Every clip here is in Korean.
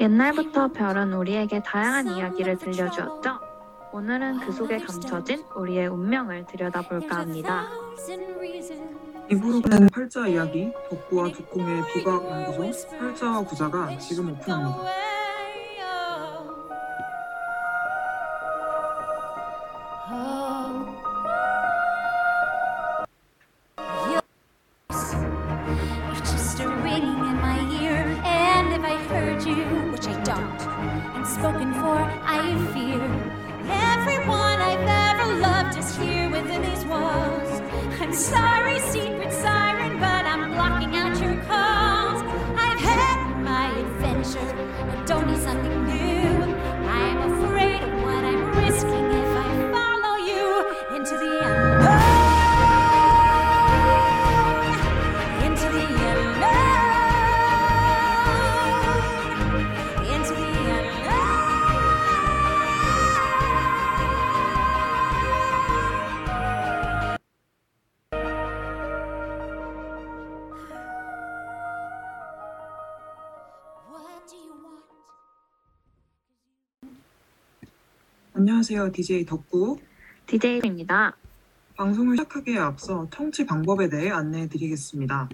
옛날부터 별은 우리에게 다양한 이야기를 들려주었죠. 오늘은 그 속에 감춰진 우리의 운명을 들여다볼까 합니다. 이부로는 팔자 이야기, 덕구와 두콩의 비과학 연구소 팔자와 구자가 지금 오픈합니다. 안녕하세요, DJ 덕구. DJ입니다. 방송을 시작하기에 앞서 청취 방법에 대해 안내해 드리겠습니다.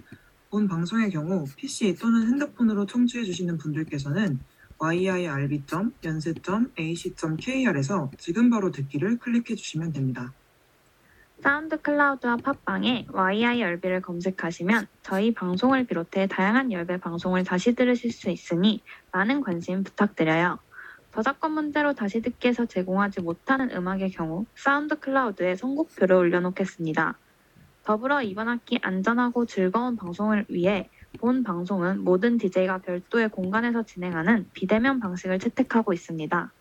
본 방송의 경우 PC 또는 핸드폰으로 청취해 주시는 분들께서는 yirb.연세.ac.kr에서 지금 바로 듣기를 클릭해 주시면 됩니다. 사운드 클라우드와 팟빵에 YI 열비를 검색하시면 저희 방송을 비롯해 다양한 열배 방송을 다시 들으실 수 있으니 많은 관심 부탁드려요. 저작권 문제로 다시 듣기에서 제공하지 못하는 음악의 경우 사운드 클라우드에 선곡표를 올려놓겠습니다. 더불어 이번 학기 안전하고 즐거운 방송을 위해 본 방송은 모든 DJ가 별도의 공간에서 진행하는 비대면 방식을 채택하고 있습니다.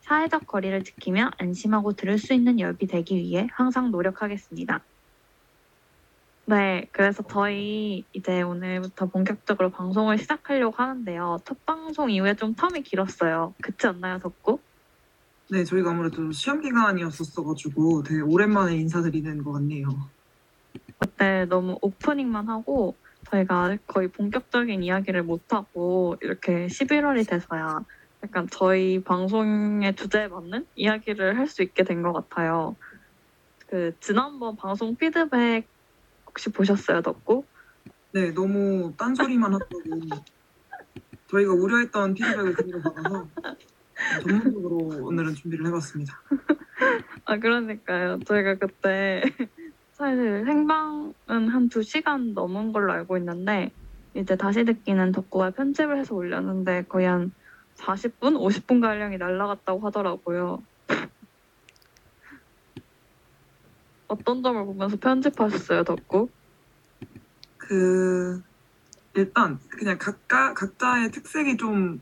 사회적 거리를 지키며 안심하고 들을 수 있는 열비 되기 위해 항상 노력하겠습니다. 네, 그래서 저희 이제 오늘부터 본격적으로 방송을 시작하려고 하는데요. 첫 방송 이후에 좀 텀이 길었어요. 그렇지 않나요, 덕구? 네, 저희가 아무래도 시험 기간이었었어가지고 되게 오랜만에 인사드리는 것 같네요. 그때 너무 오프닝만 하고 저희가 거의 본격적인 이야기를 못하고 이렇게 11월이 돼서야 약간 저희 방송의 주제에 맞는 이야기를 할 수 있게 된 것 같아요. 그 지난번 방송 피드백 혹시 보셨어요, 덕구? 네, 너무 딴소리만 하다고 저희가 우려했던 피드백을 그대로 받아서 전문적으로 오늘은 준비를 해봤습니다. 아, 그러니까요. 저희가 그때 사실 생방은 한 2시간 넘은 걸로 알고 있는데 이제 다시 듣기는 덕구가 편집을 해서 올렸는데 거의 한 40분, 50분 가량이 날라갔다고 하더라고요. 어떤 점을 보면서 편집하셨어요, 덕구? 그 일단 그냥 각각 각자의 특색이 좀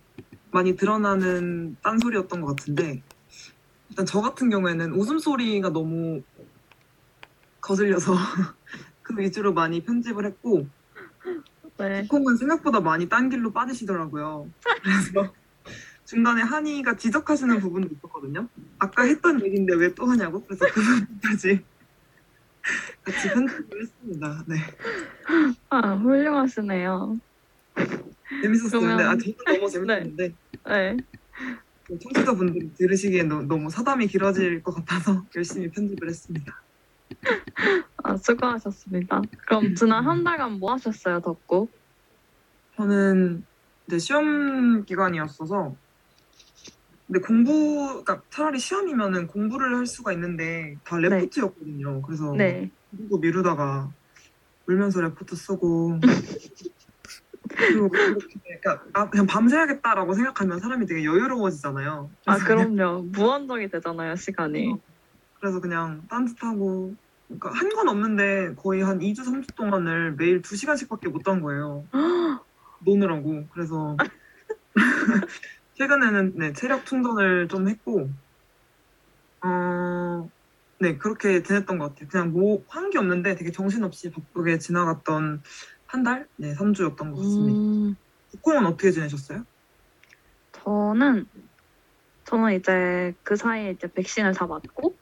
많이 드러나는 딴소리였던 것 같은데 일단 저 같은 경우에는 웃음소리가 너무 거슬려서 그 위주로 많이 편집을 했고 네. 콩은 생각보다 많이 딴 길로 빠지시더라고요. 그래서 중간에 한이가 지적하시는 부분도 있었거든요. 아까 했던 얘기인데 왜 또 하냐고. 그래서 그 부분까지 같이 편집을 했습니다. 네. 아, 훌륭하시네요. 재밌었어요. 그러면- 근데 아 저도 너무 재밌었는데 네. 청취자분들이 들으시기엔 너, 너무 사담이 길어질 것 같아서 열심히 편집을 했습니다. 아, 수고하셨습니다. 그럼 지난 한 달간 뭐 하셨어요, 덕구? 저는 이제 시험 기간이었어서 근데 공부 그러니까 차라리 시험이면은 공부를 할 수가 있는데 다 네. 레포트였거든요. 그래서 네. 미루고 미루다가 울면서 레포트 쓰고 그리고 그렇게 그러니까 아, 그냥 밤새야겠다라고 생각하면 사람이 되게 여유로워지잖아요. 아, 그럼요. 무한정이 되잖아요, 시간이. 그래서 그냥 딴짓하고 그러니까 한 건 없는데 거의 한 2주 3주 동안을 매일 2시간씩밖에 못한 거예요. 노느라고. 그래서 최근에는 네, 체력 충전을 좀 했고 어, 네, 그렇게 지냈던 것 같아요. 그냥 뭐 한 게 없는데 되게 정신없이 바쁘게 지나갔던 한 달? 네, 3주였던 것 같습니다. 음, 국콩은 어떻게 지내셨어요? 저는 저는 이제 그 사이에 이제 백신을 다 맞고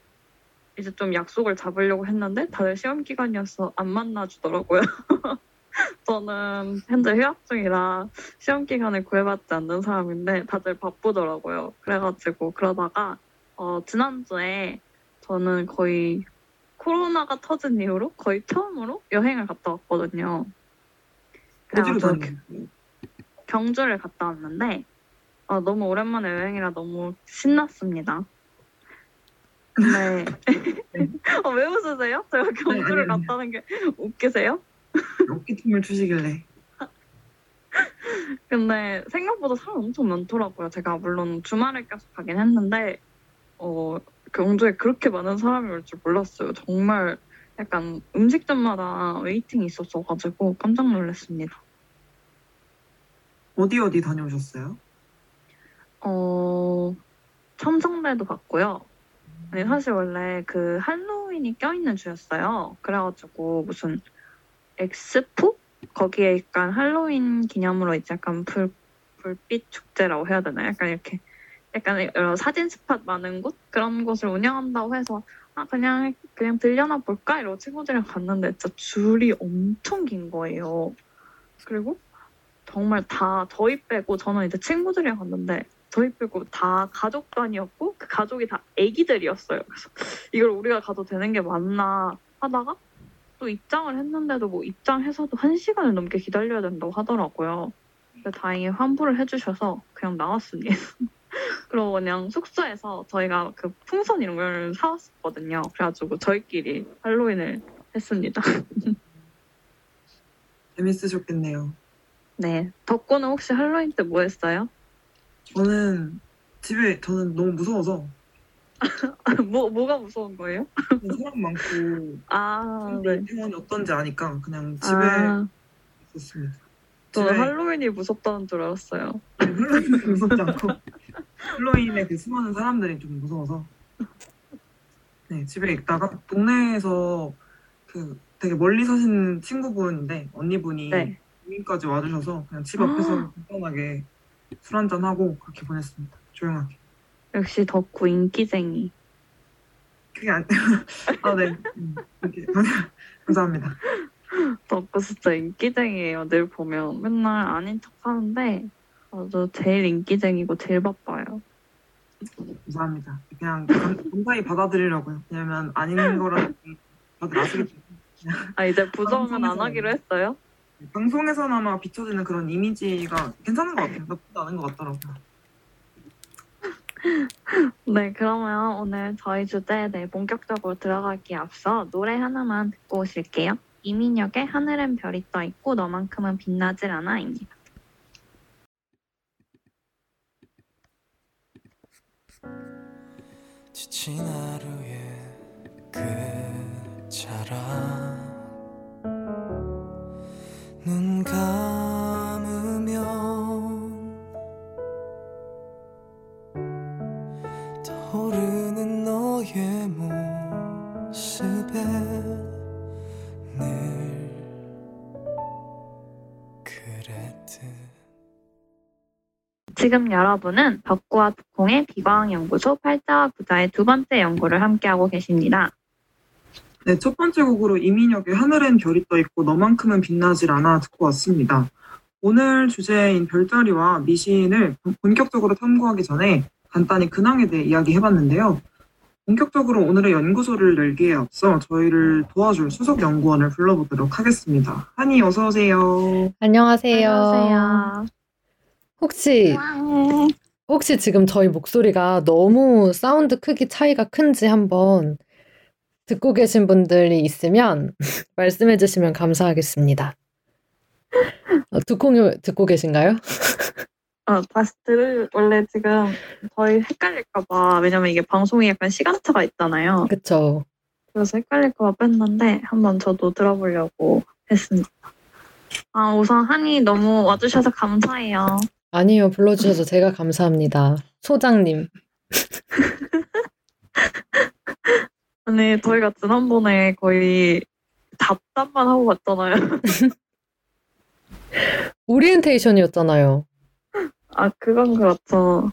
이제 좀 약속을 잡으려고 했는데 다들 시험 기간이어서 안 만나주더라고요. 저는 현재 휴학 중이라 시험 기간에 구애받지 않는 사람인데 다들 바쁘더라고요. 그래가지고 그러다가 어, 지난주에 저는 거의 코로나가 터진 이후로 거의 처음으로 여행을 갔다 왔거든요. 다니는 경주를 갔다 왔는데 어, 너무 오랜만에 여행이라 너무 신났습니다. 네. 어, 왜 웃으세요? 제가 경주를. 갔다는 게 웃기세요? 어깨춤을 추시길래 근데 생각보다 사람 엄청 많더라고요. 제가 물론 주말에 계속 가긴 했는데 어, 경주에 그렇게 많은 사람이 올 줄 몰랐어요. 정말 약간 음식점마다 waiting이 있었어가지고 깜짝 놀랐습니다. 어디 어디 다녀오셨어요? 어, 첨성대도 갔고요. 아니, 사실 원래 그 할로윈이 껴있는 주였어요. 그래가지고 무슨 엑스포? 거기에 약간 할로윈 기념으로 이제 약간 불, 불빛 축제라고 해야 되나? 약간 이렇게 약간 여러 사진 스팟 많은 곳? 그런 곳을 운영한다고 해서 아, 그냥, 그냥 들려나 볼까? 이러고 친구들이랑 갔는데 진짜 줄이 엄청 긴 거예요. 그리고 정말 다 저희 빼고 저는 이제 친구들이랑 갔는데 저희 빼고 다 가족 단위였고 그 가족이 다 애기들이었어요. 그래서 이걸 우리가 가도 되는 게 맞나 하다가 또 입장을 했는데도 뭐 입장해서도 한 시간을 넘게 기다려야 된다고 하더라고요. 다행히 환불을 해주셔서 그냥 나왔습니다. 그리고 그냥 숙소에서 저희가 그 풍선 이런 걸 사왔었거든요. 그래가지고 저희끼리 할로윈을 했습니다. 재밌으셨겠네요. 네. 덕구는 혹시 할로윈 때 뭐 했어요? 저는 집에 저는 너무 무서워서 뭐, 뭐가 무서운 거예요? 그냥 사람 많고 아, 네. 병원이 어떤지 아니까 그냥 집에 아, 있었습니다. 저는 집에 할로윈이 무섭다는 줄 알았어요. 할로윈은 무섭지 않고 할로윈에 그 수많은 사람들이 좀 무서워서 네 집에 있다가 동네에서 그 되게 멀리 사시는 친구분인데 언니분이 네. 여기까지 와주셔서 그냥 집 앞에서 간단하게 술 한잔 하고 그렇게 보냈습니다. 조용하게. 역시 덕구 인기쟁이. 그게 아니 아네 음, 이렇게 감사합니다. 덕구 진짜 인기쟁이에요. 늘 보면 맨날 아닌 척 하는데 아주 제일 인기쟁이고 제일 바빠요. 감사합니다. 그냥 감- 감사히 받아들이려고요. 왜냐면 아닌 거라는 게 다들 아시겠죠. 아 이제 부정은 안. 하기로 했어요? 방송에서나마 비춰지는 그런 이미지가 괜찮은 것 같아요. 나쁘지 않은 것 같더라고요. 네, 그러면 오늘 저희 주제에 대해 본격적으로 들어가기에 앞서 노래 하나만 듣고 오실게요. 이민혁의 하늘엔 별이 떠 있고 너만큼은 빛나질 않아입니다. 지친 하루의 끝자락 눈 감으 지금 여러분은 덕구와 덕콩의 비과학연구소 팔자와 부자의 두 번째 연구를 함께하고 계십니다. 네, 첫 번째 곡으로 이민혁의 하늘엔 별이 떠 있고 너만큼은 빛나질 않아 듣고 왔습니다. 오늘 주제인 별자리와 미신을 본격적으로 탐구하기 전에 간단히 근황에 대해 이야기해봤는데요. 본격적으로 오늘의 연구소를 열기에 앞서 저희를 도와줄 수석 연구원을 불러보도록 하겠습니다. 한이 어서 오세요. 안녕하세요. 안녕하세요. 혹시 혹시 지금 저희 목소리가 너무 사운드 크기 차이가 큰지 한번 듣고 계신 분들이 있으면 말씀해 주시면 감사하겠습니다. 어, 두콩이 듣고 계신가요? 아, 다시 들을, 원래 지금 저희 헷갈릴까봐, 왜냐면 이게 방송이 약간 시간차가 있잖아요. 그쵸. 그래서 헷갈릴까봐 뺐는데, 한번 저도 들어보려고 했습니다. 아, 우선 한이 너무 와주셔서 감사해요. 아니요, 불러주셔서 제가 감사합니다. 소장님. 아니, 저희가 지난번에 거의 잡담만 하고 갔잖아요. 오리엔테이션이었잖아요. 아, 그건 그렇죠.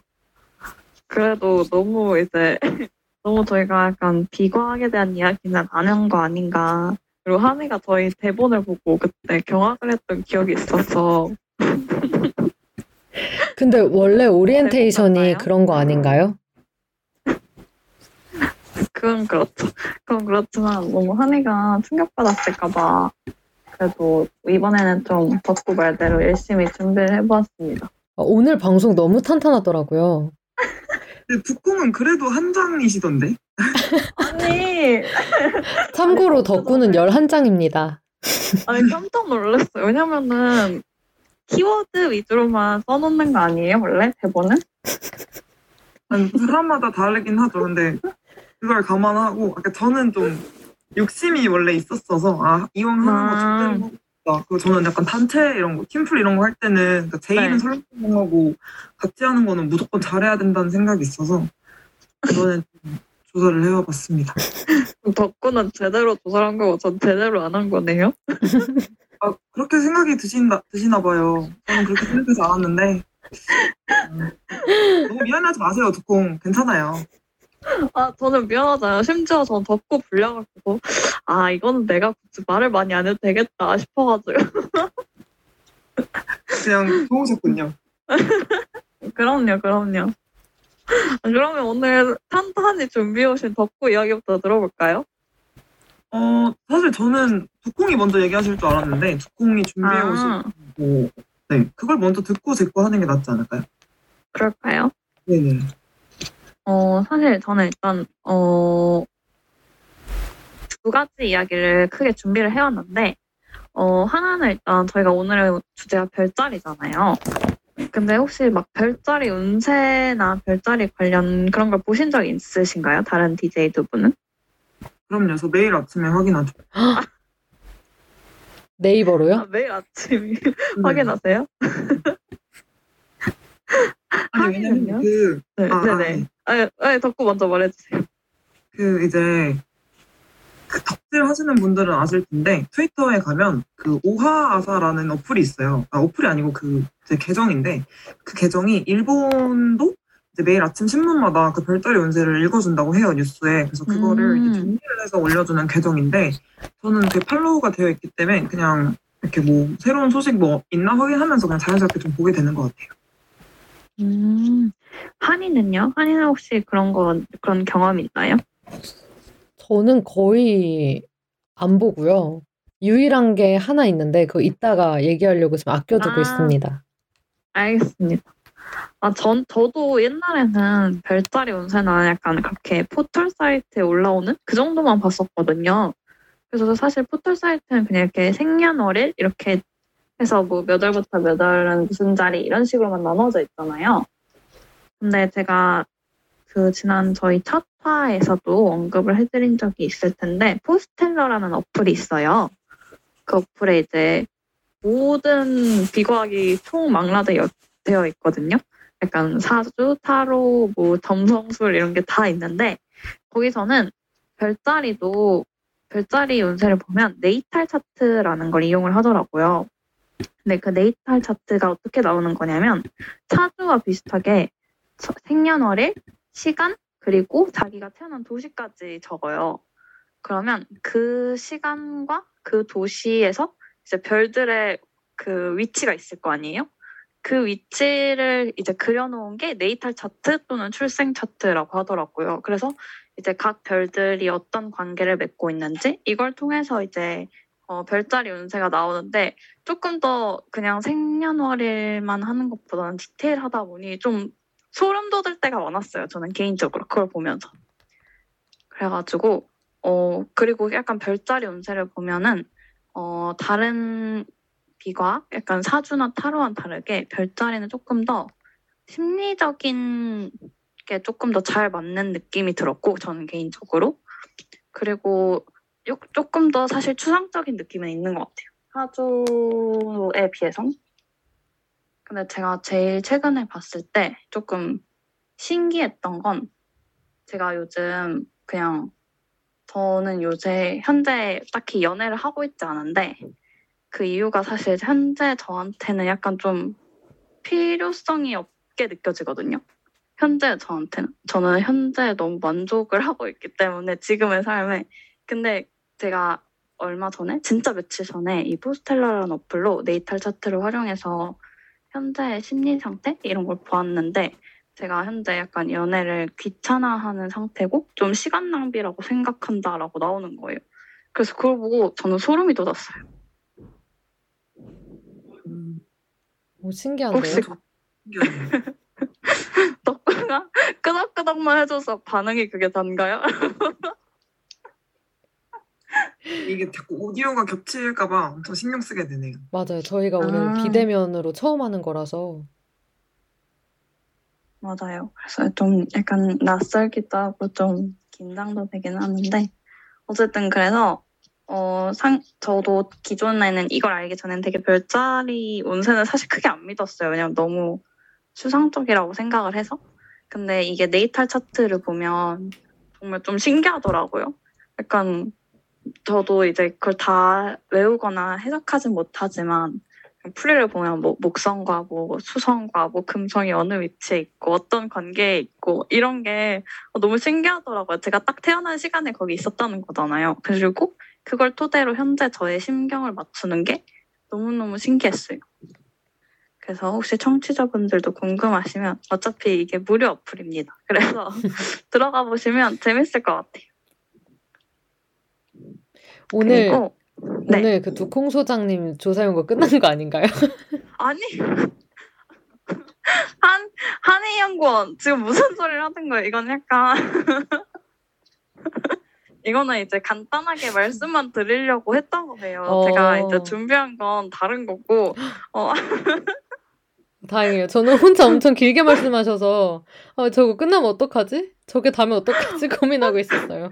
그래도 너무 이제, 너무 저희가 약간 비과학에 대한 이야기는 안 한 거 아닌가 그리고 한이가 저희 대본을 보고 그때 경악을 했던 기억이 있어서 근데 원래 오리엔테이션이 맞나요? 그런 거 아닌가요? 그건 그렇죠. 그건 그렇지만 너무 한이가 충격받았을까봐 그래도 이번에는 좀 덕구 말대로 열심히 준비를 해보았습니다. 아, 오늘 방송 너무 탄탄하더라고요. 근데 북콩은 그래도 한 장이시던데? 아니, 참고로 덕구는 11장입니다. 아니 깜짝 놀랐어요. 왜냐면은 키워드 위주로만 써놓는 거 아니에요, 원래 대본은? 아니, 사람마다 다르긴 하죠. 근데 그걸 감안하고 저는 좀 욕심이 원래 있었어서 아 이왕 하는 거 하고 싶다. 그리고 저는 약간 단체 이런 거 팀플 이런 거 할 때는 그러니까 제 네. 일은 설명하고 같이 하는 거는 무조건 잘해야 된다는 생각이 있어서 이번엔 좀 조사를 해와봤습니다. 덕구는 제대로 조사한 거고 전 제대로 안 한 거네요. 아 그렇게 생각이 드신다 드시나 봐요. 저는 그렇게 생각하지 않았는데 음, 너무 미안하지 마세요, 두콩 괜찮아요. 아, 저는 미안하잖아요. 심지어 전 덕구 불려가지고, 아, 이거는 내가 굳이 말을 많이 안 해도 되겠다 싶어가지고. 그냥 좋으셨군요. 그럼요, 그럼요. 아, 그러면 오늘 탄탄히 준비해 오신 덕구 이야기부터 들어볼까요? 어, 사실 저는 두콩이 먼저 얘기하실 줄 알았는데, 두콩이 준비해 아. 오시고, 네, 그걸 먼저 듣고 제거 하는 게 낫지 않을까요? 그럴까요? 네네. 어, 사실 저는 일단, 어, 두 가지 이야기를 크게 준비를 해왔는데, 어, 하나는 일단 저희가 오늘의 주제가 별자리잖아요. 근데 혹시 막 별자리 운세나 별자리 관련 그런 걸 보신 적 있으신가요? 다른 DJ 두 분은? 그럼요, 저 매일 아침에 확인하죠. 네이버로요? 아, 매일 아침 네. 확인하세요? 아니, 왜냐면 확인은요? 그, 네, 아, 아, 네 네. 네. 아, 아, 덕구 먼저 말해주세요. 그 이제, 그 덕질 하시는 분들은 아실 텐데, 트위터에 가면 그 오하아사라는 어플이 있어요. 아, 어플이 아니고 그제 계정인데, 그 계정이 일본도 이제 매일 아침 신문마다 그 별자리 운세를 읽어준다고 해요, 뉴스에. 그래서 그거를 음. 이제 정리를 해서 올려주는 계정인데, 저는 그 팔로우가 되어 있기 때문에 그냥 이렇게 뭐 새로운 소식 뭐 있나 확인하면서 그냥 자연스럽게 좀 보게 되는 것 같아요. 음, 한이는요? 한이는 혹시 그런 거, 그런 경험 있나요? 저는 거의 안 보고요. 유일한 게 하나 있는데 그거 이따가 얘기하려고 지금 아껴두고 아. 있습니다. 알겠습니다. 아, 전, 저도 옛날에는 별자리 운세나 약간 그렇게 포털 사이트에 올라오는 그 정도만 봤었거든요. 그래서 사실 포털 사이트는 그냥 이렇게 생년월일 이렇게 해서 뭐 몇 월부터 몇 월은 무슨 자리 이런 식으로만 나눠져 있잖아요. 근데 제가 그 지난 저희 첫 화에서도 언급을 해드린 적이 있을 텐데 포스텔러라는 어플이 있어요. 그 어플에 이제 모든 비과학이 총망라되어 되어 있거든요. 약간 사주, 타로, 뭐 점성술 이런 게 다 있는데 거기서는 별자리도 별자리 운세를 보면 네이탈 차트라는 걸 이용을 하더라고요. 근데 그 네이탈 차트가 어떻게 나오는 거냐면 사주와 비슷하게 서- 생년월일, 시간, 그리고 자기가 태어난 도시까지 적어요. 그러면 그 시간과 그 도시에서 이제 별들의 그 위치가 있을 거 아니에요? 그 위치를 이제 그려놓은 게 네이탈 차트 또는 출생 차트라고 하더라고요. 그래서 이제 각 별들이 어떤 관계를 맺고 있는지 이걸 통해서 이제 어, 별자리 운세가 나오는데 조금 더 그냥 생년월일만 하는 것보다는 디테일하다 보니 좀 소름 돋을 때가 많았어요. 저는 개인적으로 그걸 보면서. 그래가지고 어 그리고 약간 별자리 운세를 보면은 어 다른 비과 약간 사주나 타로와는 다르게 별자리는 조금 더 심리적인 게 조금 더 잘 맞는 느낌이 들었고 저는 개인적으로 그리고 요- 조금 더 사실 추상적인 느낌은 있는 것 같아요 사주에 비해서 근데 제가 제일 최근에 봤을 때 조금 신기했던 건 제가 요즘 그냥 저는 요새 현재 딱히 연애를 하고 있지 않은데 그 이유가 사실 현재 저한테는 약간 좀 필요성이 없게 느껴지거든요. 현재 저한테는. 저는 현재 너무 만족을 하고 있기 때문에 지금의 삶에. 근데 제가 얼마 전에 진짜 며칠 전에 이 포스텔라라는 어플로 네이탈 차트를 활용해서 현재 심리 상태 이런 걸 보았는데 제가 현재 약간 연애를 귀찮아하는 상태고 좀 시간 낭비라고 생각한다라고 나오는 거예요. 그래서 그걸 보고 저는 소름이 돋았어요. 음, 오, 신기한데요? 혹시 신기하네요. 덕구가 끄덕끄덕만 해줘서 반응이 그게 단가요? 이게 자꾸 오디오가 겹칠까봐 엄청 신경 쓰게 되네요. 맞아요. 저희가 오늘 아. 비대면으로 처음 하는 거라서. 맞아요. 그래서 좀 약간 낯설기도 하고 좀 긴장도 되긴 하는데 어쨌든 그래서 어, 상, 저도 기존에는 이걸 알기 전엔 되게 별자리 운세는 사실 크게 안 믿었어요. 왜냐면 너무 추상적이라고 생각을 해서. 근데 이게 네이탈 차트를 보면 정말 좀 신기하더라고요. 약간 저도 이제 그걸 다 외우거나 해석하진 못하지만 풀이를 보면 뭐 목성과 뭐 수성과 뭐 금성이 어느 위치에 있고 어떤 관계에 있고 이런 게 너무 신기하더라고요. 제가 딱 태어난 시간에 거기 있었다는 거잖아요. 그리고 그걸 토대로 현재 저의 심경을 맞추는 게 너무너무 신기했어요. 그래서 혹시 청취자분들도 궁금하시면 어차피 이게 무료 어플입니다. 그래서 들어가 보시면 재밌을 것 같아요. 오늘, 그리고 네. 오늘 그 두콩 소장님 조사 연구 끝난 거 아닌가요? 아니 한 한의연구원 지금 무슨 소리를 하는 거예요? 이건 약간 이거는 이제 간단하게 말씀만 드리려고 했던 거예요. 어. 제가 이제 준비한 건 다른 거고 어, 다행이에요. 저는 혼자 엄청 길게 말씀하셔서, 아, 저거 끝나면 어떡하지? 저게 다음에 어떡하지? 고민하고 있었어요.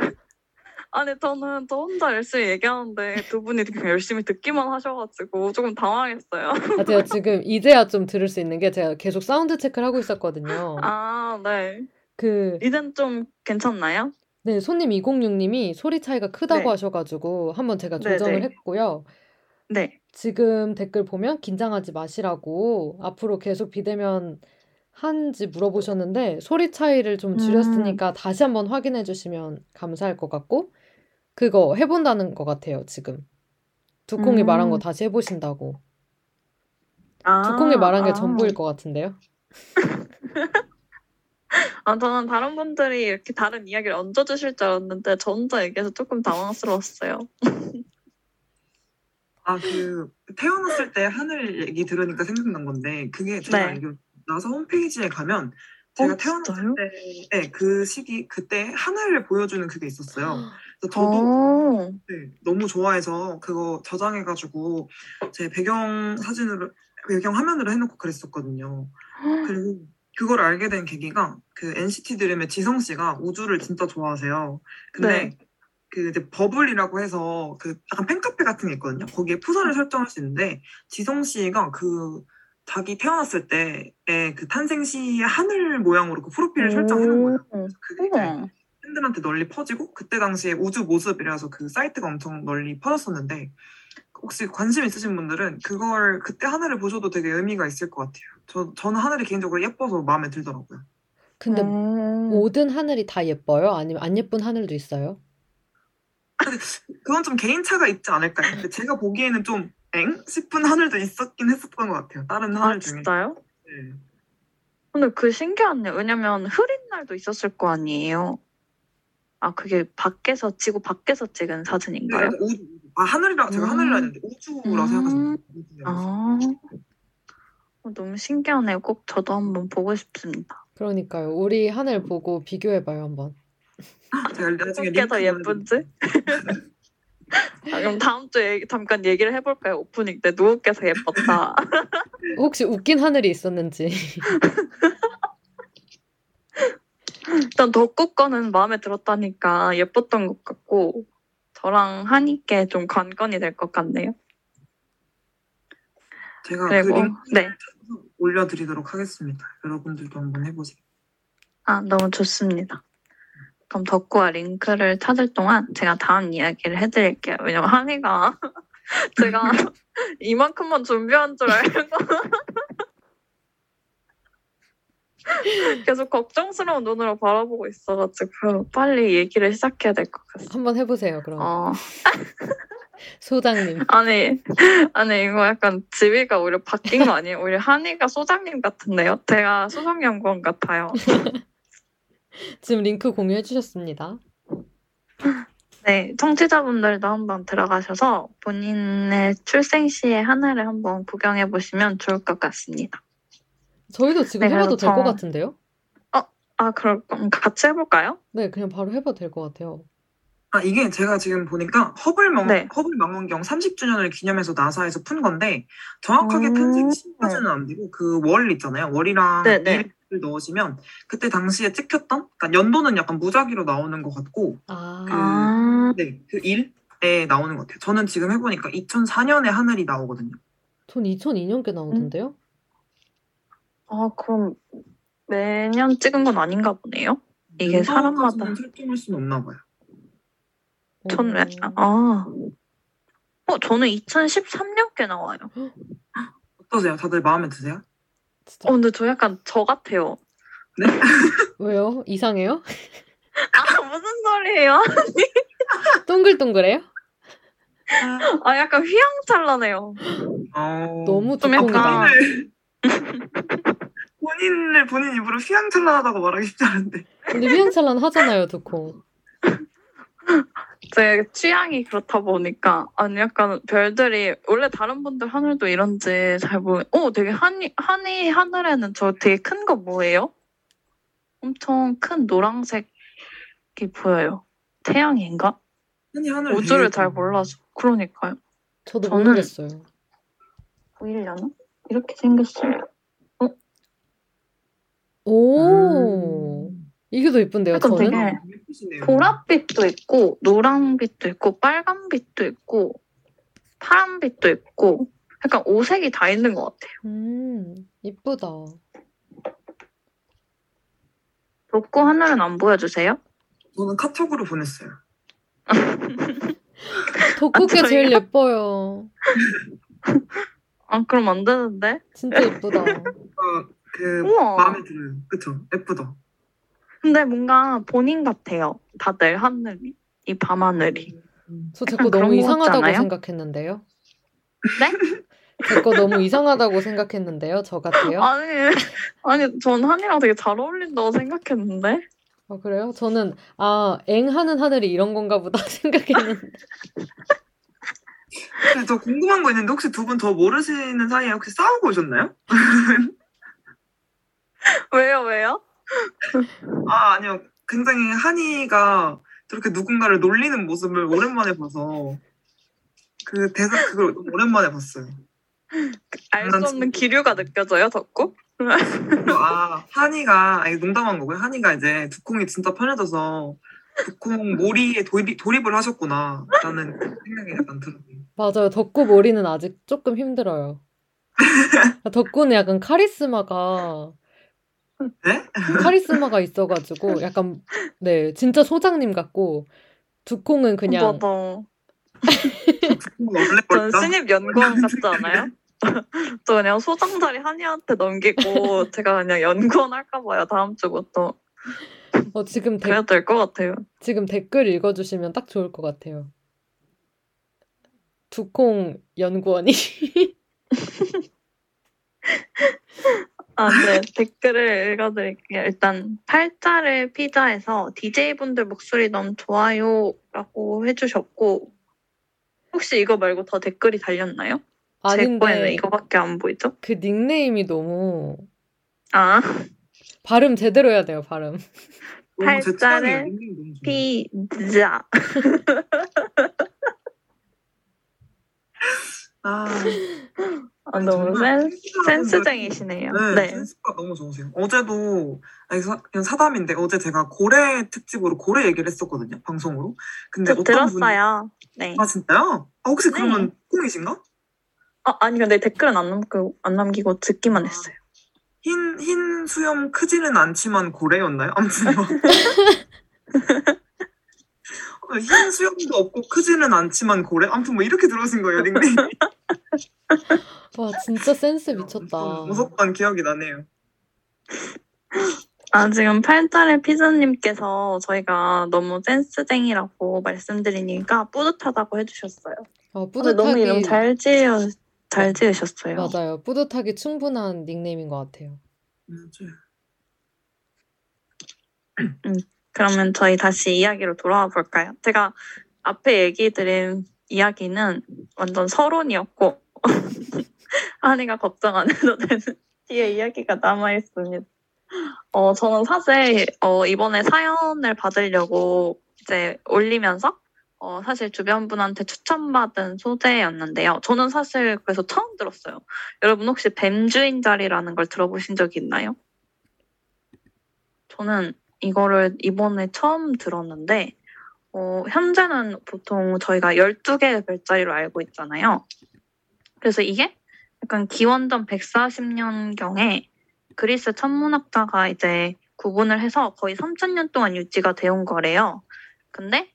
아니 저는 저 혼자 열심히 얘기하는데 두 분이 그냥 열심히 듣기만 하셔가지고 조금 당황했어요. 아, 제가 지금 이제야 좀 들을 수 있는 게 제가 계속 사운드 체크를 하고 있었거든요. 아 네. 그, 이젠 좀 괜찮나요? 네, 손님 206님이 소리 차이가 크다고 네. 하셔가지고 한번 제가 네, 조정을 네. 했고요. 네. 지금 댓글 보면 긴장하지 마시라고 앞으로 계속 비대면 한지 물어보셨는데 소리 차이를 좀 줄였으니까 다시 한번 확인해 주시면 감사할 것 같고 그거 해본다는 것 같아요, 지금. 두콩이 말한 거 음. 다시 해보신다고. 아, 두콩이 말한 게 아. 전부일 것 같은데요? 아, 저는 다른 분들이 이렇게 다른 이야기를 얹어주실 줄 알았는데, 저 혼자 얘기해서 조금 당황스러웠어요. 아, 그, 태어났을 때 하늘 얘기 들으니까 생각난 건데, 그게 제가 네. 알기로 나사 홈페이지에 가면, 제가 어, 태어났을? 때, 그 시기, 그때 하늘을 보여주는 그게 있었어요. 저도 어, 네, 너무 좋아해서 그거 저장해가지고 제 배경 사진으로, 배경 화면으로 해놓고 그랬었거든요. 그리고 그걸 알게 된 계기가 그 NCT 드림의 지성 씨가 우주를 진짜 좋아하세요. 근데 네. 그 이제 버블이라고 해서 그 약간 팬카페 같은 게 있거든요. 거기에 푸사를 설정할 수 있는데 지성 씨가 그 자기 태어났을 때의 그 탄생 시의 하늘 모양으로 그 프로필을 설정해놓은 거예요. 그게. 팬들한테 널리 퍼지고 그때 당시에 우주 모습이라서 그 사이트가 엄청 널리 퍼졌었는데 혹시 관심 있으신 분들은 그걸 그때 하늘을 보셔도 되게 의미가 있을 것 같아요. 저 저는 하늘이 개인적으로 예뻐서 마음에 들더라고요. 근데 음. 모든 하늘이 다 예뻐요? 아니면 안 예쁜 하늘도 있어요? 그건 좀 개인차가 있지 않을까요? 근데 제가 보기에는 좀 엥? 싶은 하늘도 있었긴 했었던 것 같아요. 다른 아, 하늘 중에. 진짜요? 네. 근데 그 신기하네요. 왜냐면 흐린 날도 있었을 거 아니에요. 아, 그게 밖에서, 지구 밖에서 찍은 사진인가요? 네, 우주. 아 하늘이라 제가 음. 하늘이라 했는데 우주라고 음. 돼요. 아, 어, 너무 신기하네요. 꼭 저도 한번 보고 싶습니다. 그러니까요. 우리 하늘 보고 비교해봐요, 한번. 제가 나중에 어떻게 더 예쁜지? 아, 그럼 다음 주에 얘기- 잠깐 얘기를 해볼까요? 오프닝 때 누구께서 예뻤다. 혹시 웃긴 하늘이 있었는지. 일단 덕구 거는 마음에 들었다니까 예뻤던 것 같고 저랑 하니께 좀 관건이 될 것 같네요. 제가 그 그리고 링크 네, 올려드리도록 하겠습니다. 여러분들도 한번 해보세요. 아 너무 좋습니다. 그럼 덕구와 링크를 찾을 동안 제가 다음 이야기를 해드릴게요. 왜냐면 한이가 제가 이만큼만 준비한 줄 알고 계속 걱정스러운 눈으로 바라보고 있어가지고 빨리 얘기를 시작해야 될 것 같습니다. 한번 해보세요, 그럼. 어, 소장님. 아니, 아니, 이거 약간 지위가 오히려 바뀐 거 아니에요? 오히려 한이가 소장님 같은데요? 제가 수석연구원 같아요. 지금 링크 공유해 주셨습니다. 네, 청취자분들도 한번 들어가셔서 본인의 출생 시의 하나를 한번 구경해 보시면 좋을 것 같습니다. 저희도 지금 네, 해봐도 될 것 같은데요? 아, 그럼 같이 해볼까요? 네, 그냥 바로 해봐도 될 것 같아요. 아 이게 제가 지금 보니까 허블 망 네. 허블 망원경 30주년을 기념해서 나사에서 푼 건데 정확하게 음. 편집 시까지는 안 되고 그 월 있잖아요. 월이랑 네, 네. 일을 넣으시면 그때 당시에 찍혔던 그러니까 연도는 약간 무작위로 나오는 것 같고 아, 그- 아, 네, 그 일에 나오는 것 같아요. 저는 지금 해보니까 2004년에 하늘이 나오거든요. 전 2002년께 나오던데요? 아, 그럼 매년 찍은 건 아닌가 보네요. 이게 사람마다. 연도까지는 설정할 수는 없나 봐요. 전 왜, 어. 아. 어, 저는 2013년께 나와요. 어떠세요? 다들 마음에 드세요? 진짜. 어, 근데 저 약간 저 같아요. 왜요? 이상해요? 아, 무슨 소리예요? 동글동글해요? 아, 약간 휘황찬란해요. 어... 너무 좀 두통이다. 약간- 본인을 본인 입으로 휘황찬란하다고 말하기 쉽지 않은데. 근데 휘황찬란 하잖아요, 두콩. 제 취향이 그렇다 보니까 아니 약간 별들이 원래 다른 분들 하늘도 이런지 잘 모르. 어 되게 한이 한이 하늘에는 저 되게 큰 거 뭐예요? 엄청 큰 노란색이 보여요. 태양인가? 아니 하늘 우주를 잘 몰라서 그러니까요. 저도 저는- 모르겠어요. 보이려나? 이렇게 생겼어요. 오, 음. 이게 더 예쁜데요, 약간 저는? 되게- 예쁘시네요. 보랏빛도 있고 노란빛도 있고 빨간빛도 있고 파란빛도 있고 약간 오색이 다 있는 것 같아요. 음, 이쁘다. 로꼬 하늘은 안 보여주세요? 저는 카톡으로 보냈어요. 덕국게 아, 제일? 예뻐요. 아 그럼 안 되는데? 진짜 예쁘다. 어, 그 우와. 마음에 들어요. 그쵸? 예쁘다. 근데 뭔가 본인 같아요. 다들 하늘이 이 밤하늘이. 저제 약간 거 그런 너무 거 이상하다고 같지 않아요? 생각했는데요. 네? 제 거 너무 이상하다고 생각했는데요. 저 같아요. 아니 아니 전 한이랑 되게 잘 어울린다고 생각했는데. 아, 그래요? 저는 아, 앵하는 하늘이 이런 건가 보다 생각했는데. 근데 저 궁금한 거 있는데 혹시 두 분 더 모르시는 사이에 혹시 싸우고 오셨나요? 왜요 왜요? 아 아니요. 굉장히 한이가 저렇게 누군가를 놀리는 모습을 오랜만에 봐서 그 대사 그걸 오랜만에 봤어요. 알 수 없는 기류가 느껴져요 덕구? 아 한이가 아니 농담한 거고요. 한이가 이제 두콩이 진짜 편해져서 두콩 몰이에 돌입, 돌입을 하셨구나 라는 생각이 약간 들어요. 맞아요. 덕구 머리는 아직 조금 힘들어요. 아, 덕구는 약간 카리스마가 네? 카리스마가 있어가지고 약간 네 진짜 소장님 같고 두콩은 그냥 맞아. 두콩은 원래 전? 신입 연구원 같지 않아요? 저 그냥 소장 자리 한이한테 넘기고 제가 그냥 연구원 할까 봐요 다음 주부터. 어, 지금 데, 그래야 될 것 같아요. 지금 댓글 읽어주시면 딱 좋을 것 같아요. 두콩 연구원이 아, 네. 댓글을 읽어드릴게요. 일단, 팔자를 피자에서 DJ분들 목소리 너무 좋아요. 라고 해주셨고, 혹시 이거 말고 더 댓글이 달렸나요? 제 거에는 아닌데 이거밖에 안 보이죠? 그 닉네임이 너무 아, 발음 제대로 해야 돼요 발음. 너무 제 팔자를. 피자. 아, 아, 너무 센, 센스쟁이시네요. 네, 네. 센스가 너무 좋으세요. 어제도 아니 사, 그냥 사담인데 어제 제가 고래 특집으로 고래 얘기를 했었거든요 방송으로. 근데 저 어떤 분이 들었어요. 네. 아 진짜요? 아 혹시 네. 그러면 콩이신가? 아, 아니, 근데 댓글은 안 남기고, 안 남기고 듣기만 했어요. 흰, 흰 수염 크지는 않지만 고래였나요? 아무튼 뭐. 어, 흰 수염도 없고 크지는 않지만 고래? 아무튼 뭐 이렇게 들어오신 거예요 닉네임. 와 진짜 센스 미쳤다. 좀 무섭던 기억이 나네요. 아, 지금 팔달의 피자님께서 저희가 너무 센스쟁이라고 말씀드리니까 뿌듯하다고 해주셨어요. 어, 근데 너무 이름 뿌듯하기 잘 지으, 잘 지으셨어요. 맞아요. 뿌듯하기 충분한 닉네임인 것 같아요. 맞아요. 그러면 저희 다시 이야기로 돌아와 볼까요? 제가 앞에 얘기 드린 이야기는 완전 서론이었고, 한이가 걱정 안 해도 되는 뒤에 이야기가 남아있습니다. 어, 저는 사실, 어, 이번에 사연을 받으려고 이제 올리면서, 어, 사실 주변 분한테 추천받은 소재였는데요. 저는 사실 그래서 처음 들었어요. 여러분 혹시 뱀주인 자리라는 걸 들어보신 적이 있나요? 저는 이거를 이번에 처음 들었는데, 어, 현재는 보통 저희가 12개의 별자리로 알고 있잖아요. 그래서 이게 약간 기원전 140년경에 그리스 천문학자가 이제 구분을 해서 거의 3,000년 동안 유지가 되온 거래요. 근데,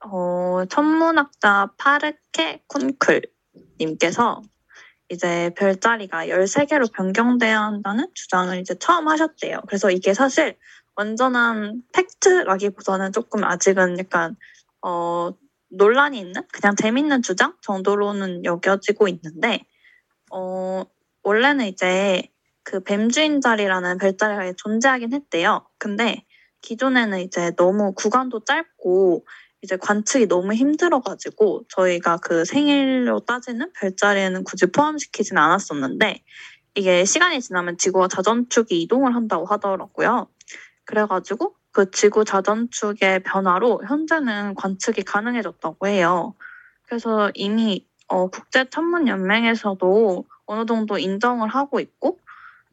어, 천문학자 파르케 쿤클 님께서 이제 별자리가 13개로 변경돼야 한다는 주장을 이제 처음 하셨대요. 그래서 이게 사실 완전한 팩트라기보다는 조금 아직은 약간 어 논란이 있는 그냥 재밌는 주장 정도로는 여겨지고 있는데 어 원래는 이제 그 뱀주인 자리라는 별자리가 존재하긴 했대요. 근데 기존에는 이제 너무 구간도 짧고 이제 관측이 너무 힘들어가지고 저희가 그 생일로 따지는 별자리에는 굳이 포함시키진 않았었는데 이게 시간이 지나면 지구와 자전축이 이동을 한다고 하더라고요. 그래가지고 그 지구 자전축의 변화로 현재는 관측이 가능해졌다고 해요. 그래서 이미 어, 국제천문연맹에서도 어느 정도 인정을 하고 있고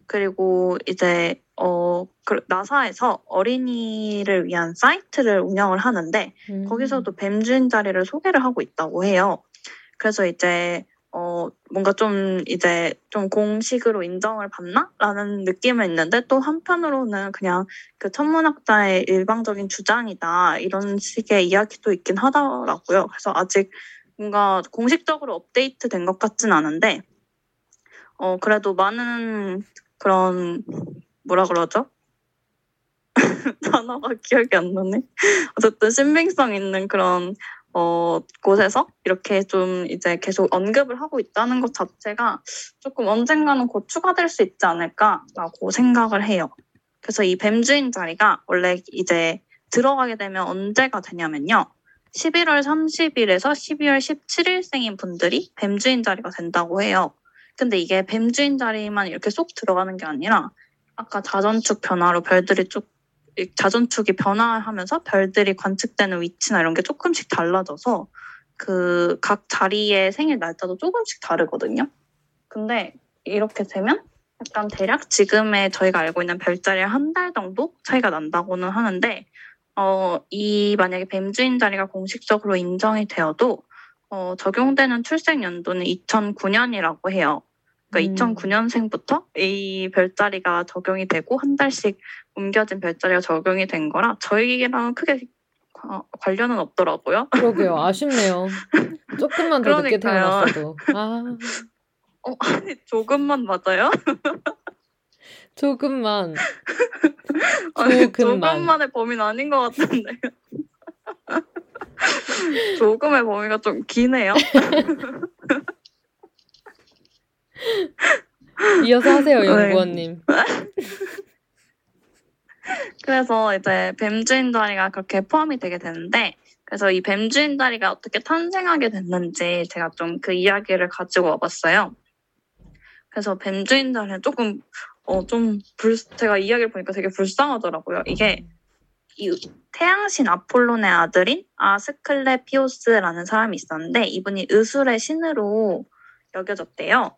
그리고 이제 어, 그 나사에서 어린이를 위한 사이트를 운영을 하는데 음. 거기서도 뱀주인 자리를 소개를 하고 있다고 해요. 그래서 이제 어 뭔가 좀 이제 좀 공식으로 인정을 받나 라는 느낌은 있는데 또 한편으로는 그냥 그 천문학자의 일방적인 주장이다 이런 식의 이야기도 있긴 하더라고요. 그래서 아직 뭔가 공식적으로 업데이트 된 것 같진 않은데 어 그래도 많은 그런 뭐라 그러죠? 단어가 기억이 안 나네. 어쨌든 신빙성 있는 그런 어, 곳에서 이렇게 좀 이제 계속 언급을 하고 있다는 것 자체가 조금 언젠가는 곧 추가될 수 있지 않을까라고 생각을 해요. 그래서 이 뱀주인 자리가 원래 이제 들어가게 되면 언제가 되냐면요. 11월 30일에서 12월 17일생인 분들이 뱀주인 자리가 된다고 해요. 근데 이게 뱀주인 자리만 이렇게 쏙 들어가는 게 아니라 아까 자전축 변화로 별들이 쭉이 자전축이 변화하면서 별들이 관측되는 위치나 이런 게 조금씩 달라져서 그 각 자리의 생일 날짜도 조금씩 다르거든요. 근데 이렇게 되면 약간 대략 지금의 저희가 알고 있는 별자리의 한달 정도 차이가 난다고는 하는데 어, 이 만약에 뱀주인 자리가 공식적으로 인정이 되어도 어, 적용되는 출생 연도는 2009년이라고 해요. 그러니까 음. 2009년생부터 이 별자리가 적용이 되고 한 달씩 옮겨진 별자리가 적용이 된 거라 저희랑 크게 과- 관련은 없더라고요. 그러게요. 아쉽네요. 조금만 더 늦게 그러니까요. 태어났어도. 아, 어, 아니, 조금만 맞아요? 조금만. 아니, 조금만. 조금만의 범위는 아닌 것 같은데. 조금의 범위가 좀 기네요. 이어서 하세요, 네. 연구원님. 그래서 이제 뱀주인 자리가 그렇게 포함이 되게 되는데 그래서 이 뱀주인 자리가 어떻게 탄생하게 됐는지 제가 좀 그 이야기를 가지고 와봤어요. 그래서 뱀주인 자리는 조금 어좀 제가 이야기를 보니까 되게 불쌍하더라고요. 이게 이 태양신 아폴론의 아들인 아스클레피오스라는 사람이 있었는데 이분이 의술의 신으로 여겨졌대요.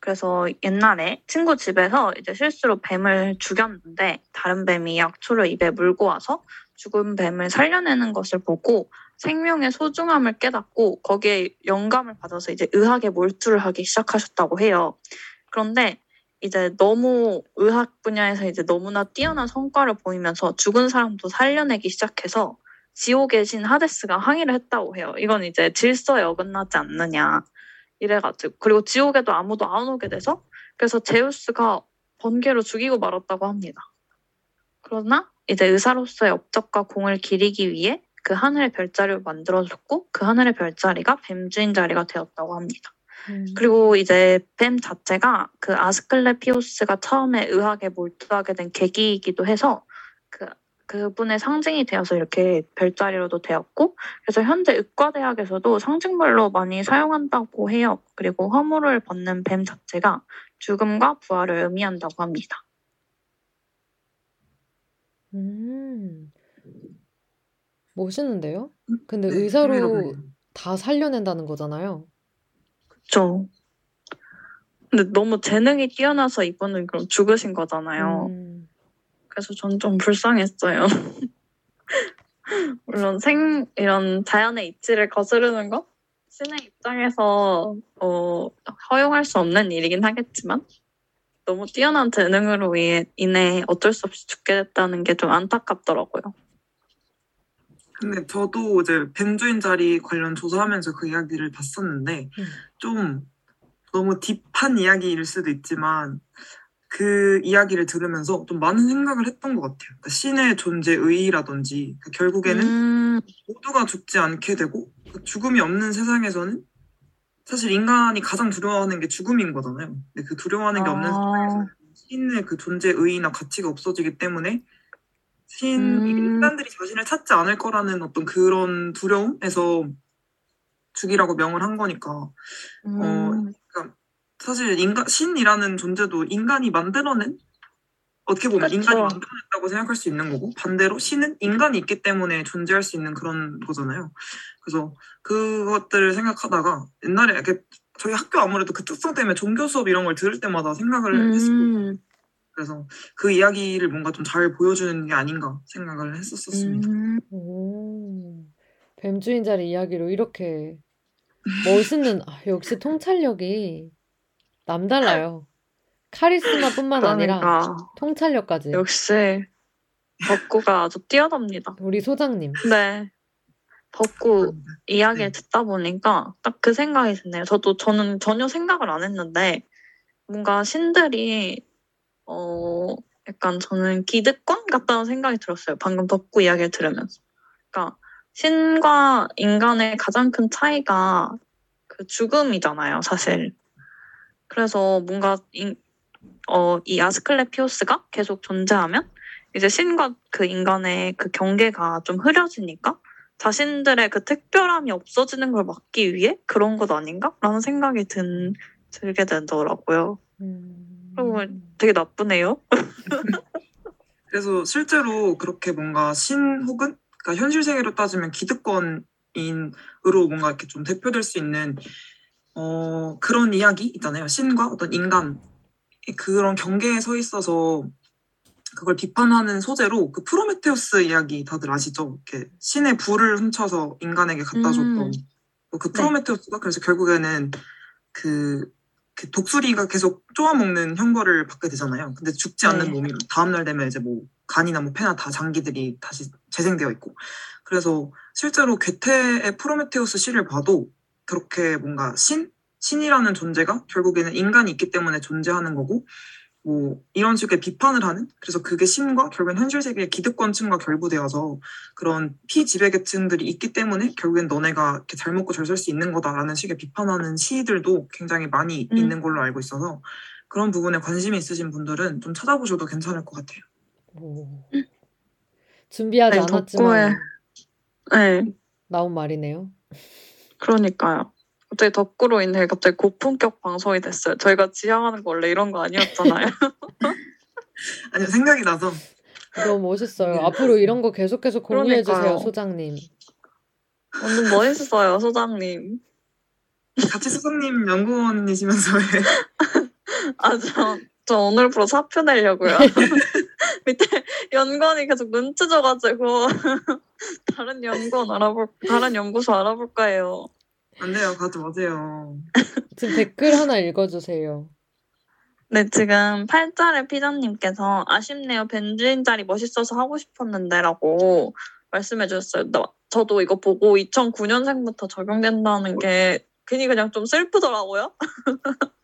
그래서 옛날에 친구 집에서 이제 실수로 뱀을 죽였는데 다른 뱀이 약초를 입에 물고 와서 죽은 뱀을 살려내는 것을 보고 생명의 소중함을 깨닫고 거기에 영감을 받아서 이제 의학에 몰두를 하기 시작하셨다고 해요. 그런데 이제 너무 의학 분야에서 이제 너무나 뛰어난 성과를 보이면서 죽은 사람도 살려내기 시작해서 지옥의 신 하데스가 항의를 했다고 해요. 이건 이제 질서에 어긋나지 않느냐. 이래가지고 그리고 지옥에도 아무도 안 오게 돼서 그래서 제우스가 번개로 죽이고 말았다고 합니다. 그러나 이제 의사로서의 업적과 공을 기리기 위해 그 하늘의 별자리를 만들어줬고 그 하늘의 별자리가 뱀 주인 자리가 되었다고 합니다. 음. 그리고 이제 뱀 자체가 그 아스클레피오스가 처음에 의학에 몰두하게 된 계기이기도 해서 그 그분의 상징이 되어서 이렇게 별자리로도 되었고 그래서 현재 의과대학에서도 상징물로 많이 사용한다고 해요. 그리고 허물을 벗는 뱀 자체가 죽음과 부활을 의미한다고 합니다. 음. 멋있는데요? 근데 네, 의사로. 다 살려낸다는 거잖아요. 그렇죠. 근데 너무 재능이 뛰어나서 이분은 그럼 죽으신 거잖아요. 음. 그래서 전 좀 불쌍했어요. 물론 생 이런 자연의 이치를 거스르는 거 신의 입장에서 어, 허용할 수 없는 일이긴 하겠지만 너무 뛰어난 재능으로 인해 어쩔 수 없이 죽게 됐다는 게 좀 안타깝더라고요. 근데 저도 이제 뱀주인 자리 관련 조사하면서 그 이야기를 봤었는데 음. 좀 너무 딥한 이야기일 수도 있지만 그 이야기를 들으면서 좀 많은 생각을 했던 것 같아요. 그러니까 신의 존재 의 의라든지 그러니까 결국에는 음, 모두가 죽지 않게 되고 그 죽음이 없는 세상에서는 사실 인간이 가장 두려워하는 게 죽음인 거잖아요. 근데 그 두려워하는 게 없는 아. 세상에서는 신의 그 존재 의 의나 가치가 없어지기 때문에 신 음. 인간들이 자신을 찾지 않을 거라는 어떤 그런 두려움에서 죽이라고 명을 한 거니까 음, 사실 인간 신이라는 존재도 인간이 만들어낸 어떻게 보면 그쵸. 인간이 만들어냈다고 생각할 수 있는 거고 반대로 신은 인간이 있기 때문에 존재할 수 있는 그런 거잖아요. 그래서 그것들을 생각하다가 옛날에 이렇게 저희 학교 아무래도 그 특성 때문에 종교 수업 이런 걸 들을 때마다 생각을. 음, 그래서 그 이야기를 뭔가 좀 잘 보여주는 게 아닌가 생각을 했었었습니다. 음. 오. 뱀주인 자리 이야기로 이렇게 멋있는, 아, 역시 통찰력이 남달라요. 카리스마뿐만 아니라 그러니까 통찰력까지. 역시 덕구가 아주 뛰어납니다. 우리 소장님. 네. 덕구 이야기를 듣다 보니까 딱 그 생각이 드네요. 저도 저는 전혀 생각을 안 했는데 뭔가 신들이 어 약간 저는 기득권 같다는 생각이 들었어요. 방금 덕구 이야기를 들으면서. 그러니까 신과 인간의 가장 큰 차이가 그 죽음이잖아요, 사실. 그래서 뭔가 인- 어, 이 아스클레피오스가 계속 존재하면 이제 신과 그 인간의 그 경계가 좀 흐려지니까 자신들의 그 특별함이 없어지는 걸 막기 위해 그런 것 아닌가라는 생각이 든 들게 되더라고요. 음. 그리고 되게 나쁘네요. 그래서 실제로 그렇게 뭔가 신 혹은 그러니까 현실 세계로 따지면 기득권인으로 뭔가 이렇게 좀 대표될 수 있는 어, 그런 이야기 있잖아요. 신과 어떤 인간 그런 경계에 서 있어서 그걸 비판하는 소재로 그 프로메테우스 이야기 다들 아시죠? 이렇게 신의 불을 훔쳐서 인간에게 갖다 줬던 음. 뭐그 프로메테우스가 그래서 결국에는 그, 그 독수리가 계속 쪼아먹는 형벌을 받게 되잖아요. 근데 죽지 않는 네. 몸이 다음날 되면 이제 뭐 간이나 뭐 폐나 다 장기들이 다시 재생되어 있고 그래서 실제로 괴테의 프로메테우스 시를 봐도 그렇게 뭔가 신 신이라는 존재가 결국에는 인간이 있기 때문에 존재하는 거고 뭐 이런 식의 비판을 하는 그래서 그게 신과 결국엔 현실 세계의 기득권층과 결부되어서 그런 피지배계층들이 있기 때문에 결국엔 너네가 이렇게 잘 먹고 잘 살 수 있는 거다라는 식의 비판하는 시들도 굉장히 많이 음. 있는 걸로 알고 있어서 그런 부분에 관심이 있으신 분들은 좀 찾아보셔도 괜찮을 것 같아요. 오. 준비하지 네, 않았지만 네, 나온 말이네요. 그러니까요. 갑자기 덕구로 인해 갑자기 고품격 방송이 됐어요. 저희가 지향하는 거 원래 이런 거 아니었잖아요. 아니요 생각이 나서 너무 멋있어요. 네. 앞으로 이런 거 계속해서 공유해 주세요. 소장님. 완전 멋있어요, 소장님. 같이 수석님 연구원이시면서 왜 아, 저, 저 오늘부로 사표 내려고요. 밑에 연구원이 계속 눈치 줘가지고 다른 연구원 알아볼, 다른 연구소 알아볼 거예요. 안 돼요 가지 마세요. 지금 댓글 하나 읽어주세요. 네, 지금 팔자의 피자님께서 아쉽네요. 벤주인 자리 멋있어서 하고 싶었는데라고 말씀해 주셨어요. 나- 저도 이거 보고 2009년생부터 적용된다는 게 괜히 그냥 좀 슬프더라고요.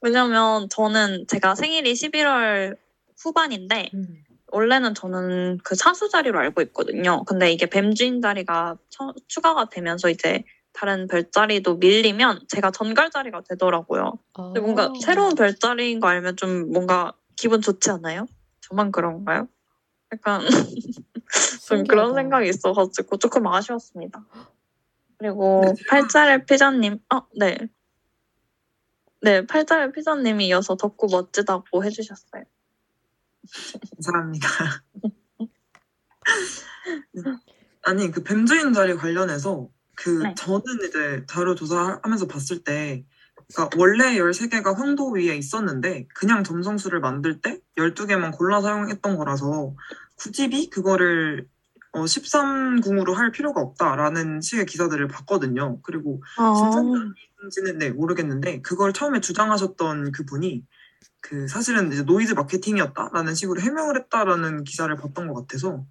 왜냐면 저는 제가 생일이 11월 후반인데 음. 원래는 저는 그 사수 자리로 알고 있거든요. 근데 이게 뱀주인 자리가 처- 추가가 되면서 이제 다른 별자리도 밀리면 제가 전갈 자리가 되더라고요. 근데 뭔가 아. 새로운 별자리인 거 알면 좀 뭔가 기분 좋지 않아요? 저만 그런가요? 약간 좀 그런. 생각이 있어가지고 조금 아쉬웠습니다. 그리고 네, 팔자를 피자님, 아, 네. 네, 팔자를 피자님이 이어서 덕구 멋지다고 해주셨어요. 감사합니다. 네. 아니 그 뱀주인 자리 관련해서 그 네. 저는 이제 자료 조사하면서 봤을 때 그러니까 원래 13개가 황도 위에 있었는데 그냥 점성술을 만들 때 12개만 골라 사용했던 거라서 굳이 그거를 어, 13궁으로 할 필요가 없다라는 식의 기사들을 봤거든요. 그리고 아, 진짜인지는 네, 모르겠는데 그걸 처음에 주장하셨던 그분이 그 사실은 이제 노이즈 마케팅이었다라는 식으로 해명을 했다라는 기사를 봤던 것 같아서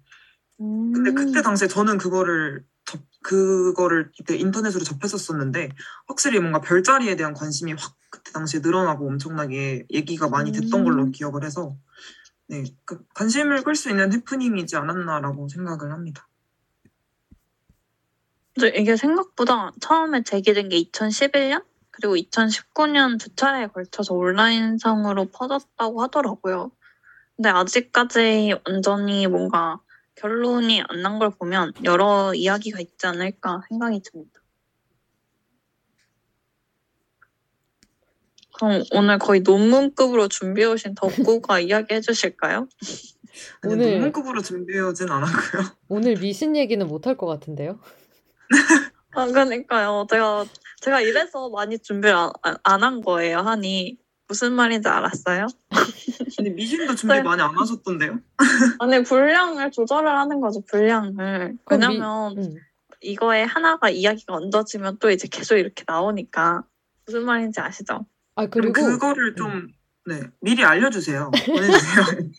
근데 음. 그때 당시에 저는 그거를 접, 그거를 이때 인터넷으로 접했었었는데 확실히 뭔가 별자리에 대한 관심이 확 그때 당시에 늘어나고 엄청나게 얘기가 많이 됐던 걸로 음. 기억을 해서 네, 그 관심을 끌 수 있는 해프닝이지 않았나라고 생각을 합니다. 이게 생각보다 처음에 제기된 게 2011년? 그리고 2019년 두 차례에 걸쳐서 온라인상으로 퍼졌다고 하더라고요. 근데 아직까지 완전히 뭔가 결론이 안 난 걸 보면 여러 이야기가 있지 않을까 생각이 듭니다. 그럼 오늘 거의 논문급으로 준비해 오신 덕구가 이야기해 주실까요? 아니, 오늘- 논문급으로 준비해오진 않았고요. 오늘 미신 얘기는 못 할 것 같은데요? 아, 그러니까요. 제가, 제가 이래서 많이 준비를 안한 거예요, 하니. 무슨 말인지 알았어요? 근데 미신도 준비 네. 많이 안 하셨던데요? 아니, 분량을 조절을 하는 거죠, 분량을. 그럼 미- 왜냐면 응. 이거에 하나가 이야기가 얹어지면 또 이제 계속 이렇게 나오니까. 무슨 말인지 아시죠? 아 그리고 그리고 그거를 좀 네, 미리 알려주세요. 보내주세요.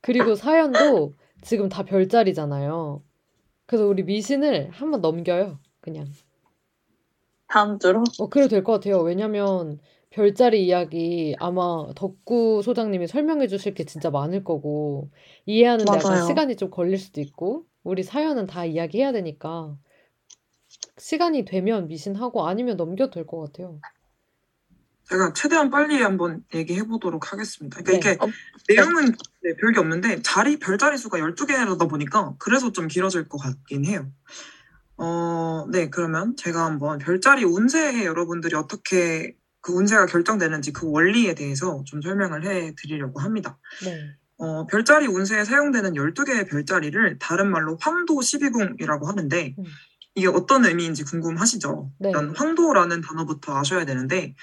그리고 사연도 지금 다 별자리잖아요. 그래서 우리 미신을 한번 넘겨요. 그냥. 다음 주로. 어, 그래도 될 것 같아요. 왜냐면 별자리 이야기 아마 덕구 소장님이 설명해 주실 게 진짜 많을 거고 이해하는데 약간. 시간이 좀 걸릴 수도 있고 우리 사연은 다 이야기해야 되니까 시간이 되면 미신하고 아니면 넘겨도 될 것 같아요. 제가 최대한 빨리 한번 얘기해 보도록 하겠습니다. 그러니까 네. 이게 어, 내용은 네, 별게 없는데 자리 별자리 수가 12개라다 보니까 그래서 좀 길어질 것 같긴 해요. 어, 네, 그러면 제가 한번 별자리 운세에 여러분들이 어떻게 그 운세가 결정되는지 그 원리에 대해서 좀 설명을 해 드리려고 합니다. 네. 어, 별자리 운세에 사용되는 12개의 별자리를 다른 말로 황도 12궁이라고 하는데 음. 이게 어떤 의미인지 궁금하시죠? 네. 일단 황도라는 단어부터 아셔야 되는데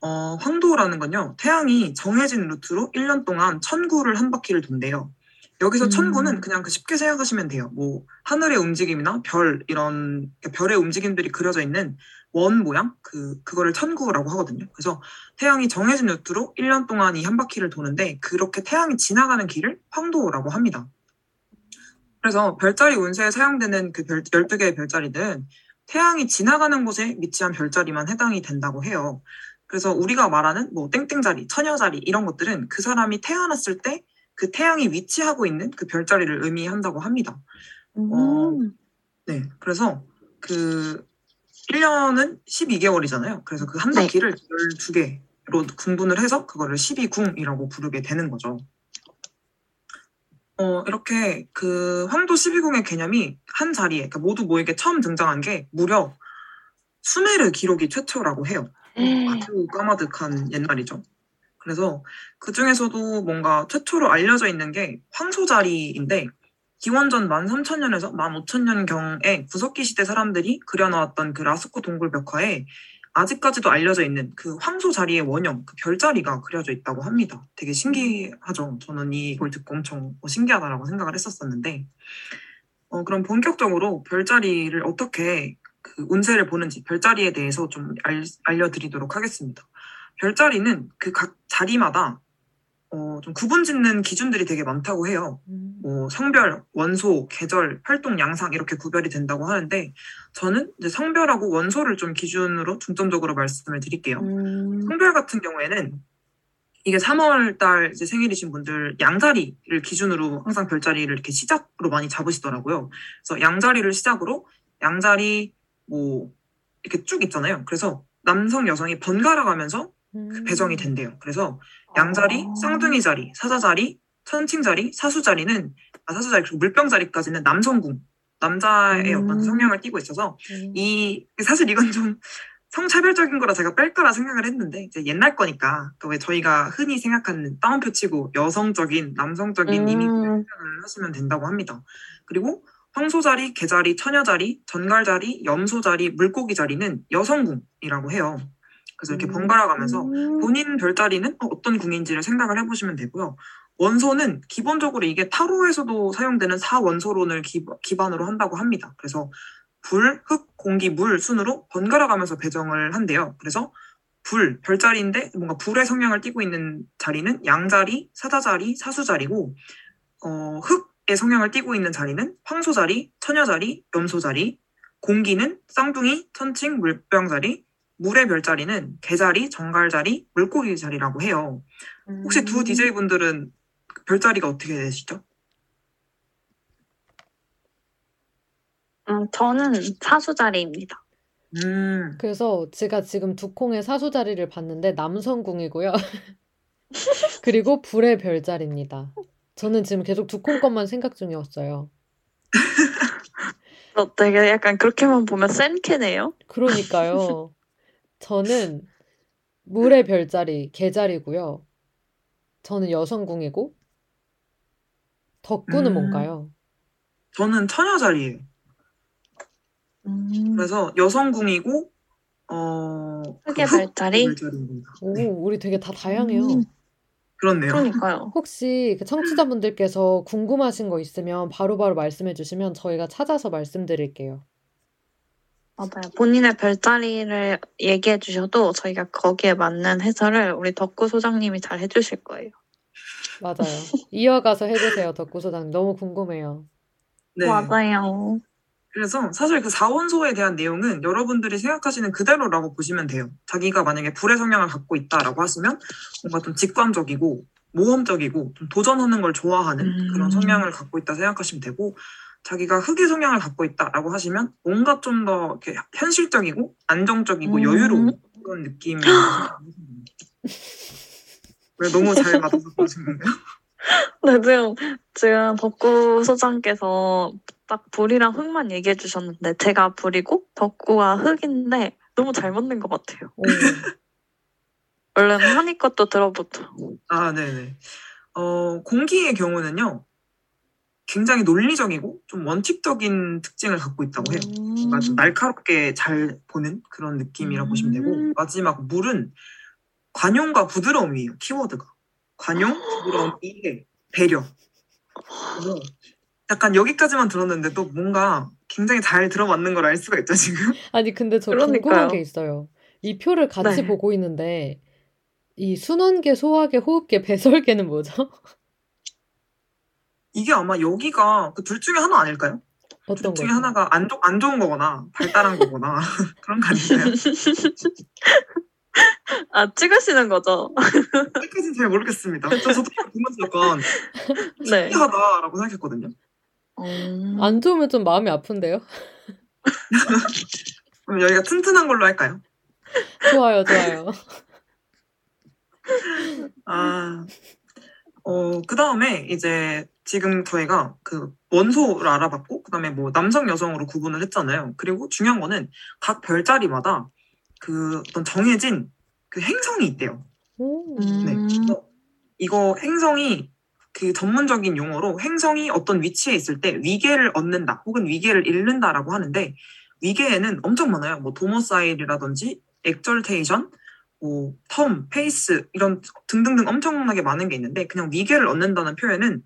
어, 황도라는 건요. 태양이 정해진 루트로 1년 동안 천구를 한 바퀴를 돈대요. 여기서 음. 천구는 그냥 그 쉽게 생각하시면 돼요. 뭐 하늘의 움직임이나 별 이런 별의 움직임들이 그려져 있는 원 모양 그 그거를 천구라고 하거든요. 그래서 태양이 정해진 루트로 1년 동안 이 한 바퀴를 도는데 그렇게 태양이 지나가는 길을 황도라고 합니다. 그래서 별자리 운세에 사용되는 그 별, 12개의 별자리는 태양이 지나가는 곳에 위치한 별자리만 해당이 된다고 해요. 그래서 우리가 말하는 뭐 땡땡자리, 처녀자리 이런 것들은 그 사람이 태어났을 때 그 태양이 위치하고 있는 그 별자리를 의미한다고 합니다. 어, 음. 네. 그래서 그 1년은 12개월이잖아요. 그래서 그한 네. 바퀴를 12개로 군분을 해서 그거를 12궁이라고 부르게 되는 거죠. 어, 이렇게 그 황도 12궁의 개념이 한 자리에, 그러니까 모두 모이게 처음 등장한 게 무려 수메르 기록이 최초라고 해요. 아주 까마득한 옛날이죠. 그래서 그 중에서도 뭔가 최초로 알려져 있는 게 황소자리인데 기원전 13,000년에서 15,000년경에 구석기 시대 사람들이 그려놓았던 그 라스코 동굴 벽화에 아직까지도 알려져 있는 그 황소 자리의 원형, 그 별자리가 그려져 있다고 합니다. 되게 신기하죠. 저는 이걸 듣고 엄청 어, 신기하다라고 생각을 했었었는데, 어, 그럼 본격적으로 별자리를 어떻게 그 운세를 보는지 별자리에 대해서 좀 알, 알려드리도록 하겠습니다. 별자리는 그 각 자리마다 어, 좀 구분 짓는 기준들이 되게 많다고 해요. 음. 뭐 성별, 원소, 계절, 활동 양상 이렇게 구별이 된다고 하는데 저는 이제 성별하고 원소를 좀 기준으로 중점적으로 말씀을 드릴게요. 음. 성별 같은 경우에는 이게 3월 달 이제 생일이신 분들 양자리를 기준으로 항상 별자리를 이렇게 시작으로 많이 잡으시더라고요. 그래서 양자리를 시작으로 양자리 뭐 이렇게 쭉 있잖아요. 그래서 남성 여성이 번갈아 가면서 그 배정이 된대요. 그래서 양자리, 아. 쌍둥이 자리, 사자 자리, 천칭 자리, 사수 자리는 아 사수 자리 그리고 물병 자리까지는 남성궁 남자의 음. 어떤 성향을 띠고 있어서 음. 이 사실 이건 좀 성차별적인 거라 제가 뺄 거라 생각을 했는데 이제 옛날 거니까 그왜 저희가 흔히 생각하는 따옴표 치고 여성적인 남성적인 음. 이미지 생각을 하시면 된다고 합니다. 그리고 황소자리, 개자리, 처녀자리, 전갈자리, 염소자리, 물고기 자리는 여성궁이라고 해요. 그래서 이렇게 음. 번갈아 가면서 본인 별자리는 어, 어떤 궁인지를 생각을 해보시면 되고요. 원소는 기본적으로 이게 타로에서도 사용되는 사원소론을 기, 기반으로 한다고 합니다. 그래서 불, 흙, 공기, 물 순으로 번갈아 가면서 배정을 한대요. 그래서 불, 별자리인데 뭔가 불의 성향을 띠고 있는 자리는 양자리, 사자자리, 사수자리고 어, 흙의 성향을 띠고 있는 자리는 황소자리, 처녀자리, 염소자리 공기는 쌍둥이, 천칭, 물병자리 물의 별자리는 개자리, 정갈자리, 물고기 자리라고 해요. 혹시 두 DJ분들은 별자리가 어떻게 되시죠? 음, 저는 사수자리입니다. 음, 그래서 제가 지금 두 콩의 사수 자리를 봤는데 남성궁이고요. 그리고 불의 별자리입니다. 저는 지금 계속 두 콩 것만 생각 중이었어요. 저 되게 약간 그렇게만 보면 센 캐네요. 그러니까요. 저는 물의 별자리, 개자리고요. 저는 여성궁이고 덕구는 음. 뭔가요? 저는 처녀자리예요. 음, 그래서 여성궁이고 어, 흙의 그흙 별자리? 별자리입니다. 오, 네, 우리 되게 다 다양해요. 음, 그렇네요. 그러니까요. 혹시 그 청취자분들께서 궁금하신 거 있으면 바로바로 말씀해 주시면 저희가 찾아서 말씀드릴게요. 맞아요. 본인의 별자리를 얘기해 주셔도 저희가 거기에 맞는 해설을 우리 덕구 소장님이 잘 해주실 거예요. 맞아요. 이어가서 해주세요, 덕구 소장님. 너무 궁금해요. 네. 맞아요. 그래서 사실 그 사원소에 대한 내용은 여러분들이 생각하시는 그대로라고 보시면 돼요. 자기가 만약에 불의 성향을 갖고 있다라고 하시면 뭔가 좀 직관적이고 모험적이고 좀 도전하는 걸 좋아하는 음. 그런 성향을 갖고 있다 생각하시면 되고 자기가 흑의 성향을 갖고 있다라고 하시면 뭔가 좀 더 현실적이고 안정적이고 음. 여유로운 그런 느낌이 왜 너무 잘 맞아서 그러신 건가요? 네, 지금, 지금 덕구 소장께서 딱 불이랑 흙만 얘기해 주셨는데 제가 불이고 덕구가 흙인데 너무 잘 맞는 것 같아요. 오, 얼른 한이 것도 들어보죠. 아, 네네. 어, 공기의 경우는요, 굉장히 논리적이고 좀 원칙적인 특징을 갖고 있다고 해요. 뭔가 좀 날카롭게 잘 보는 그런 느낌이라 고 보시면 되고, 음. 마지막 물은 관용과 부드러움이에요, 키워드가. 관용, 부드러움, 이해, 배려. 그래서 약간 여기까지만 들었는데도 뭔가 굉장히 잘 들어맞는 걸 알 수가 있죠, 지금. 아니, 근데 저 그러니까요. 궁금한 게 있어요. 이 표를 같이 네. 보고 있는데, 이 순원계, 소화계, 호흡계, 배설계는 뭐죠? 이게 아마 여기가 그 둘 중에 하나 아닐까요? 어떤 둘 중에 거죠? 하나가 안, 좋, 안 좋은 거거나 발달한 거거나 그런 거 아닐까요? 아, 찍으시는 거죠? 여기까지는 잘 모르겠습니다. 저 저도 보면서 약간 네. 신기하다라고 생각했거든요. 음, 안 좋으면 좀 마음이 아픈데요? 그럼 여기가 튼튼한 걸로 할까요? 좋아요, 좋아요. 아, 어, 그 다음에 이제 지금 저희가 그 원소를 알아봤고, 그 다음에 뭐 남성, 여성으로 구분을 했잖아요. 그리고 중요한 거는 각 별자리마다 그 어떤 정해진 그 행성이 있대요. 오, 네. 음, 그래서 이거 행성이 그 전문적인 용어로 행성이 어떤 위치에 있을 때 위계를 얻는다 혹은 위계를 잃는다라고 하는데 위계에는 엄청 많아요. 뭐 domicile이라든지 exaltation, 뭐 term, face 이런 등등등 엄청나게 많은 게 있는데 그냥 위계를 얻는다는 표현은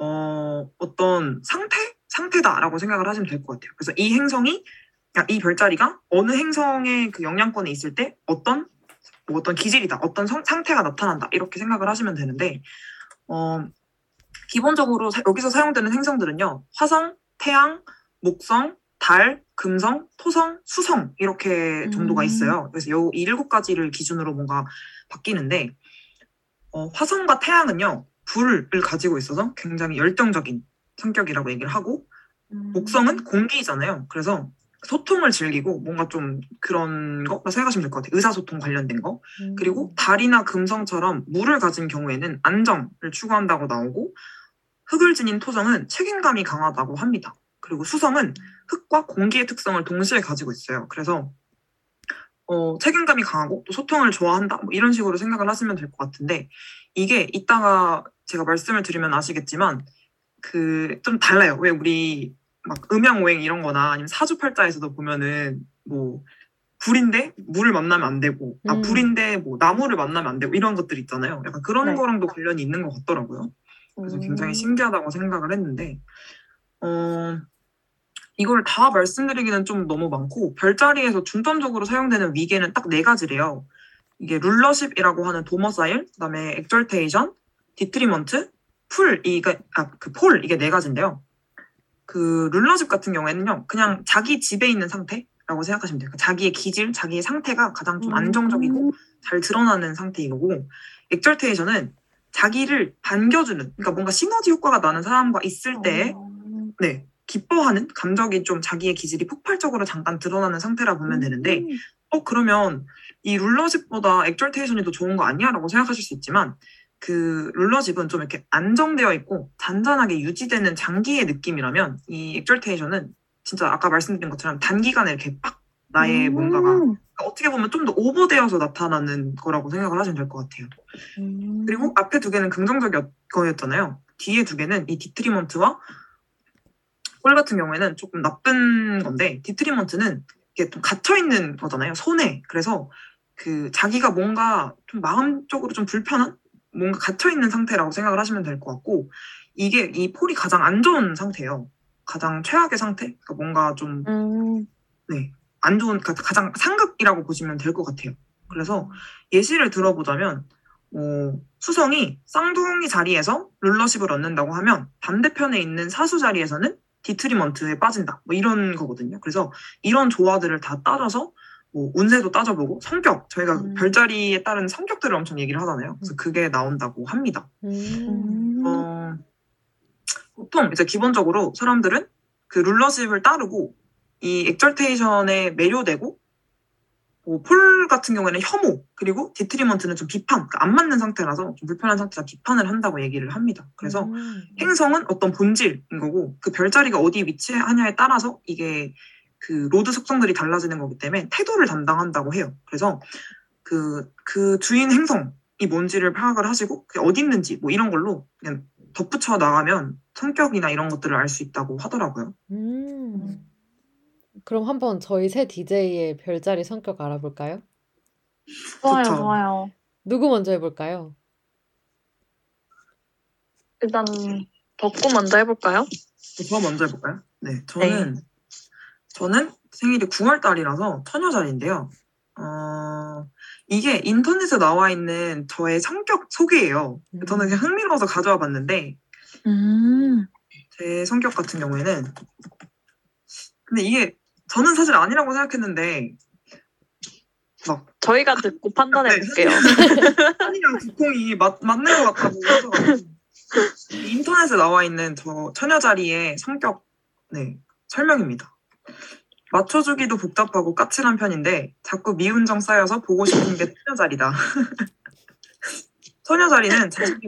어, 어떤 상태? 상태다라고 생각을 하시면 될 것 같아요. 그래서 이 행성이 그냥 이 별자리가 어느 행성의 그 영향권에 있을 때 어떤 뭐 어떤 기질이다, 어떤 성- 상태가 나타난다 이렇게 생각을 하시면 되는데 어, 기본적으로 사- 여기서 사용되는 행성들은요 화성, 태양, 목성, 달, 금성, 토성, 수성 이렇게 정도가 음. 있어요. 그래서 요 이 일곱 가지를 기준으로 뭔가 바뀌는데 어, 화성과 태양은요 불을 가지고 있어서 굉장히 열정적인 성격이라고 얘기를 하고 음. 목성은 공기잖아요. 그래서 소통을 즐기고 뭔가 좀 그런 거 생각하시면 될 것 같아요. 의사소통 관련된 거. 음. 그리고 달이나 금성처럼 물을 가진 경우에는 안정을 추구한다고 나오고 흙을 지닌 토성은 책임감이 강하다고 합니다. 그리고 수성은 흙과 공기의 특성을 동시에 가지고 있어요. 그래서 어, 책임감이 강하고 또 소통을 좋아한다 뭐 이런 식으로 생각을 하시면 될 것 같은데 이게 이따가 제가 말씀을 드리면 아시겠지만 그 좀 달라요. 왜 우리 막 음양오행 이런 거나 아니면 사주팔자에서도 보면은 뭐 불인데 물을 만나면 안 되고 아 음. 불인데 뭐 나무를 만나면 안 되고 이런 것들 있잖아요. 약간 그런 네. 거랑도 관련이 있는 것 같더라고요. 그래서 굉장히 신기하다고 생각을 했는데 어 이걸 다 말씀드리기는 좀 너무 많고 별자리에서 중점적으로 사용되는 위계는 딱 네 가지래요. 이게 rulership이라고 하는 domicile, 그다음에 exaltation, detriment, fall 이게 아 그 fall 이게 네 가지인데요. 그 rulership 같은 경우에는요, 그냥 자기 집에 있는 상태라고 생각하시면 돼요. 그러니까 자기의 기질, 자기의 상태가 가장 좀 안정적이고 잘 드러나는 상태인 거고, 엑절테이션은 자기를 반겨주는, 그러니까 뭔가 시너지 효과가 나는 사람과 있을 때, 네, 기뻐하는 감정이 좀 자기의 기질이 폭발적으로 잠깐 드러나는 상태라 보면 되는데, 어, 그러면 이 룰러십보다 엑절테이션이 더 좋은 거 아니야? 라고 생각하실 수 있지만, 그 룰러십은 좀 이렇게 안정되어 있고 잔잔하게 유지되는 장기의 느낌이라면, 이 엑절테이션은 진짜 아까 말씀드린 것처럼 단기간에 이렇게 빡 나의 음. 뭔가가 그러니까 어떻게 보면 좀 더 오버되어서 나타나는 거라고 생각을 하시면 될 것 같아요. 음. 그리고 앞에 두 개는 긍정적 거였잖아요. 뒤에 두 개는 이 detriment와 fall 같은 경우에는 조금 나쁜 건데 detriment는 이게 좀 갇혀 있는 거잖아요. 손에. 그래서 그 자기가 뭔가 좀 마음적으로 좀 불편한 뭔가 갇혀 있는 상태라고 생각을 하시면 될 것 같고 이게 이 fall이 가장 안 좋은 상태예요. 가장 최악의 상태. 그러니까 뭔가 좀 음. 네, 안 좋은, 그러니까 가장 상극이라고 보시면 될 것 같아요. 그래서 예시를 들어보자면, 어, 수성이 쌍둥이 자리에서 rulership을 얻는다고 하면 반대편에 있는 사수 자리에서는 detriment에 빠진다. 뭐 이런 거거든요. 그래서 이런 조화들을 다 따져서 뭐 운세도 따져보고 성격, 저희가 음. 별자리에 따른 성격들을 엄청 얘기를 하잖아요. 그래서 그게 나온다고 합니다. 음. 음. 어, 보통 이제 기본적으로 사람들은 그 rulership을 따르고 이 exaltation에 매료되고 뭐 fall 같은 경우에는 혐오 그리고 detriment는 좀 비판 그러니까 안 맞는 상태라서 좀 불편한 상태라 비판을 한다고 얘기를 합니다. 그래서 음. 행성은 어떤 본질인 거고 그 별자리가 어디 위치하냐에 따라서 이게 그 로드 속성들이 달라지는 거기 때문에 태도를 담당한다고 해요. 그래서 그, 그 주인 행성이 뭔지를 파악을 하시고 그게 어디 있는지 뭐 이런 걸로 그냥 덧붙여 나가면 성격이나 이런 것들을 알 수 있다고 하더라고요. 음. 그럼 한번 저희 새 DJ의 별자리 성격 알아볼까요? 좋아요, 좋죠. 좋아요. 누구 먼저 해볼까요? 일단 덕구 먼저 해볼까요? 저 먼저 해볼까요? 네, 저는 저는 생일이 9월 달이라서 처녀자리인데요. 어, 이게 인터넷에 나와 있는 저의 성격 소개예요. 음. 저는 그냥 흥미로워서 가져와 봤는데 음. 제 성격 같은 경우에는 근데 이게 저는 사실 아니라고 생각했는데 저희가 듣고 판단해 볼게요. 한이랑 두콩이 맞, 맞는 것 같다고 하셔가지고 인터넷에 나와 있는 저 처녀자리의 성격 네 설명입니다. 맞춰주기도 복잡하고 까칠한 편인데 자꾸 미운정 쌓여서 보고 싶은 게 처녀자리다. 처녀자리는 자신의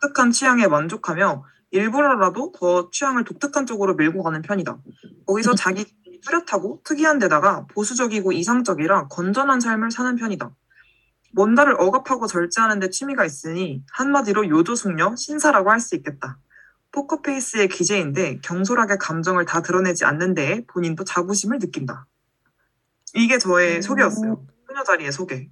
독특한 취향에 만족하며 일부러라도 더 취향을 독특한 쪽으로 밀고 가는 편이다. 거기서 자기 뚜렷하고 특이한 데다가 보수적이고 이상적이라 건전한 삶을 사는 편이다. 뭔가를 억압하고 절제하는 데 취미가 있으니 한마디로 요조숙녀 신사라고 할 수 있겠다. 포커페이스의 기재인데 경솔하게 감정을 다 드러내지 않는 데에 본인도 자부심을 느낀다. 이게 저의 음. 소개였어요. 소녀 자리의 소개.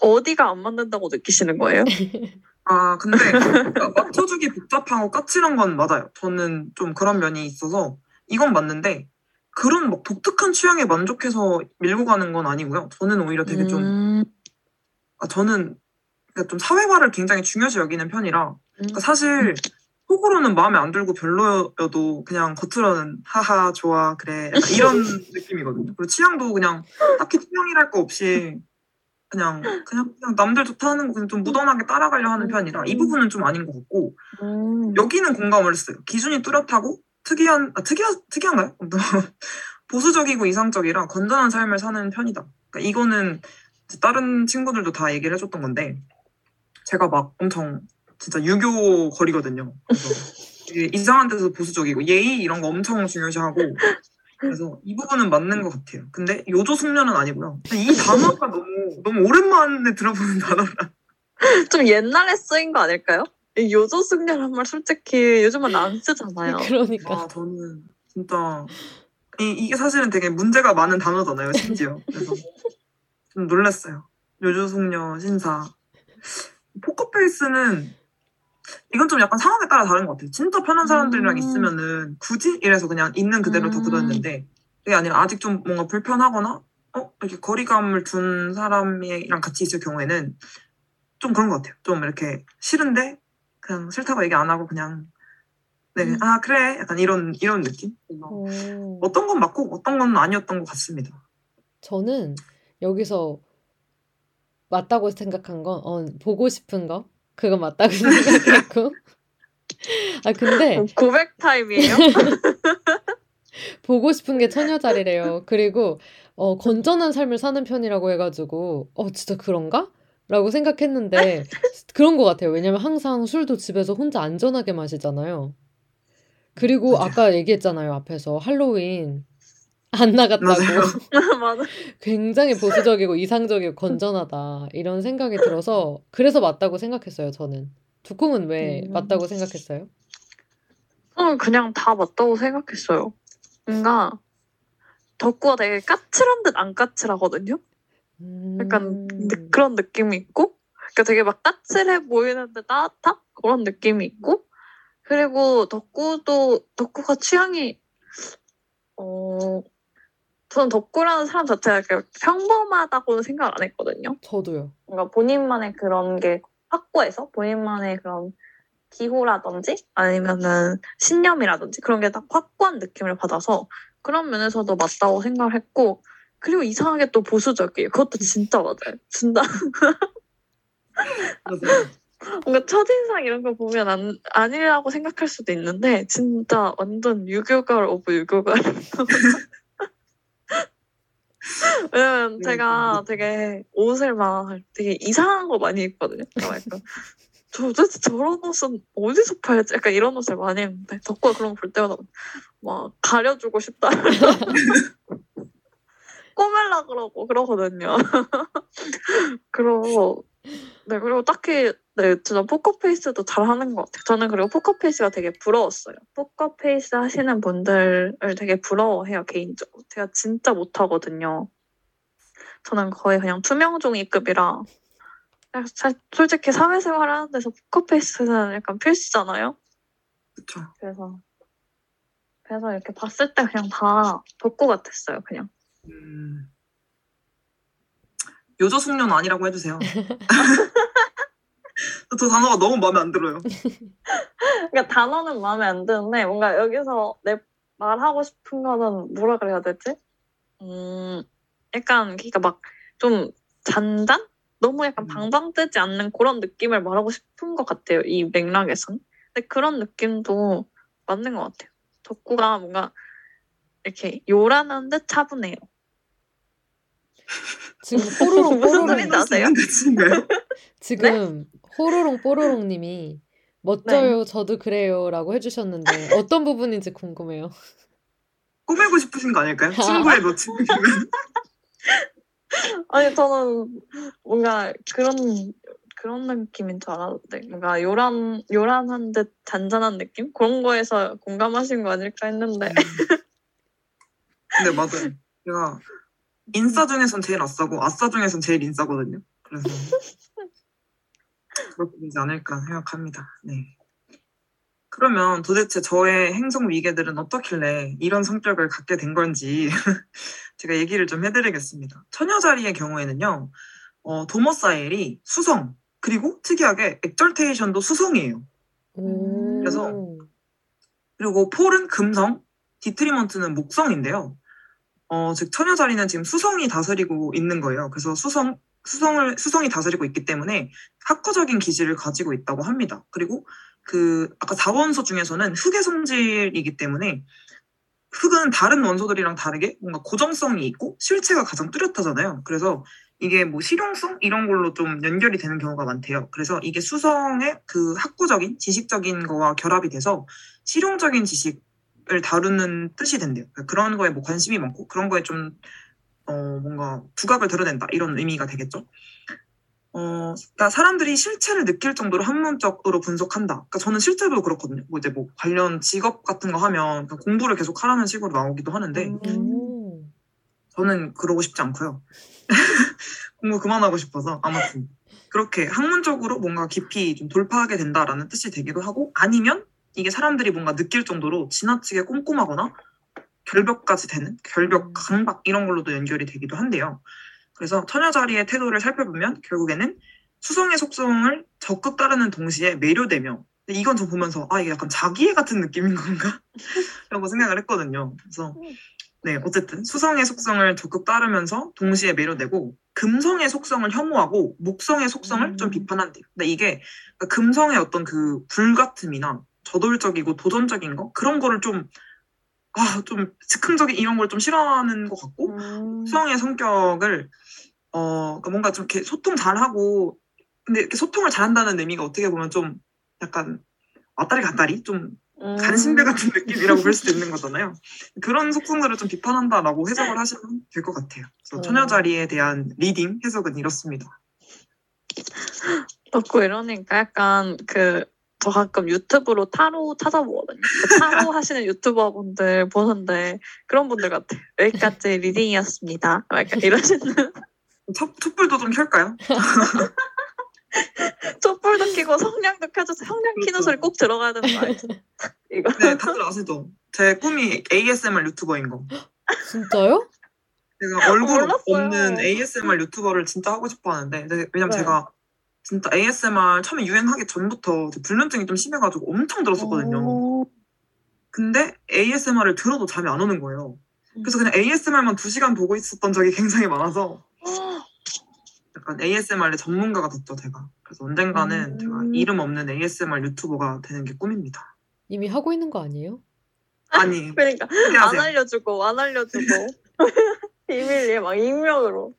어디가 안 맞는다고 느끼시는 거예요? 아 근데 그러니까 맞춰주기 복잡하고 까칠한 건 맞아요. 저는 좀 그런 면이 있어서 이건 맞는데 그런 막 독특한 취향에 만족해서 밀고 가는 건 아니고요. 저는 오히려 되게 좀 음. 아, 저는 그러니까 좀 사회화를 굉장히 중요시 여기는 편이라 음. 그러니까 사실 속으로는 마음에 안 들고 별로여도 그냥 겉으로는 하하 좋아 그래 약간 이런 느낌이거든요. 그리고 취향도 그냥 딱히 취향이랄 거 없이 그냥 그냥 그냥 남들 좋다는 거 그냥 좀 무던하게 따라가려 하는 편이라 이 부분은 좀 아닌 것 같고 음. 여기는 공감을 했어요. 기준이 뚜렷하고 특이한 아, 특이하 특이한가요? 보수적이고 이상적이라 건전한 삶을 사는 편이다. 그러니까 이거는 다른 친구들도 다 얘기를 해줬던 건데 제가 막 엄청 진짜 유교 거리거든요. 이상한 데서 보수적이고 예의 이런 거 엄청 중요시하고 그래서 이 부분은 맞는 것 같아요. 근데 요조 숙녀는 아니고요. 이 단어가 너무 너무 오랜만에 들어보는 단어라. 좀 옛날에 쓰인 거 아닐까요? 이 요조 숙녀란 말 솔직히 요즘은 안 쓰잖아요. 그러니까. 아 저는 진짜 이, 이게 사실은 되게 문제가 많은 단어잖아요. 심지어 그래서 좀 놀랐어요. 요조 숙녀 신사 포커페이스는 이건 좀 약간 상황에 따라 다른 것 같아요. 진짜 편한 사람들이랑 음. 있으면은 굳이 이래서 그냥 있는 그대로 다 음. 들었는데 그게 아니라 아직 좀 뭔가 불편하거나 어 이렇게 거리감을 둔 사람이랑 같이 있을 경우에는 좀 그런 것 같아요. 좀 이렇게 싫은데 그냥 싫다고 얘기 안 하고 그냥 네, 음. 아 그래 약간 이런 이런 느낌. 오. 어떤 건 맞고 어떤 건 아니었던 것 같습니다. 저는 여기서 맞다고 생각한 건, 어, 보고 싶은 거? 그건 맞다고 생각했고. 아, 근데 고백 타임이에요? 보고 싶은 게 처녀자리래요. 그리고, 어, 건전한 삶을 사는 편이라고 해가지고, 어, 진짜 그런가? 라고 생각했는데, 그런 것 같아요. 왜냐면 항상 술도 집에서 혼자 안전하게 마시잖아요. 그리고. 아까 얘기했잖아요. 앞에서 할로윈 안 나갔다고. 맞아. 굉장히 보수적이고 이상적이고 건전하다 이런 생각이 들어서 그래서 맞다고 생각했어요 저는 두콩은 왜 음. 맞다고 생각했어요? 저는 그냥 다 맞다고 생각했어요. 뭔가 덕구가 되게 까칠한 듯 안 까칠하거든요. 약간 음. 느- 그런 느낌이 있고, 그러니까 되게 막 까칠해 보이는데 따뜻한 그런 느낌이 있고, 그리고 덕구도 덕구가 취향이 어 저는 덕구라는 사람 자체가 이렇게 평범하다고는 생각을 안 했거든요. 저도요 뭔가 본인만의 그런 게 확고해서 본인만의 그런 기호라든지 아니면은 신념이라든지 그런 게 딱 확고한 느낌을 받아서 그런 면에서도 맞다고 생각을 했고 그리고 이상하게 또 보수적이에요. 그것도 진짜 맞아요. 진짜. 뭔가 첫인상 이런 거 보면 안, 아니라고 생각할 수도 있는데 진짜 완전 유교걸 of 유교걸 왜냐면 제가 되게 옷을 막 되게 이상한 거 많이 입거든요. 그러니까 저 도대체 저런 옷은 어디서 팔지? 약간 이런 옷을 많이 입는데 덕구가 그런 거 볼 때마다 막 가려주고 싶다. 꼬맬라 그러고 그러거든요. 그러고 네, 그리고 딱히, 네, 진짜 포커페이스도 잘하는 것 같아요. 저는 그리고 포커페이스가 되게 부러웠어요. 포커페이스 하시는 분들을 되게 부러워해요, 개인적으로. 제가 진짜 못하거든요. 저는 거의 그냥 투명종이급이라. 사- 솔직히 사회생활 하는 데서 포커페이스는 약간 필수잖아요? 그렇죠. 그래서, 그래서 이렇게 봤을 때 그냥 다 덕구 같았어요, 그냥. 음, 요조 숙녀는 아니라고 해주세요. 저 단어가 너무 마음에 안 들어요. 그러니까 단어는 마음에 안 드는데 뭔가 여기서 내 말하고 싶은 거는 뭐라 그래야 되지? 음, 약간 그러니까 막 좀 잔잔? 너무 약간 음. 방방 뜨지 않는 그런 느낌을 말하고 싶은 것 같아요. 이 맥락에선. 근데 그런 느낌도 맞는 것 같아요. 덕구가 뭔가 이렇게 요란한 듯 차분해요. 지금 호로록 무슨 아세요? 대치인가요? 지금 호로록 뽀로록님이 멋져요 저도 그래요라고 해주셨는데 어떤 부분인지 궁금해요 꾸미고 싶으신 거 아닐까요? 친구의 너 친구면 아니 저는 뭔가 그런 그런 느낌인 줄 알았는데 뭔가 요란 요란한 듯 잔잔한 느낌 그런 거에서 공감하신 거 아닐까 했는데 근데 맞아요. 제가 인싸 중에선 제일 아싸고 아싸 중에선 제일 인싸거든요. 그래서 그렇게 되지 않을까 생각합니다. 네. 그러면 도대체 저의 행성 위계들은 어떻길래 이런 성격을 갖게 된 건지 제가 얘기를 좀 해드리겠습니다. 처녀자리의 경우에는요, 어, domicile이 수성, 그리고 특이하게 exaltation도 수성이에요. 오. 그래서 그리고 fall은 금성, detriment는 목성인데요. 어, 즉 처녀 자리는 지금 수성이 다스리고 있는 거예요. 그래서 수성 수성을 수성이 다스리고 있기 때문에 학구적인 기질을 가지고 있다고 합니다. 그리고 그 아까 4원소 중에서는 흙의 성질이기 때문에 흙은 다른 원소들이랑 다르게 뭔가 고정성이 있고 실체가 가장 뚜렷하잖아요. 그래서 이게 뭐 실용성 이런 걸로 좀 연결이 되는 경우가 많대요. 그래서 이게 수성의 그 학구적인 지식적인 거와 결합이 돼서 실용적인 지식을 다루는 뜻이 된대요. 그러니까 그런 거에 뭐 관심이 많고 그런 거에 좀 어, 뭔가 두각을 드러낸다 이런 의미가 되겠죠. 어, 그러니까 사람들이 실체를 느낄 정도로 학문적으로 분석한다. 그러니까 저는 실제로 그렇거든요. 뭐 이제 뭐 관련 직업 같은 거 하면 공부를 계속 하라는 식으로 나오기도 하는데 오. 저는 그러고 싶지 않고요. 공부 그만하고 싶어서 아무튼 그렇게 학문적으로 뭔가 깊이 좀 돌파하게 된다라는 뜻이 되기도 하고 아니면 이게 사람들이 뭔가 느낄 정도로 지나치게 꼼꼼하거나 결벽까지 되는 결벽 강박 이런 걸로도 연결이 되기도 한데요. 그래서 처녀 자리의 태도를 살펴보면 결국에는 수성의 속성을 적극 따르는 동시에 매료되며 이건 저 보면서 아 이게 약간 자기애 같은 느낌인 건가? 라고 생각을 했거든요. 그래서 네 어쨌든 수성의 속성을 적극 따르면서 동시에 매료되고 금성의 속성을 혐오하고 목성의 속성을 음. 좀 비판한대요. 근데 이게 그러니까 금성의 어떤 그 불같음이나 저돌적이고 도전적인 거 그런 거를 좀 아, 좀 즉흥적인 이런 걸 좀 싫어하는 것 같고 음. 수성의 성격을 어 그러니까 뭔가 좀 이렇게 소통 잘하고 근데 이렇게 소통을 잘한다는 의미가 어떻게 보면 좀 약간 왔다리 갔다리 좀 음. 간신배 같은 느낌이라고 볼 수도 있는 거잖아요. 그런 속성들을 좀 비판한다라고 해석을 하시면 될 것 같아요. 그래서 어. 처녀자리에 대한 reading 해석은 이렇습니다. 덕구 이러니까 약간 그, 저 가끔 유튜브로 타로 찾아보거든요. 그 타로 하시는 유튜버분들 보는데 그런 분들 같아요. 여기까지 reading이었습니다. 약간 이러시는. 촛, 촛불도 좀 켤까요? 촛불도 켜고 성냥도 켜줘서 성냥 키는 그렇죠. 소리 꼭 들어가야 되는 거 알죠? 이거. 네, 다들 아시죠? 제 꿈이 ASMR 유튜버인 거. 진짜요? 제가 얼굴 몰랐어요. 없는 ASMR 유튜버를 진짜 하고 싶어 하는데, 왜냐면 네. 제가 진짜 ASMR 처음에 유행하기 전부터 불면증이 좀 심해가지고 엄청 들었었거든요. 오. 근데 ASMR을 들어도 잠이 안 오는 거예요. 그래서 그냥 ASMR만 두 시간 보고 있었던 적이 굉장히 많아서 약간 ASMR의 전문가가 됐죠, 제가. 그래서 언젠가는 음. 제가 이름 없는 ASMR 유튜버가 되는 게 꿈입니다. 이미 하고 있는 거 아니에요? 아니, 그러니까 안. 알려주고 안 알려주고 비밀리에 막 익명으로.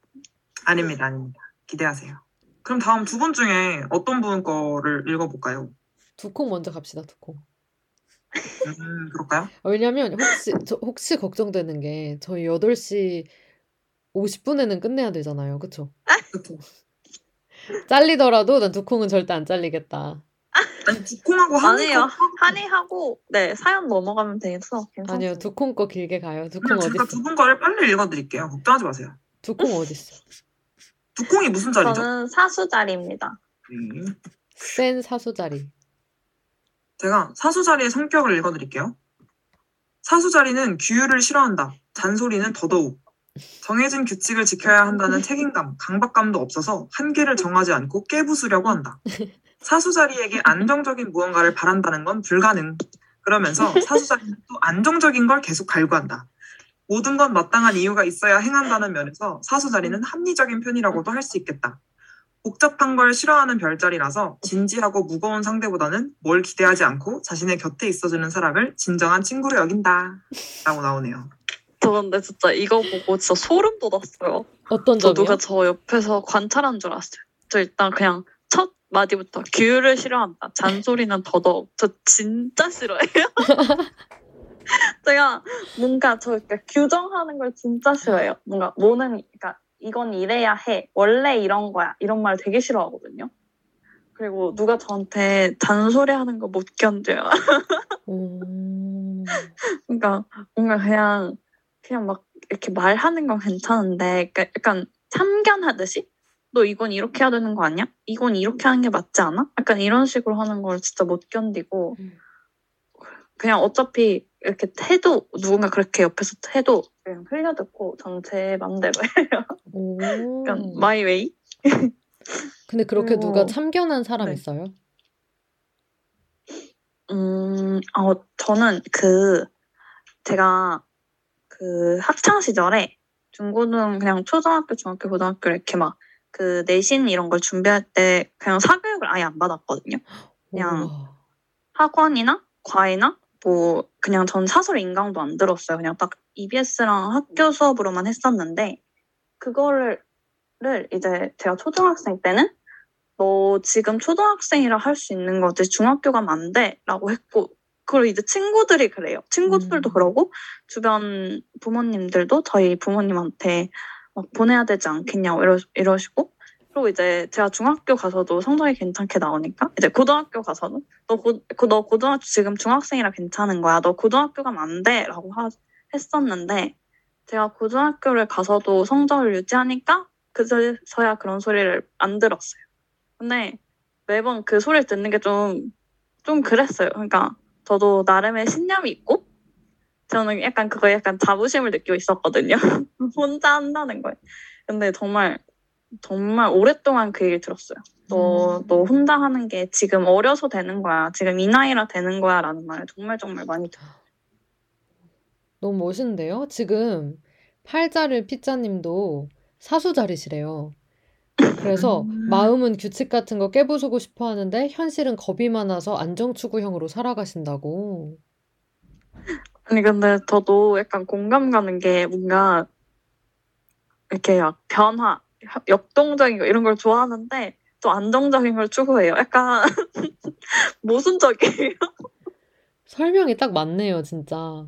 아닙니다, 아닙니다. 기대하세요. 그럼 다음 두 분 중에 어떤 분 거를 읽어볼까요? 두콩 먼저 갑시다, 두콩. 음, 그럴까요? 아, 왜냐면 혹시 저 혹시 걱정되는 게 저희 8시 50분에는 끝내야 되잖아요. 그쵸? 잘리더라도 난 두콩은 절대 안 잘리겠다. 아니, 두콩하고 한이 아니에요. 한이하고 네 사연 넘어가면 돼서 괜찮아요. 아니요, 두콩 거 길게 가요. 두콩 그럼 제가 어딨어? 두분 거를 빨리 읽어드릴게요. 걱정하지 마세요. 두콩 어딨어? 두콩이 무슨 자리죠? 저는 사수 자리입니다. 네. 센 사수 자리. 제가 사수 자리의 성격을 읽어드릴게요. 사수 자리는 규율을 싫어한다. 잔소리는 더더욱. 정해진 규칙을 지켜야 한다는 책임감, 강박감도 없어서 한계를 정하지 않고 깨부수려고 한다. 사수자리에게 안정적인 무언가를 바란다는 건 불가능. 그러면서 사수자리는 또 안정적인 걸 계속 갈구한다. 모든 건 마땅한 이유가 있어야 행한다는 면에서 사수 자리는 합리적인 편이라고도 할 수 있겠다. 복잡한 걸 싫어하는 별자리라서 진지하고 무거운 상대보다는 뭘 기대하지 않고 자신의 곁에 있어주는 사람을 진정한 친구로 여긴다. 라고 나오네요. 저 근데 진짜 이거 보고 진짜 소름 돋았어요. 어떤 저 점이요? 누가 저 옆에서 관찰한 줄 알았어요. 저 일단 그냥 첫 마디부터 규율을 싫어한다. 잔소리는 더더욱. 저 진짜 싫어해요. 제가 뭔가 저 그러니까 규정하는 걸 진짜 싫어해요. 뭔가 뭐는 그러니까 이건 이래야 해. 원래 이런 거야. 이런 말 되게 싫어하거든요. 그리고 누가 저한테 잔소리하는 거 못 견뎌요. 오... 그러니까 뭔가 그냥 그냥 막 이렇게 말하는 건 괜찮은데 그러니까 약간 참견하듯이 너 이건 이렇게 해야 되는 거 아니야? 이건 이렇게 하는 게 맞지 않아? 약간 이런 식으로 하는 걸 진짜 못 견디고 음. 그냥 어차피 이렇게 해도 누군가 그렇게 옆에서 해도 그냥 흘려듣고 전 제 맘대로 해요. 오... 약간 my way. 근데 그렇게 그리고- 누가 참견한 사람 네. 있어요? 음, 어, 저는 그, 제가 그 학창 시절에 중고등 그냥 초등학교, 중학교, 고등학교 이렇게 막 그 내신 이런 걸 준비할 때 그냥 사교육을 아예 안 받았거든요. 그냥 우와. 학원이나 과외나 뭐 그냥 전 사설 인강도 안 들었어요. 그냥 딱 EBS랑 학교 수업으로만 했었는데 그거를 를 이제 제가 초등학생 때는 너 지금 초등학생이라 할 수 있는 거지 중학교 가면 안 돼라고 했고 그리고 이제 친구들이 그래요. 친구들도 음. 그러고 주변 부모님들도 저희 부모님한테 막 보내야 되지 않겠냐고 이러, 이러시고 그리고 이제 제가 중학교 가서도 성적이 괜찮게 나오니까 이제 고등학교 가서도 너, 고, 그, 너 고등학교 지금 중학생이라 괜찮은 거야. 너 고등학교 가면 안 돼. 라고 하, 했었는데 제가 고등학교를 가서도 성적을 유지하니까 그제서야 그런 소리를 안 들었어요. 근데 매번 그 소리를 듣는 게 좀, 좀 그랬어요. 그러니까 저도 나름의 신념이 있고 저는 약간 그거에 약간 자부심을 느끼고 있었거든요. 혼자 한다는 거에. 근데 정말 정말 오랫동안 그 얘기를 들었어요. 너, 너 혼자 하는 게 지금 어려서 되는 거야. 지금 이 나이라 되는 거야. 라는 말을 정말 정말 많이 들었어요. 너무 멋있는데요? 지금 팔자를 피자님도 사수자리시래요. 그래서 음. 마음은 규칙 같은 거 깨부수고 싶어 하는데 현실은 겁이 많아서 안정추구형으로 살아가신다고. 아니, 근데 저도 약간 공감 가는 게 뭔가 이렇게 막 변화, 역동적인 거 이런 걸 좋아하는데 또 안정적인 걸 추구해요. 약간 모순적이에요. 설명이 딱 맞네요, 진짜.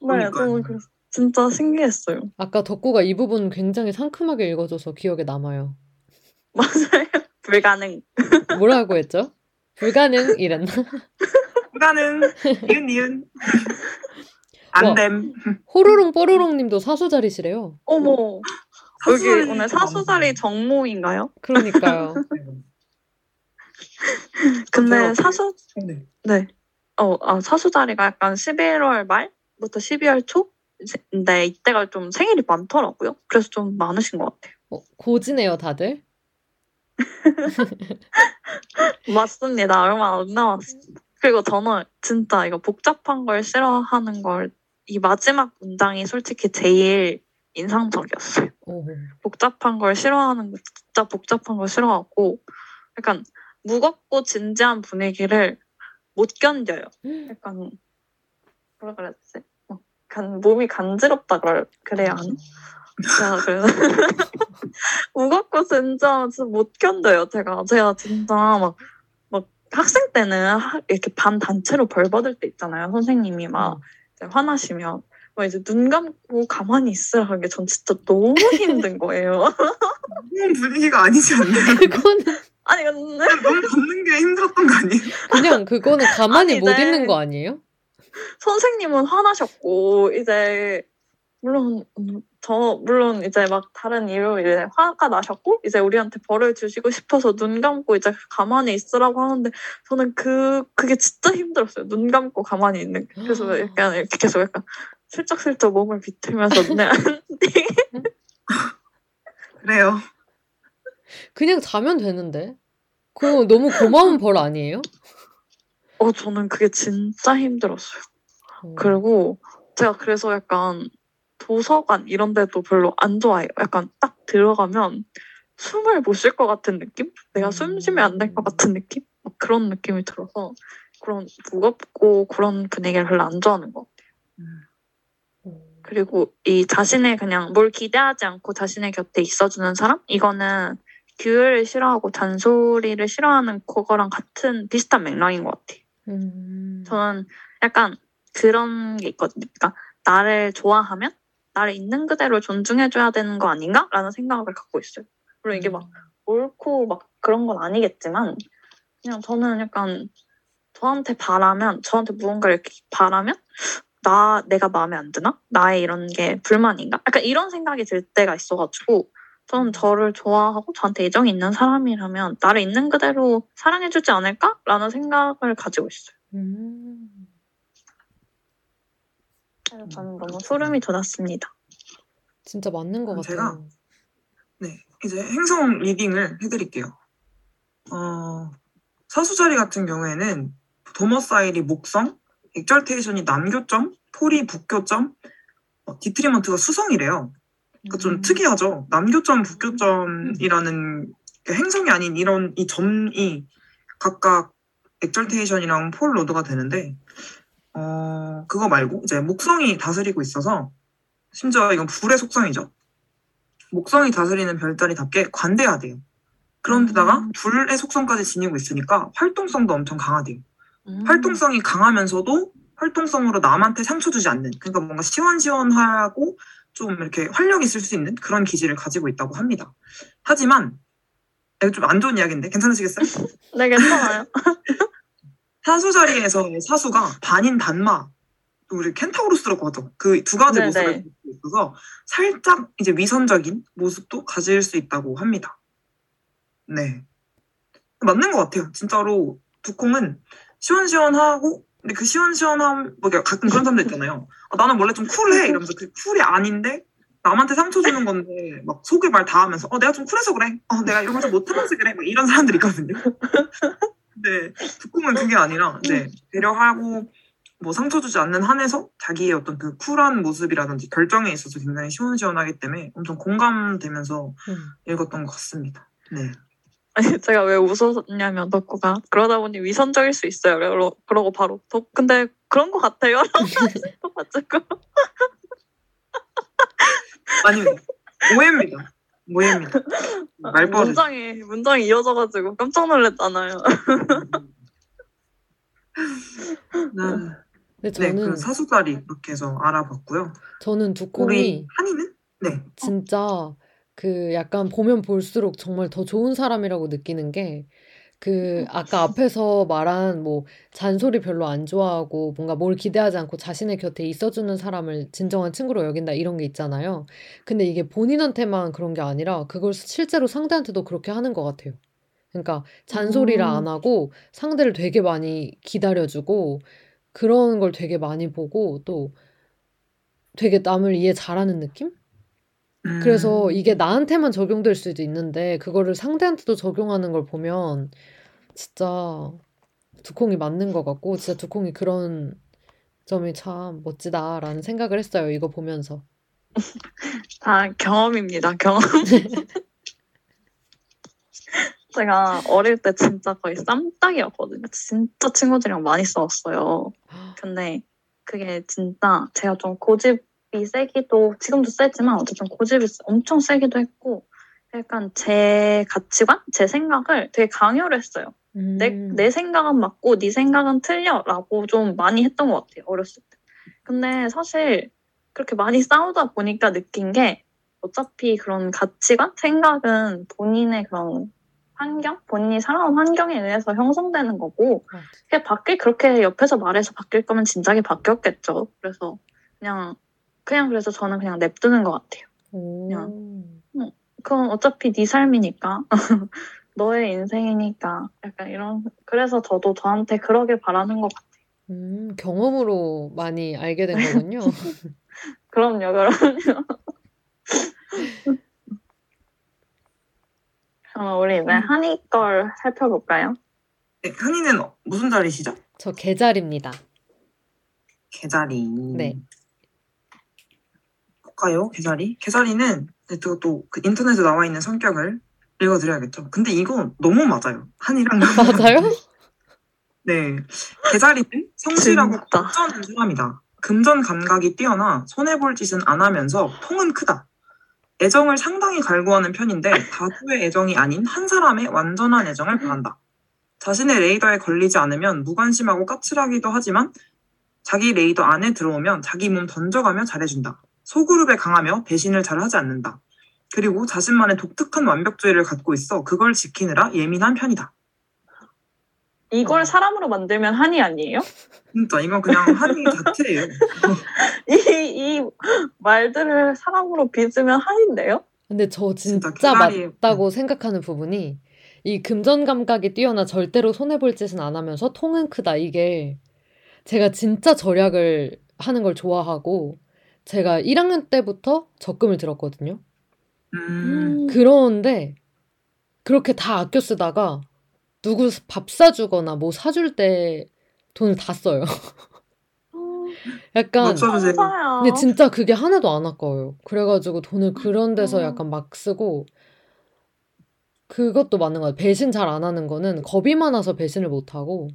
네. 저는 그래서 진짜 신기했어요. 아까 덕구가 이 부분 굉장히 상큼하게 읽어줘서 기억에 남아요. 맞아요. 불가능. 뭐라고 했죠? 불가능 이랬나? 불가능. 니은 니은. 안 됨. 호로롱 뽀로롱 님도 사수자리시래요. 어머, 여기 사수자리 오늘 사수자리 정모인가요? 그러니까요. 근데 사수, 네. 네. 어, 아, 사수 자리가 약간 11월 말부터 12월 초? 근데 이때가 좀 생일이 많더라고요. 그래서 좀 많으신 것 같아요. 어, 고지네요, 다들. 맞습니다. 얼마 안 남았습니다. 그리고 저는 진짜 이거 복잡한 걸 싫어하는 걸, 이 마지막 문장이 솔직히 제일 인상적이었어요. 오. 복잡한 걸 싫어하는 거, 진짜 복잡한 걸 싫어하고, 약간 무겁고 진지한 분위기를 못 견뎌요. 약간, 뭐라 그래야 되지? 막 간, 몸이 간지럽다 그럴, 그래야 하나? 제가 그래서 무겁고 진짜 진짜 못 견뎌요. 제가 제가 진짜 막막 학생 때는 하- 이렇게 반 단체로 벌 받을 때 있잖아요. 선생님이 막 이제 화나시면 막 이제 눈 감고 가만히 있으라는 게 전 진짜 너무 힘든 거예요. 그런 분위기가 아니지 않나요? 그거는 아니 근데 너무 걷는 게 힘들었던 거 아니에요? 그냥 그거는 가만히 아니, 못 네. 있는 거 아니에요? 선생님은 화나셨고 이제 물론 음, 저 물론 이제 막 다른 이유로 이제 화가 나셨고 이제 우리한테 벌을 주시고 싶어서 눈 감고 이제 가만히 있으라고 하는데 저는 그 그게 진짜 힘들었어요. 눈 감고 가만히 있는 게. 그래서 약간 이렇게 계속 약간 슬쩍슬쩍 몸을 비틀면서 눈에 안 띄게 그래요. 그냥 자면 되는데. 그거 너무 고마운 벌 아니에요? 어 저는 그게 진짜 힘들었어요. 어. 그리고 제가 그래서 약간 도서관 이런 데도 별로 안 좋아해요. 약간 딱 들어가면 숨을 못 쉴 것 같은 느낌? 내가 숨 쉬면 안 될 것 같은 느낌? 막 그런 느낌이 들어서 그런 무겁고 그런 분위기를 별로 안 좋아하는 것 같아요. 어. 그리고 이 자신의 그냥 뭘 기대하지 않고 자신의 곁에 있어주는 사람? 이거는 규율을 싫어하고 잔소리를 싫어하는 그거랑 같은 비슷한 맥락인 것 같아요. 음. 저는 약간 그런 게 있거든요. 그러니까 나를 좋아하면 나를 있는 그대로 존중해줘야 되는 거 아닌가? 라는 생각을 갖고 있어요. 물론 이게 막 옳고 막 그런 건 아니겠지만 그냥 저는 약간 저한테 바라면 저한테 무언가를 이렇게 바라면 나 내가 마음에 안 드나? 나의 이런 게 불만인가? 약간 이런 생각이 들 때가 있어가지고 저는 저를 좋아하고 저한테 애정이 있는 사람이라면 나를 있는 그대로 사랑해주지 않을까? 라는 생각을 가지고 있어요. 음. 그래서 저는 너무 소름이 돋았습니다. 진짜 맞는 것 그럼 같아요. 네, 이제 행성 리딩을 해드릴게요. 어, 사수자리 같은 경우에는 domicile이 목성, exaltation이 남교점, fall이 북교점, 어, detriment가 수성이래요. 그러니까 좀 음. 특이하죠. 남교점, 북교점이라는 그 행성이 아닌 이런 이 점이 각각 exaltation이랑 fall lord가 되는데 어 그거 말고 이제 목성이 다스리고 있어서 심지어 이건 불의 속성이죠. 목성이 다스리는 별자리답게 관대하대요. 그런데다가 음. 불의 속성까지 지니고 있으니까 활동성도 엄청 강하대요. 음. 활동성이 강하면서도 활동성으로 남한테 상처 주지 않는 그러니까 뭔가 시원시원하고 좀 이렇게 활력 있을 수 있는 그런 기질을 가지고 있다고 합니다. 하지만 이거 좀 안 좋은 이야기인데 괜찮으시겠어요? 네, 괜찮아요. 사수 자리에서 사수가 반인 반마 또 우리 켄타우로스라고 하죠. 그 두 가지 네네. 모습을 가지고 있어서 살짝 이제 위선적인 모습도 가질 수 있다고 합니다. 네. 맞는 것 같아요. 진짜로 두콩은 시원시원하고 근데 그 시원시원함 뭐 가끔 그런 사람들 있잖아요. 아, 나는 원래 좀 쿨해 이러면서 그 쿨이 아닌데 남한테 상처 주는 건데 막 속을 말 다 하면서 어 내가 좀 쿨해서 그래. 어 내가 이런 거좀 못하면서 그래. 막 이런 사람들이 있거든요. 근데 두콩은 그게 아니라 이제 배려하고 뭐 상처 주지 않는 한에서 자기의 어떤 그 쿨한 모습이라든지 결정에 있어서 굉장히 시원시원하기 때문에 엄청 공감되면서 음. 읽었던 것 같습니다. 네. 아니, 제가 왜 웃었냐면 덕구가 그러다 보니 위선적일 수 있어요. 그러, 그러고 바로 덕 근데 그런 것 같아요. 가지고 아닙니다. 오해입니다. 오해입니다. 말버릇. 문장이 문장이 이어져가지고 깜짝 놀랐잖아요. 네, 네, 저는 그 사수자리 이렇게 해서 알아봤고요. 저는 우리 두콩이 한이는? 네. 진짜 그 약간 보면 볼수록 정말 더 좋은 사람이라고 느끼는 게 그 아까 앞에서 말한 뭐 잔소리 별로 안 좋아하고 뭔가 뭘 기대하지 않고 자신의 곁에 있어주는 사람을 진정한 친구로 여긴다 이런 게 있잖아요. 근데 이게 본인한테만 그런 게 아니라 그걸 실제로 상대한테도 그렇게 하는 것 같아요. 그러니까 잔소리를 음. 안 하고 상대를 되게 많이 기다려주고 그런 걸 되게 많이 보고 또 되게 남을 이해 잘하는 느낌? 음, 그래서 이게 나한테만 적용될 수도 있는데 그거를 상대한테도 적용하는 걸 보면 진짜 두콩이 맞는 것 같고 진짜 두콩이 그런 점이 참 멋지다라는 생각을 했어요. 이거 보면서. 다 경험입니다. 경험. 제가 어릴 때 진짜 거의 쌈딱이었거든요. 진짜 친구들이랑 많이 싸웠어요. 근데 그게 진짜 제가 좀 고집 이 세기도 지금도 세지만 어쨌든 고집이 엄청 세기도 했고 약간 제 가치관, 제 생각을 되게 강요를 했어요. 내, 음. 내 생각은 맞고 네 생각은 틀려라고 좀 많이 했던 것 같아요. 어렸을 때. 근데 사실 그렇게 많이 싸우다 보니까 느낀 게 어차피 그런 가치관, 생각은 본인의 그런 환경, 본인이 살아온 환경에 의해서 형성되는 거고. 그게 바뀔 그렇게 옆에서 말해서 바뀔 거면 진작에 바뀌었겠죠. 그래서 그냥 그냥 그래서 저는 그냥 냅두는 것 같아요. 오. 그건 어차피 네 삶이니까 너의 인생이니까 약간 이런 그래서 저도 저한테 그러길 바라는 것 같아요. 음, 경험으로 많이 알게 된 거군요. 그럼요, 그럼요. 그럼 우리 이제 한이 걸 살펴볼까요? 네, 한이는 무슨 자리시죠? 저 개자리입니다. 개자리. 네. 볼까요? 개자리? 개자리는 또그 인터넷에 나와 있는 성격을 읽어드려야겠죠. 근데 이거 너무 맞아요. 한이랑 맞아요? 네. 개자리는 성실하고 진짜. 급전한 사람이다. 금전 감각이 뛰어나 손해볼 짓은 안 하면서 통은 크다. 애정을 상당히 갈구하는 편인데 다수의 애정이 아닌 한 사람의 완전한 애정을 바란다. 자신의 레이더에 걸리지 않으면 무관심하고 까칠하기도 하지만 자기 레이더 안에 들어오면 자기 몸 던져가며 잘해준다. 소그룹에 강하며 배신을 잘 하지 않는다. 그리고 자신만의 독특한 완벽주의를 갖고 있어 그걸 지키느라 예민한 편이다. 이걸 어. 사람으로 만들면 한이 아니에요? 진짜 이건 그냥 한이 자체예요. 이, 이 말들을 사람으로 빚으면 한인데요? 근데 저 진짜 진짜 개자리- 맞다고 생각하는 부분이 이 금전 감각이 뛰어나 절대로 손해 볼 짓은 안 하면서 통은 크다. 이게 제가 진짜 절약을 하는 걸 좋아하고 제가 1학년 때부터 적금을 들었거든요. 음, 그런데 그렇게 다 아껴 쓰다가 누구 밥 사주거나 뭐 사줄 때 돈을 다 써요. 약간 맞춰주세요. 감사해요. 근데 진짜 그게 하나도 안 아까워요. 그래가지고 돈을 그런 데서 음. 약간 막 쓰고 그것도 맞는 것 같아요. 배신 잘 안 하는 거는 겁이 많아서 배신을 못 하고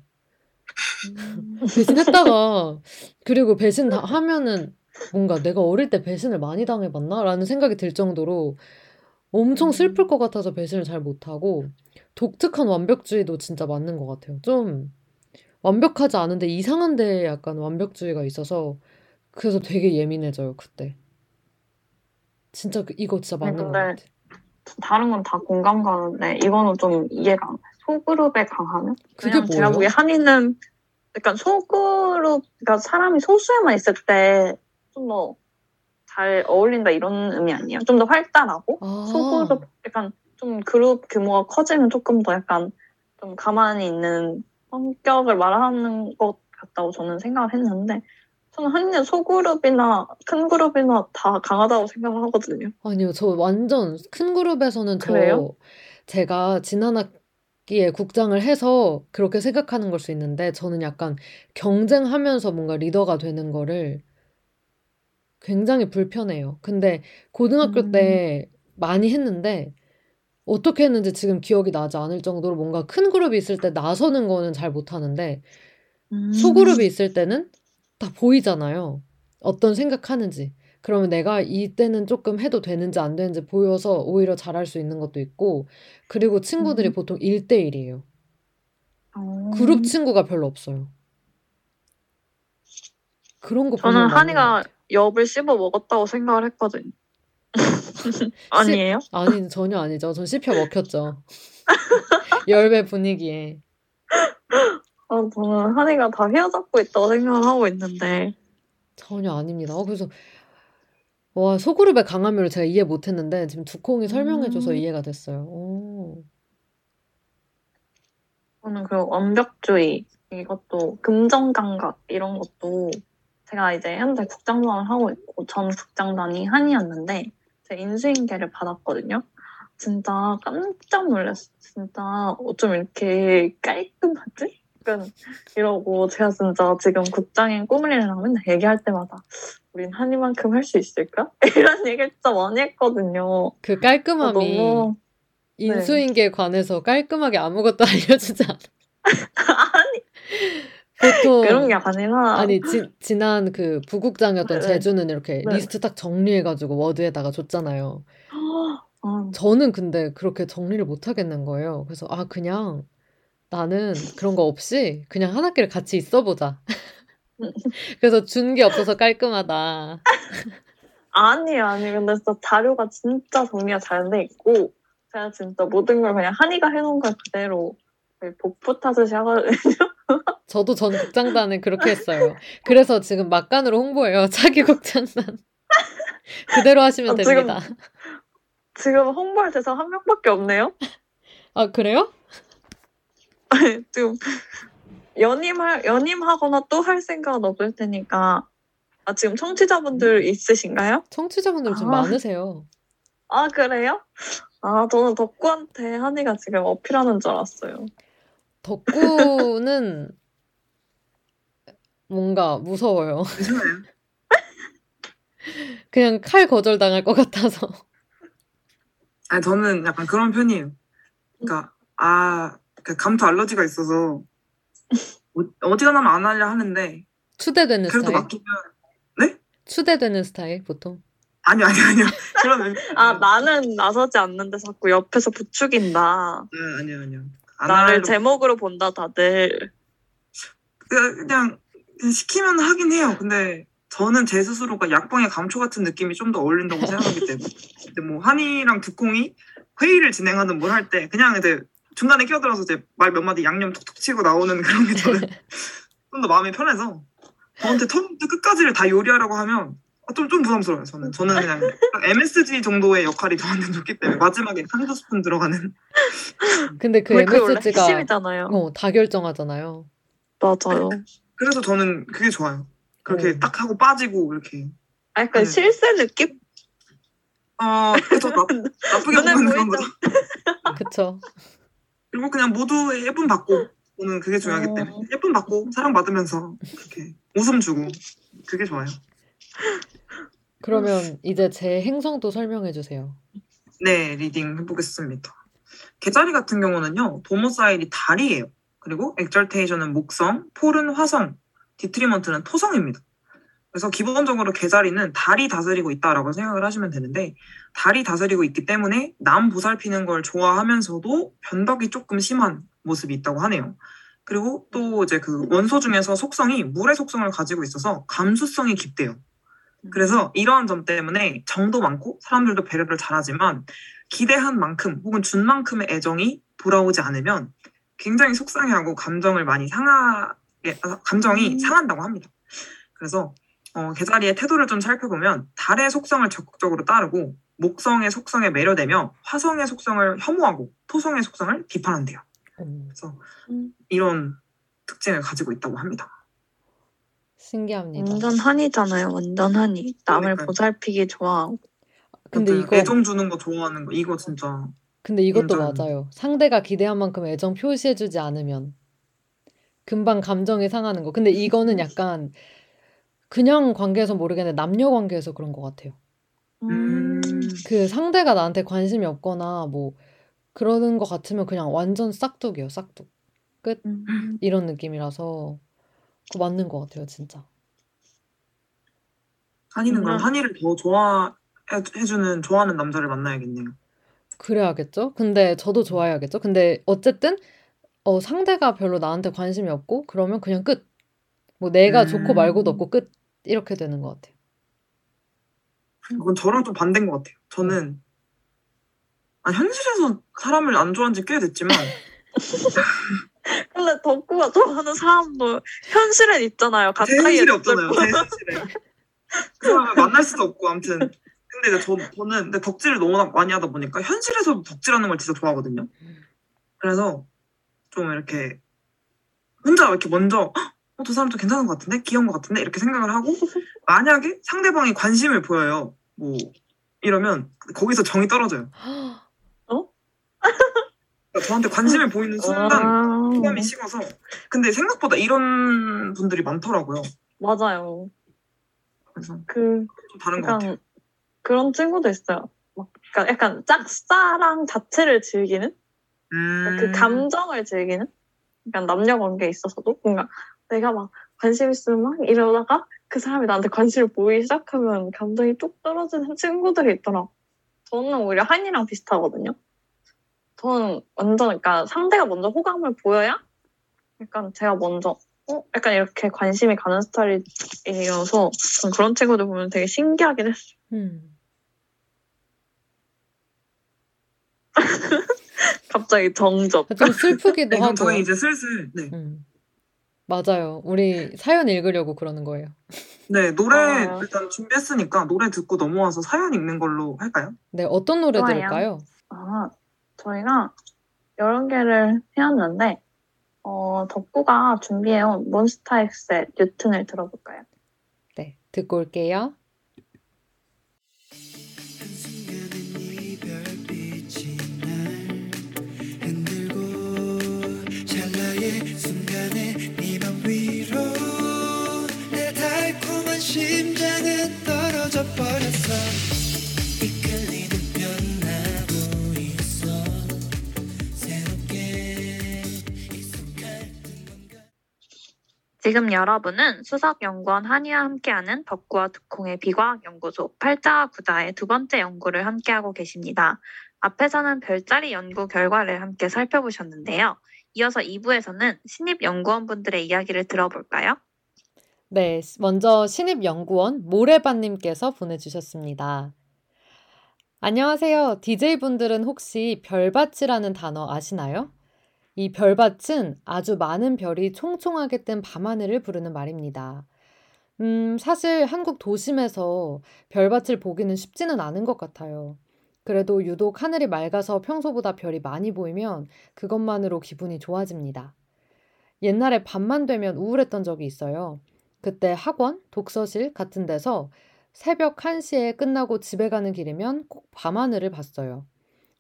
음. 배신했다가 그리고 배신 다 하면은 뭔가 내가 어릴 때 배신을 많이 당해봤나? 라는 생각이 들 정도로 엄청 슬플 것 같아서 배신을 잘 못하고 독특한 완벽주의도 진짜 맞는 것 같아요. 좀 완벽하지 않은데 이상한데 약간 완벽주의가 있어서 그래서 되게 예민해져요, 그때. 진짜 그- 이거 진짜 맞는 것 근데 같아. 다른 건 다 공감 가는데 이거는 좀 이해가 안 돼. 소그룹에 강하면? 그게 왜냐면 제가? 보기에 한이는 약간 소그룹, 그러니까 사람이 소수에만 있을 때 좀 더 잘 어울린다 이런 의미 아니에요? 좀 더 활달하고 아, 소그룹 약간 좀 그룹 규모가 커지면 조금 더 약간 좀 가만히 있는 성격을 말하는 것 같다고 저는 생각을 했는데 저는 한이는 소그룹이나 큰 그룹이나 다 강하다고 생각을 하거든요. 아니요, 저 완전 큰 그룹에서는 저 그래요? 제가 지난 학기에 국장을 해서 그렇게 생각하는 걸 수 있는데 저는 약간 경쟁하면서 뭔가 리더가 되는 거를 굉장히 불편해요. 근데 고등학교 음. 때 많이 했는데 어떻게 했는지 지금 기억이 나지 않을 정도로 뭔가 큰 그룹이 있을 때 나서는 거는 잘 못하는데 음. 소그룹이 있을 때는 다 보이잖아요. 어떤 생각하는지. 그러면 내가 이때는 조금 해도 되는지 안 되는지 보여서 오히려 잘할 수 있는 것도 있고, 그리고 친구들이 음. 보통 1대1이에요. 어. 그룹 친구가 별로 없어요. 그런 거 저는 한이가. 엽을 씹어 먹었다고 생각을 했거든요. 아니에요? 아니, 전혀 아니죠. 전 씹혀 먹혔죠. 열배 분위기에. 아, 저는 한이가 다 휘어잡고 있다고 생각을 하고 있는데 전혀 아닙니다. 어, 그래서 와, 소그룹의 강함을 제가 이해 못했는데 지금 두콩이 설명해줘서 음. 이해가 됐어요. 오. 저는 그 완벽주의 이것도 금전감각 이런 것도 제가 이제 현재 국장단을 하고 있고 전 국장단이 한이었는데 제 인수인계를 받았거든요. 진짜 깜짝 놀랐어. 진짜 어쩜 이렇게 깔끔하지? 약간 이러고 제가 진짜 지금 국장인 꾸물이랑 맨날 얘기할 때마다 우린 한이만큼 할 수 있을까? 이런 얘기를 진짜 많이 했거든요. 그 어, 깔끔함이 너무 인수인계에 관해서 깔끔하게 아무것도 알려주지 않아. 아니 보통 그런 게 아니라 아니 지, 지난 그 부국장이었던 네. 제주는 이렇게 네. 리스트 딱 정리해가지고 워드에다가 줬잖아요. 아, 저는 근데 그렇게 정리를 못 하겠는 거예요. 그래서 아 그냥 나는 그런 거 없이 그냥 한 학기를 같이 있어보자. 그래서 준 게 없어서 깔끔하다. 아니, 아니. 근데 진짜 자료가 진짜 정리가 잘 돼 있고, 제가 진짜 모든 걸 그냥 한이가 해놓은 걸 그대로 복부 타듯이 하거든요. 저도 전 국장단은 그렇게 했어요. 그래서 지금 막간으로 홍보해요. 차기 국장단. 그대로 하시면 아, 지금- 됩니다. 지금 홍보할 대상 한 명밖에 없네요? 아, 그래요? 지금 연임할, 연임하거나 또 할 생각은 없을 테니까. 아, 지금 청취자분들 있으신가요? 청취자분들 좀 아. 많으세요. 아, 그래요? 아, 저는 덕구한테 한이가 지금 어필하는 줄 알았어요. 덕구는 뭔가 무서워요. 그냥 칼 거절 당할 것 같아서. 아니 저는 약간 그런 편이에요. 그러니까 아, 그 감투 알러지가 있어서 어- 어지간하면 안 하려 하는데 추대되는 그래도 스타일. 맡기면 추대되는 스타일, 보통. 아니요 아니요 아니요 그런 아, 나는 나서지 않는데 자꾸 옆에서 부추긴다. 네, 아니요 아니요 안 나를 하려고. 제목으로 본다, 다들. 그냥, 그냥 그냥 시키면 하긴 해요. 근데 저는 제 스스로가 약방의 감초 같은 느낌이 좀 더 어울린다고 생각하기 때문에 근데 뭐 한이랑 두콩이 회의를 진행하든 뭘할 때 그냥 이제 중간에 끼어들어서 이제 말 몇 마디 양념 톡톡 치고 나오는 그런 게 저는 좀 더 마음이 편해서 저한테 처음부터 끝까지를 다 요리하라고 하면 아, 좀, 좀 부담스러워요 저는 저는 그냥 딱 MSG 정도의 역할이 저한테 좋기 때문에 마지막에 한두 스푼 들어가는 근데 그 MSG가 핵심이잖아요. 어, 다 결정하잖아요. 맞아요. 그래서 저는 그게 좋아요 그렇게 어. 딱 하고 빠지고 이렇게 아, 약간 네. 실세 느낌? 어 그래서 나, 나쁘게 보면 그런? 거죠 그쵸. 그리고 그냥 모두 예쁨 받고 저는 그게 중요하기 어. 때문에 예쁨 받고 사랑 받으면서 그렇게 웃음 주고 그게 좋아요. 그러면 이제 제 행성도 설명해 주세요. 네, 리딩 해보겠습니다. 개자리 같은 경우는요, domicile이 달이에요. 그리고 exaltation은 목성, fall은 화성, detriment는 토성입니다. 그래서 기본적으로 개자리는 달이 다스리고 있다라고 생각을 하시면 되는데, 달이 다스리고 있기 때문에 남 보살피는 걸 좋아하면서도 변덕이 조금 심한 모습이 있다고 하네요. 그리고 또 이제 그 원소 중에서 속성이 물의 속성을 가지고 있어서 감수성이 깊대요. 그래서 이러한 점 때문에 정도 많고 사람들도 배려를 잘하지만 기대한 만큼 혹은 준 만큼의 애정이 돌아오지 않으면 굉장히 속상해하고 감정을 많이 상하게 아, 감정이 음. 상한다고 합니다. 그래서 어, 개자리의 태도를 좀 살펴보면 달의 속성을 적극적으로 따르고 목성의 속성에 매료되며 화성의 속성을 혐오하고 토성의 속성을 비판한대요. 오, 그래서 음. 이런 특징을 가지고 있다고 합니다. 신기합니다. 완전 한이잖아요. 완전 한이. 남을 그러니까요. 보살피기 좋아하고. 근데 아무튼 이거 애정 주는 거 좋아하는 거 이거 진짜 근데 이것도 인정. 맞아요. 상대가 기대한 만큼 애정 표시해주지 않으면 금방 감정이 상하는 거. 근데 이거는 약간 그냥 관계에서 모르겠는데 남녀 관계에서 그런 것 같아요. 음. 그 상대가 나한테 관심이 없거나 뭐 그러는 것 같으면 그냥 완전 싹둑이에요, 싹둑. 음. 이런 느낌이라서 그거 맞는 것 같아요, 진짜. 한이는 그럼. 한이를 더 좋아해주는 좋아하는 남자를 만나야겠네요. 그래야겠죠? 근데 저도 좋아해야겠죠? 근데 어쨌든 어, 상대가 별로 나한테 관심이 없고 그러면 그냥 끝. 뭐 내가 음. 좋고 말고도 없고 끝. 이렇게 되는 것 같아요. 그건 저랑 좀 반대인 것 같아요. 저는 아, 현실에서 사람을 안 좋아한 지 꽤 됐지만 근데 덕구가 좋아하는 사람도 현실엔 있잖아요. 제 가까이에 현실이 없잖아요. 제 현실에 그 사람을 만날 수도 없고 아무튼 근데 이제 저, 저는 근데 덕질을 너무 많이 하다 보니까 현실에서도 덕질하는 걸 진짜 좋아하거든요. 그래서 좀 이렇게 혼자 이렇게 먼저 "헉, 어, 저 사람 좀 괜찮은 것 같은데 귀여운 것 같은데 이렇게 생각을 하고 만약에 상대방이 관심을 보여요. 뭐 이러면 거기서 정이 떨어져요. 그러니까 저한테 관심을 보이는 순간 아, 호감이 식어서 근데 생각보다 이런 분들이 많더라고요. 맞아요. 그래서 그좀 다른 것 같아요. 약간 그런 친구도 있어요. 막 그러니까 약간 짝사랑 자체를 즐기는 음... 그 감정을 즐기는 약간 남녀 관계에 있어서도 뭔가 내가 막 관심 있으면 막 이러다가 그 사람이 나한테 관심을 보이기 시작하면 감정이 뚝 떨어지는 친구들이 있더라고. 저는 오히려 한이랑 비슷하거든요. 저는 완전 그러니까 상대가 먼저 호감을 보여야 약간 제가 먼저 어 약간 이렇게 관심이 가는 스타일이어서 전 그런 친구들 보면 되게 신기하긴 했어요. 음. 갑자기 정적. 좀 슬프기도 네, 하고. 저희 이제 슬슬 네, 음. 맞아요. 우리 사연 읽으려고 그러는 거예요. 네 노래 아. 일단 준비했으니까 노래 듣고 넘어와서 사연 읽는 걸로 할까요? 네, 어떤 노래 좋아요. 들을까요? 아, 저희가 여러 개를 해왔는데, 어, 덕구가 준비해온 몬스타엑스의 뉴튼을 들어볼까요? 네, 듣고 올게요. 심장은 떨어져 버렸어 지금 여러분은 수석연구원 한이와 함께하는 덕구와 두콩의 비과학연구소 팔자와 구자의 두 번째 연구를 함께하고 계십니다. 앞에서는 별자리 연구 결과를 함께 살펴보셨는데요. 이어서 2부에서는 신입 연구원분들의 이야기를 들어볼까요? 네, 먼저 신입 연구원 모래반님께서 보내주셨습니다. 안녕하세요. DJ분들은 혹시 별밭이라는 단어 아시나요? 이 별밭은 아주 많은 별이 총총하게 뜬 밤하늘을 부르는 말입니다. 음, 사실 한국 도심에서 별밭을 보기는 쉽지는 않은 것 같아요. 그래도 유독 하늘이 맑아서 평소보다 별이 많이 보이면 그것만으로 기분이 좋아집니다. 옛날에 밤만 되면 우울했던 적이 있어요. 그때 학원, 독서실 같은 데서 새벽 1시에 끝나고 집에 가는 길이면 꼭 밤하늘을 봤어요.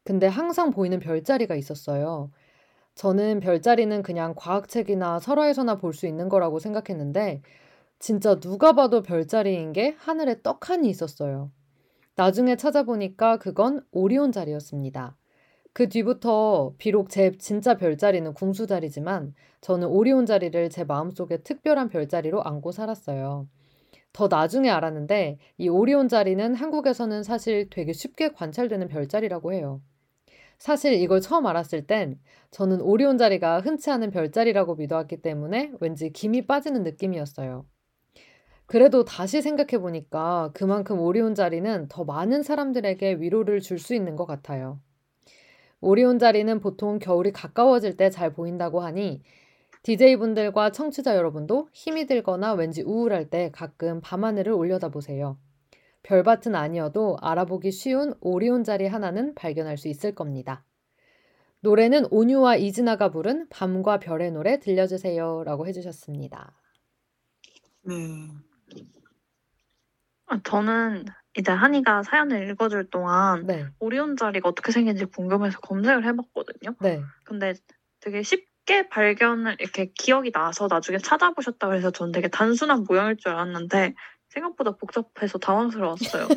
근데 항상 보이는 별자리가 있었어요. 저는 별자리는 그냥 과학책이나 설화에서나 볼 수 있는 거라고 생각했는데 진짜 누가 봐도 별자리인 게 하늘에 떡하니 있었어요. 나중에 찾아보니까 그건 오리온 자리였습니다. 그 뒤부터 비록 제 진짜 별자리는 궁수 자리지만 저는 오리온 자리를 제 마음속에 특별한 별자리로 안고 살았어요. 더 나중에 알았는데 이 오리온 자리는 한국에서는 사실 되게 쉽게 관찰되는 별자리라고 해요. 사실 이걸 처음 알았을 땐 저는 오리온 자리가 흔치 않은 별자리라고 믿어왔기 때문에 왠지 김이 빠지는 느낌이었어요. 그래도 다시 생각해 보니까 그만큼 오리온 자리는 더 많은 사람들에게 위로를 줄 수 있는 것 같아요. 오리온 자리는 보통 겨울이 가까워질 때 잘 보인다고 하니 DJ분들과 청취자 여러분도 힘이 들거나 왠지 우울할 때 가끔 밤하늘을 올려다보세요. 별밭은 아니어도 알아보기 쉬운 오리온 자리 하나는 발견할 수 있을 겁니다. 노래는 온유와 이진아가 부른 밤과 별의 노래 들려주세요 라고 해주셨습니다. 네. 아, 저는 이제 한이가 사연을 읽어줄 동안 네, 오리온 자리가 어떻게 생긴지 궁금해서 검색을 해봤거든요. 네. 근데 되게 쉽게 발견을 이렇게 기억이 나서 나중에 찾아보셨다고 해서 저는 되게 단순한 모양일 줄 알았는데 생각보다 복잡해서 당황스러웠어요.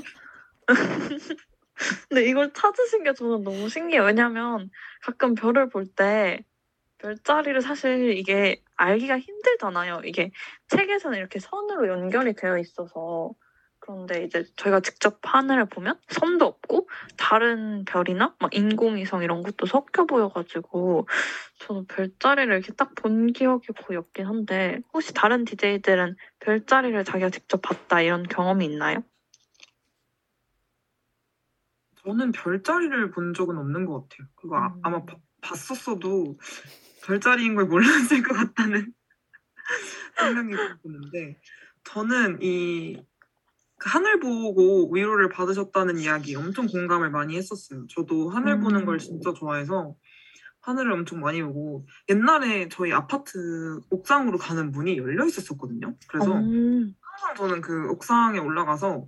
근데 이걸 찾으신 게 저는 너무 신기해요. 왜냐면 가끔 별을 볼 때 별자리를 사실 이게 알기가 힘들잖아요. 이게 책에서는 이렇게 선으로 연결이 되어 있어서 그런데 이제 저희가 직접 하늘을 보면 선도 없고 다른 별이나 막 인공위성 이런 것도 섞여 보여가지고 저는 별자리를 이렇게 딱 본 기억이 거의 없긴 한데 혹시 다른 DJ들은 별자리를 자기가 직접 봤다 이런 경험이 있나요? 저는 별자리를 본 적은 없는 것 같아요. 그거 아, 음. 아마 봐- 봤었어도 별자리인 걸 몰랐을 것 같다는 생각이 드는데 저는 이그 하늘 보고 위로를 받으셨다는 이야기 엄청 공감을 많이 했었어요. 저도 하늘 보는 음. 걸 진짜 좋아해서 하늘을 엄청 많이 보고 옛날에 저희 아파트 옥상으로 가는 문이 열려 있었었거든요. 그래서 음. 항상 저는 그 옥상에 올라가서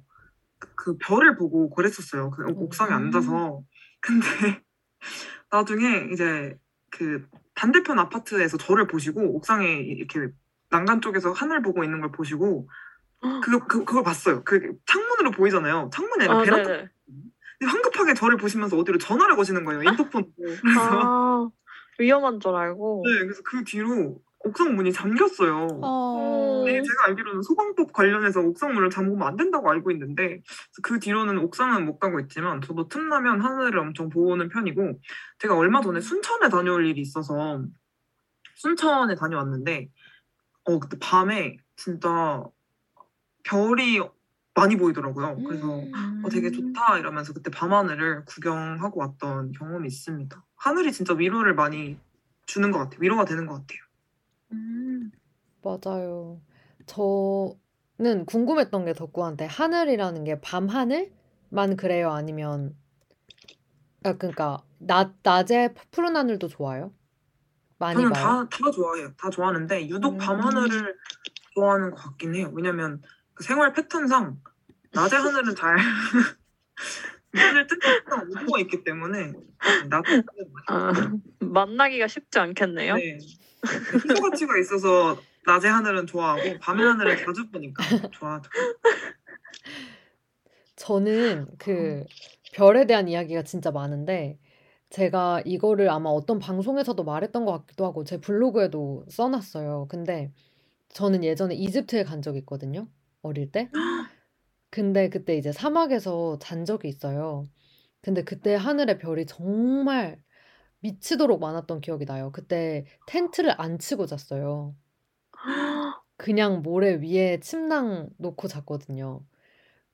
그, 그 별을 보고 그랬었어요. 그 옥상에 음. 앉아서. 근데 나중에 이제 그 반대편 아파트에서 저를 보시고 옥상에 이렇게 난간 쪽에서 하늘 보고 있는 걸 보시고 그거 그, 그걸 봤어요. 그 창문으로 보이잖아요. 창문이 아니라 아, 베란다. 네네. 근데 황급하게 저를 보시면서 어디로 전화를 거시는 거예요. 인터폰. 그래서 아, 위험한 줄 알고. 네, 그래서 그 뒤로 옥상 문이 잠겼어요. 어... 네, 제가 알기로는 소방법 관련해서 옥상 문을 잠그면 안 된다고 알고 있는데 그 뒤로는 옥상은 못 가고 있지만 저도 틈나면 하늘을 엄청 보는 편이고 제가 얼마 전에 순천에 다녀올 일이 있어서 순천에 다녀왔는데 어 그때 밤에 진짜 별이 많이 보이더라고요. 그래서 음. 어, 되게 좋다 이러면서 그때 밤하늘을 구경하고 왔던 경험이 있습니다. 하늘이 진짜 위로를 많이 주는 것 같아요. 위로가 되는 것 같아요. 음. 맞아요. 저는 궁금했던 게 덕구한테 하늘이라는 게 밤 하늘만 그래요? 아니면 아 그러니까 낮 낮에 푸른 하늘도 좋아요? 많이 저는 봐요? 다, 다 좋아해요. 다 좋아하는데 유독 음. 밤하늘을 좋아하는 것 같긴 해요. 왜냐면 그 생활 패턴상 낮에 하늘은 잘 눈을 항상 오후가 있기 때문에 낮에 아, 만나기가 쉽지 않겠네요. 네. 희소 가치가 있어서 낮에 하늘은 좋아하고 밤의 하늘은 자주 보니까 좋아하죠. 저는 그 별에 대한 이야기가 진짜 많은데 제가 이거를 아마 어떤 방송에서도 말했던 것 같기도 하고 제 블로그에도 써놨어요. 근데 저는 예전에 이집트에 간 적이 있거든요. 어릴 때. 근데 그때 이제 사막에서 잔 적이 있어요. 근데 그때 하늘에 별이 정말 미치도록 많았던 기억이 나요. 그때 텐트를 안 치고 잤어요. 그냥 모래 위에 침낭 놓고 잤거든요.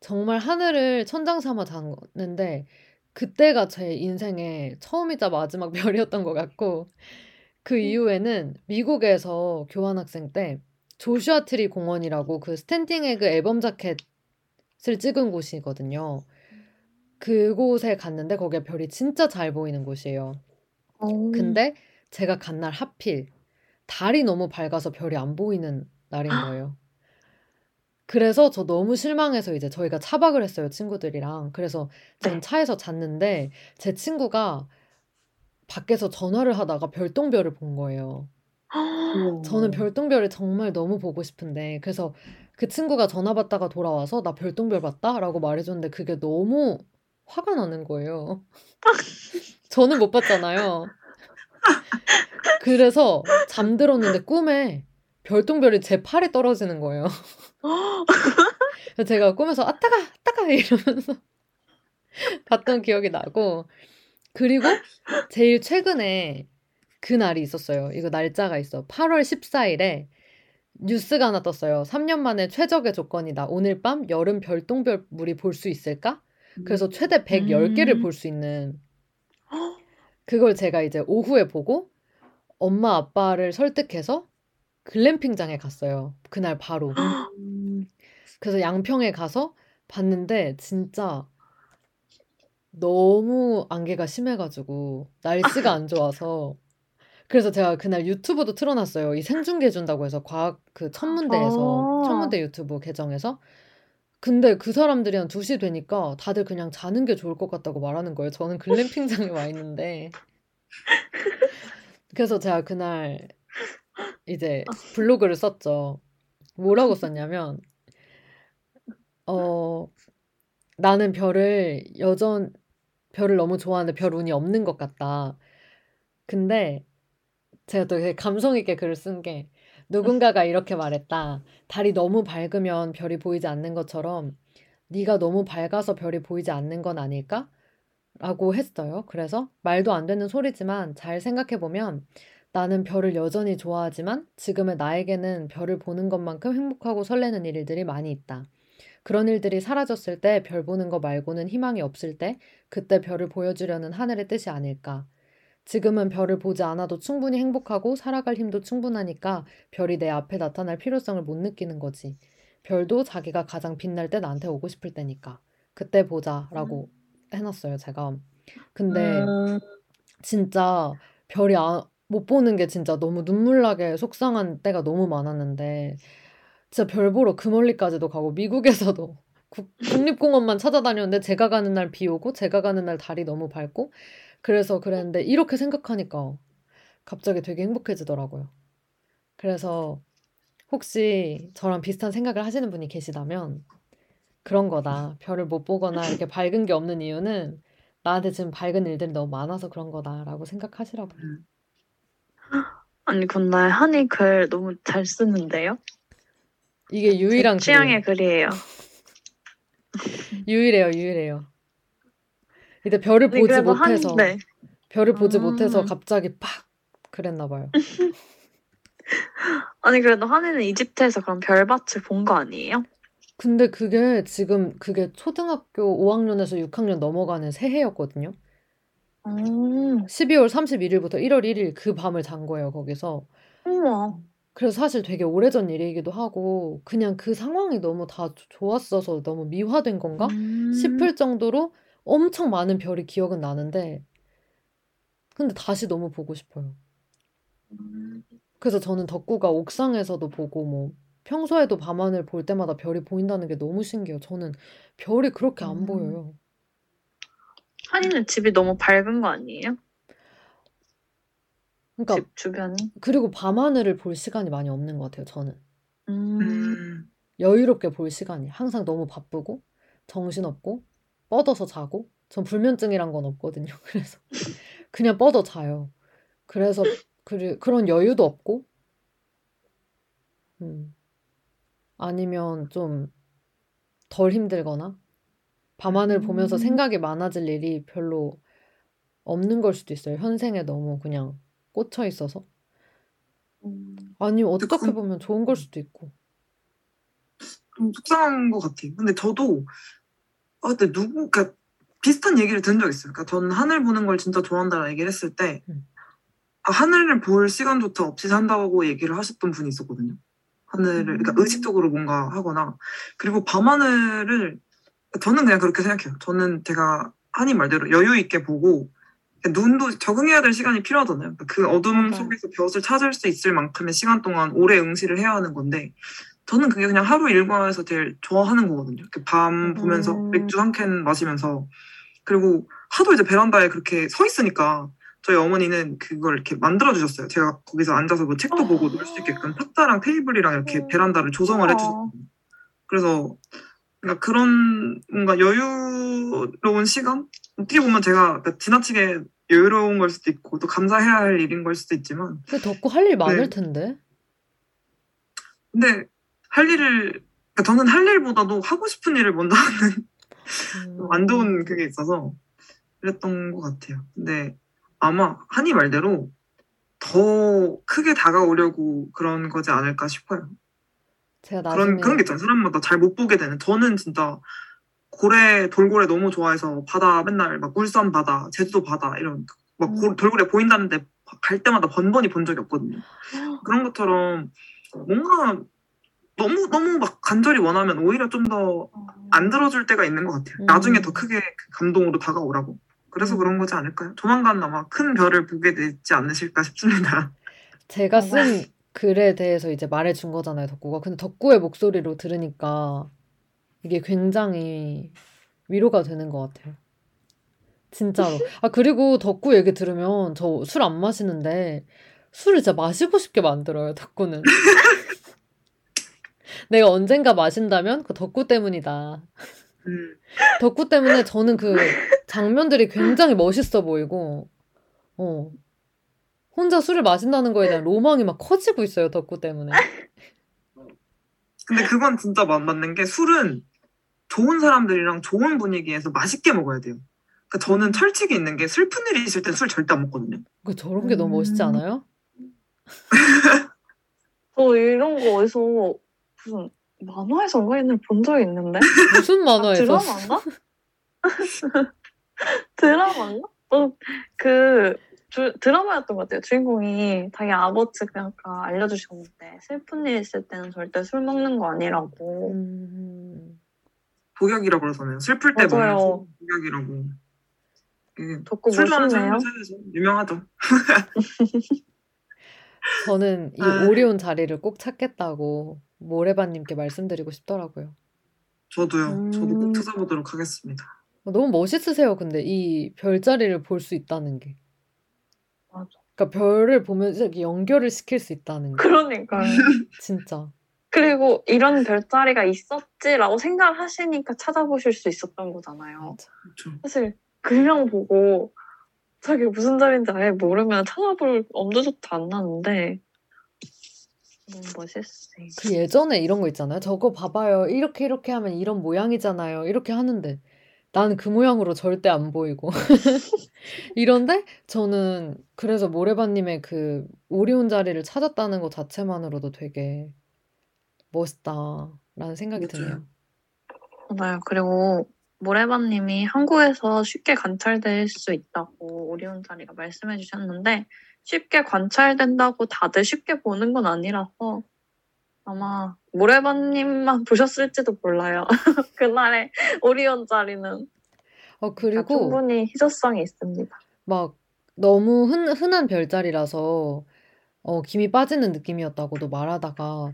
정말 하늘을 천장 삼아 잤는데 그때가 제 인생의 처음이자 마지막 별이었던 것 같고 그 이후에는 미국에서 교환학생 때 조슈아 트리 공원이라고 그 스탠딩 에그 앨범 자켓을 찍은 곳이거든요. 그곳에 갔는데 거기에 별이 진짜 잘 보이는 곳이에요. 오. 근데 제가 간 날 하필 달이 너무 밝아서 별이 안 보이는 날인 거예요. 그래서 저 너무 실망해서 이제 저희가 차박을 했어요, 친구들이랑. 그래서 전 네. 차에서 잤는데 제 친구가 밖에서 전화를 하다가 별똥별을 본 거예요. 저는 별똥별을 정말 너무 보고 싶은데 그래서 그 친구가 전화 받다가 돌아와서 나 별똥별 봤다라고 말해줬는데 그게 너무 화가 나는 거예요. 저는 못 봤잖아요. 그래서 잠들었는데 꿈에 별똥별이 제 팔에 떨어지는 거예요. 제가 꿈에서 아 따가 아따가 이러면서 봤던 기억이 나고 그리고 제일 최근에 그 날이 있었어요. 이거 날짜가 있어. 8월 14일에 뉴스가 하나 떴어요. 3년 만에 최적의 조건이다. 오늘 밤 여름 별똥별 물이 볼 수 있을까? 그래서 최대 110개를 음. 볼수 있는 그걸 제가 이제 오후에 보고 엄마 아빠를 설득해서 글램핑장에 갔어요. 그날 바로. 그래서 양평에 가서 봤는데 진짜 너무 안개가 심해가지고 날씨가 안 좋아서 그래서 제가 그날 유튜브도 틀어놨어요. 이 생중계 준다고 해서 과학 그 천문대에서 어. 천문대 유튜브 계정에서 근데 그 사람들이 한 2시 되니까 다들 그냥 자는 게 좋을 것 같다고 말하는 거예요. 저는 글램핑장에 와 있는데 그래서 제가 그날 이제 블로그를 썼죠. 뭐라고 썼냐면 어 나는 별을 여전 별을 너무 좋아하는데 별 운이 없는 것 같다. 근데 제가 또 감성 있게 글을 쓴 게 누군가가 이렇게 말했다. 달이 너무 밝으면 별이 보이지 않는 것처럼 네가 너무 밝아서 별이 보이지 않는 건 아닐까? 라고 했어요. 그래서 말도 안 되는 소리지만 잘 생각해 보면 나는 별을 여전히 좋아하지만 지금의 나에게는 별을 보는 것만큼 행복하고 설레는 일들이 많이 있다. 그런 일들이 사라졌을 때 별 보는 거 말고는 희망이 없을 때 그때 별을 보여주려는 하늘의 뜻이 아닐까. 지금은 별을 보지 않아도 충분히 행복하고 살아갈 힘도 충분하니까 별이 내 앞에 나타날 필요성을 못 느끼는 거지. 별도 자기가 가장 빛날 때 나한테 오고 싶을 때니까. 그때 보자. 라고 해놨어요, 제가. 근데 음. 진짜 별이 아, 못 보는 게 진짜 너무 눈물나게 속상한 때가 너무 많았는데 진짜 별 보러 그 멀리까지도 가고 미국에서도 국, 국립공원만 찾아다녔는데 제가 가는 날 비 오고 제가 가는 날 달이 너무 밝고 그래서 그랬는데 이렇게 생각하니까 갑자기 되게 행복해지더라고요. 그래서 혹시 저랑 비슷한 생각을 하시는 분이 계시다면 그런 거다. 별을 못 보거나 이렇게 밝은 게 없는 이유는 나한테 지금 밝은 일들이 너무 많아서 그런 거다라고 생각하시라고요. 아니 근데 한이 글 너무 잘 쓰는데요? 이게 유일한 제 취향의 글이에요. 글이에요. 유일해요, 유일해요. 이때 별을 아니, 보지 그래도 한- 못해서 네. 별을 보지 음. 못해서 갑자기 팍 그랬나 봐요. 아니 그래도 한이는 이집트에서 그럼 별밭을 본 거 아니에요? 근데 그게 지금 그게 초등학교 5학년에서 6학년 넘어가는 새해였거든요. 음. 12월 31일부터 1월 1일 그 밤을 잔 거예요, 거기서. 우와. 그래서 사실 되게 오래전 일이기도 하고 그냥 그 상황이 너무 다 조- 좋았어서 너무 미화된 건가 음. 싶을 정도로 엄청 많은 별이 기억은 나는데 근데 다시 너무 보고 싶어요. 음. 그래서 저는 덕구가 옥상에서도 보고 뭐 평소에도 밤하늘 볼 때마다 별이 보인다는 게 너무 신기해요. 저는 별이 그렇게 안 음. 보여요. 한이는 집이 너무 밝은 거 아니에요? 그러니까 집 주변이? 그리고 밤하늘을 볼 시간이 많이 없는 것 같아요. 저는 음. 음, 여유롭게 볼 시간이 항상 너무 바쁘고 정신 없고 뻗어서 자고 전 불면증이란 건 없거든요. 그래서 그냥 뻗어 자요. 그래서 그, 그런 여유도 없고 음. 아니면 좀 덜 힘들거나 밤하늘 보면서 음. 생각이 많아질 일이 별로 없는 걸 수도 있어요. 현생에 너무 그냥 꽂혀 있어서. 음. 아니면 어떻게 보면 좋은 걸 수도 있고. 좀 속상한 것 같아요. 근데 저도 아 근데 누구 그러니까 비슷한 얘기를 들은 적 있어요. 그러니까 저는 하늘 보는 걸 진짜 좋아한다는 얘기를 했을 때 음. 아, 하늘을 볼 시간조차 없이 산다고 얘기를 하셨던 분이 있었거든요. 하늘을 그러니까 음. 의식적으로 뭔가 하거나 그리고 밤하늘을 저는 그냥 그렇게 생각해요. 저는 제가 한이 말대로 여유 있게 보고 눈도 적응해야 될 시간이 필요하잖아요. 그러니까 그 어둠. 속에서 벼슬 찾을 수 있을 만큼의 시간 동안 오래 응시를 해야 하는 건데 저는 그게 그냥 하루 일과에서 제일 좋아하는 거거든요. 이렇게 밤 보면서 음. 맥주 한 캔 마시면서 그리고 하도 이제 베란다에 그렇게 서 있으니까 저희 어머니는 그걸 이렇게 만들어 주셨어요. 제가 거기서 앉아서 뭐 책도 어. 보고 놀 수 있게끔 탁자랑 테이블이랑 이렇게 음. 베란다를 조성을 우와. 해주셨거든요. 그래서 그러니까 그런 뭔가 여유로운 시간 어떻게 보면 제가 그러니까 지나치게 여유로운 걸 수도 있고 또 감사해야 할 일인 걸 수도 있지만 근데 덕구 할일 많을 네. 텐데. 근데 할 일을 그러니까 저는 할 일보다도 하고 싶은 일을 먼저 하는 음. 안 좋은 그게 있어서 그랬던 것 같아요. 근데 아마 한이 말대로 더 크게 다가오려고 그런 거지 않을까 싶어요. 제가 나중에 그런 그런 게 있잖아요. 사람마다 잘 못 보게 되는. 저는 진짜 고래 돌고래 너무 좋아해서 바다 맨날 막 울산 바다, 제주도 바다 이런 막 고- 돌고래 보인다는데 갈 때마다 번번이 본 적이 없거든요. 그런 것처럼 뭔가 너무 너무 막 간절히 원하면 오히려 좀 더 안 들어줄 때가 있는 것 같아요. 음. 나중에 더 크게 그 감동으로 다가오라고. 그래서 음. 그런 거지 않을까요? 조만간 아마 큰 별을 보게 되지 않으실까 싶습니다. 제가 정말. 쓴 글에 대해서 이제 말해준 거잖아요, 덕구가. 근데 덕구의 목소리로 들으니까 이게 굉장히 위로가 되는 것 같아요. 진짜로. 아, 그리고 덕구 얘기 들으면 저 술 안 마시는데 술을 진짜 마시고 싶게 만들어요, 덕구는. 내가 언젠가 마신다면 그 덕구 때문이다. 음, 덕구 때문에 저는 그 장면들이 굉장히 멋있어 보이고, 어. 혼자 술을 마신다는 거에 대한 로망이 막 커지고 있어요, 덕구 때문에. 근데 그건 진짜 맞- 맞는 게 술은 좋은 사람들이랑 좋은 분위기에서 맛있게 먹어야 돼요. 그러니까 저는 철칙이 있는 게 슬픈 일이 있을 땐 술 절대 안 먹거든요. 그 저런 게 너무 멋있지 음. 않아요? 저 이런 거 어디서 무슨 만화에서인가 옛날에 본 적이 있는데 무슨 만화에서? 드라마인가? 드라마인가? 어, 그 주- 드라마였던 것 같아요. 주인공이 자기 아버지가 알려주셨는데 슬픈 일 있을 때는 절대 술 먹는 거 아니라고. 음, 복약이라고 그러잖아요. 슬플 때 맞아요. 먹는 술 복약이라고. 덕구 술 멋있네요. 사람들 사이에서 유명하죠. 저는 이 아. 오리온 자리를 꼭 찾겠다고 모래바님께 말씀드리고 싶더라고요. 저도요. 저도 꼭 음. 찾아보도록 하겠습니다. 너무 멋있으세요, 근데 이 별자리를 볼 수 있다는 게. 맞아. 그러니까 별을 보면서 이렇게 연결을 시킬 수 있다는 게. 그러니까요. 진짜. 그리고 이런 별자리가 있었지라고 생각을 하시니까 찾아보실 수 있었던 거잖아요. 맞아. 사실 그냥 보고 자기 무슨 자리인지 아예 모르면 찾아볼 엄두조차 안 나는데 너무 멋있어요. 그 예전에 이런 거 있잖아요. 저거 봐봐요. 이렇게 이렇게 하면 이런 모양이잖아요. 이렇게 하는데 나는 그 모양으로 절대 안 보이고. 이런데 저는 그래서 모래바님의 그 오리온 자리를 찾았다는 것 자체만으로도 되게 멋있다라는 생각이 맞아요. 드네요. 맞아요. 그리고 모래밤님이 한국에서 쉽게 관찰될 수 있다고 오리온 자리가 말씀해 주셨는데 쉽게 관찰된다고 다들 쉽게 보는 건 아니라서 아마 모래밤님만 보셨을지도 몰라요. 그날의 오리온 자리는 어, 그리고 충분히 희소성이 있습니다. 막 너무 흔, 흔한 별자리라서 어, 김이 빠지는 느낌이었다고도 말하다가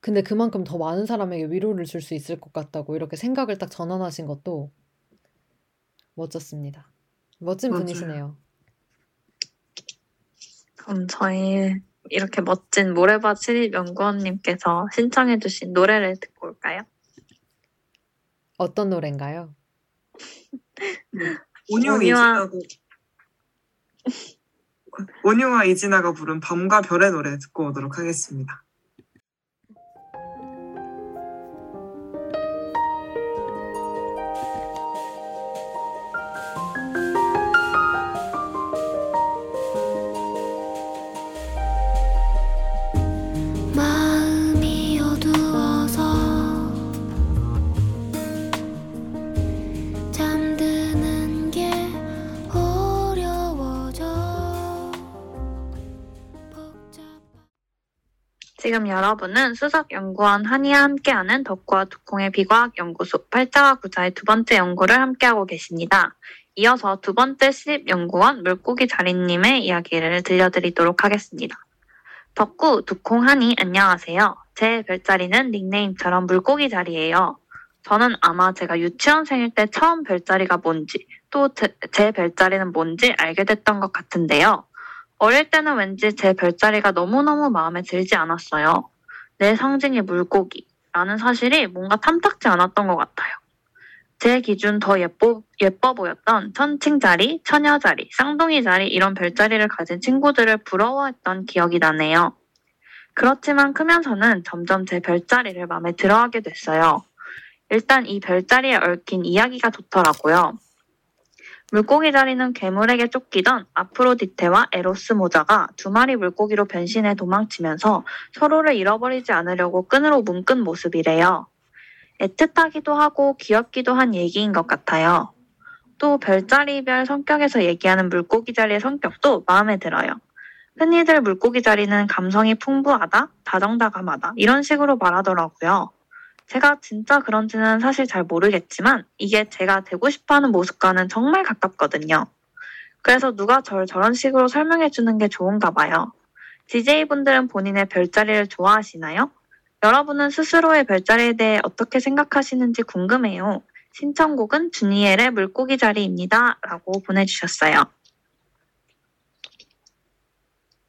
근데 그만큼 더 많은 사람에게 위로를 줄 수 있을 것 같다고 이렇게 생각을 딱 전환하신 것도 멋졌습니다. 멋진 맞아요. 분이시네요. 그럼 저희 이렇게 멋진 모래밭 시립 연구원님께서 신청해주신 노래를 듣고 올까요? 어떤 노래인가요? 온유와 온유와- 이진아가 온유와 이진아가 부른 밤과 별의 노래 듣고 오도록 하겠습니다. 지금 여러분은 수석연구원 한이와 함께하는 덕구와 두콩의 비과학 연구소 8자와 9자의 두 번째 연구를 함께하고 계십니다. 이어서 두 번째 시립연구원 물고기 자리님의 이야기를 들려드리도록 하겠습니다. 덕구, 두콩, 한이 안녕하세요. 제 별자리는 닉네임처럼 물고기 자리예요. 저는 아마 제가 유치원생일 때 처음 별자리가 뭔지 또 제 별자리는 뭔지 알게 됐던 것 같은데요. 어릴 때는 왠지 제 별자리가 너무너무 마음에 들지 않았어요. 내 상징이 물고기라는 사실이 뭔가 탐탁지 않았던 것 같아요. 제 기준 더 예뻐, 예뻐 보였던 천칭 자리, 처녀 자리, 쌍둥이 자리 이런 별자리를 가진 친구들을 부러워했던 기억이 나네요. 그렇지만 크면서는 점점 제 별자리를 마음에 들어하게 됐어요. 일단 이 별자리에 얽힌 이야기가 좋더라고요. 물고기 자리는 괴물에게 쫓기던 아프로디테와 에로스 모자가 두 마리 물고기로 변신해 도망치면서 서로를 잃어버리지 않으려고 끈으로 묶은 모습이래요. 애틋하기도 하고 귀엽기도 한 얘기인 것 같아요. 또 별자리별 성격에서 얘기하는 물고기 자리의 성격도 마음에 들어요. 흔히들 물고기 자리는 감성이 풍부하다, 다정다감하다, 이런 식으로 말하더라고요. 제가 진짜 그런지는 사실 잘 모르겠지만 이게 제가 되고 싶어 하는 모습과는 정말 가깝거든요. 그래서 누가 절 저런 식으로 설명해 주는 게 좋은가 봐요. DJ분들은 본인의 별자리를 좋아하시나요? 여러분은 스스로의 별자리에 대해 어떻게 생각하시는지 궁금해요. 신청곡은 주니엘의 물고기 자리입니다. 라고 보내주셨어요.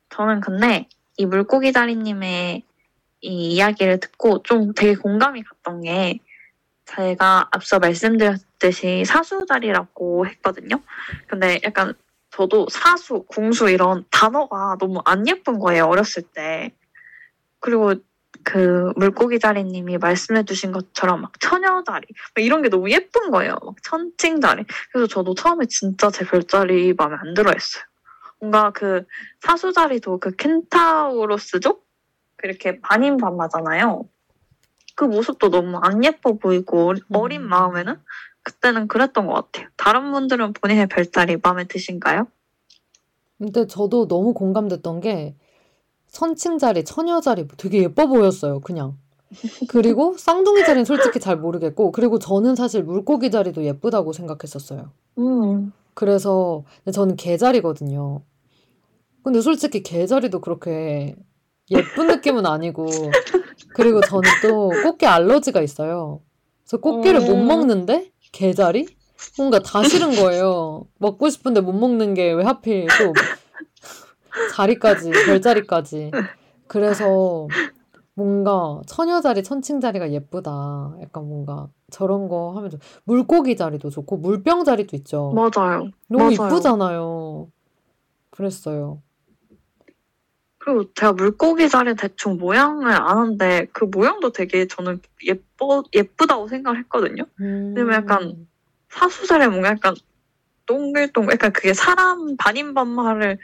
저는 근데 이 물고기 자리님의 이 이야기를 듣고 좀 되게 공감이 갔던 게 제가 앞서 말씀드렸듯이 사수자리라고 했거든요. 근데 약간 저도 사수, 궁수 이런 단어가 너무 안 예쁜 거예요, 어렸을 때. 그리고 그 물고기 자리님이 말씀해 주신 것처럼 막 처녀자리 막 이런 게 너무 예쁜 거예요. 막 천칭자리. 그래서 저도 처음에 진짜 제 별자리 마음에 안 들어 했어요. 뭔가 그 사수 자리도 그 켄타우로스족? 그렇게 반인반마잖아요. 그 모습도 너무 안 예뻐 보이고 어린 음. 마음에는 그때는 그랬던 것 같아요. 다른 분들은 본인의 별자리 마음에 드신가요? 근데 저도 너무 공감됐던 게 선칭 자리, 처녀 자리 되게 예뻐 보였어요, 그냥. 그리고 쌍둥이 자리는 솔직히 잘 모르겠고, 그리고 저는 사실 물고기 자리도 예쁘다고 생각했었어요. 음. 그래서 저는 개 자리거든요. 근데 솔직히 개 자리도 그렇게 예쁜 느낌은 아니고, 그리고 저는 또 꽃게 알러지가 있어요. 그래서 꽃게를 못 음. 먹는데 개자리? 뭔가 다 싫은 거예요. 먹고 싶은데 못 먹는 게 왜 하필 또 자리까지, 별자리까지. 그래서 뭔가 처녀자리, 천칭자리가 예쁘다. 약간 뭔가 저런 거 하면 좀 물고기 자리도 좋고 물병 자리도 있죠. 맞아요. 너무 맞아요. 이쁘잖아요. 그랬어요. 그리고 제가 물고기 자리 대충 모양을 아는데 그 모양도 되게 저는 예뻐 예쁘다고 생각을 했거든요. 음. 근데 약간 사수자리 뭔가 약간 동글동글 약간 그게 사람 반인반마를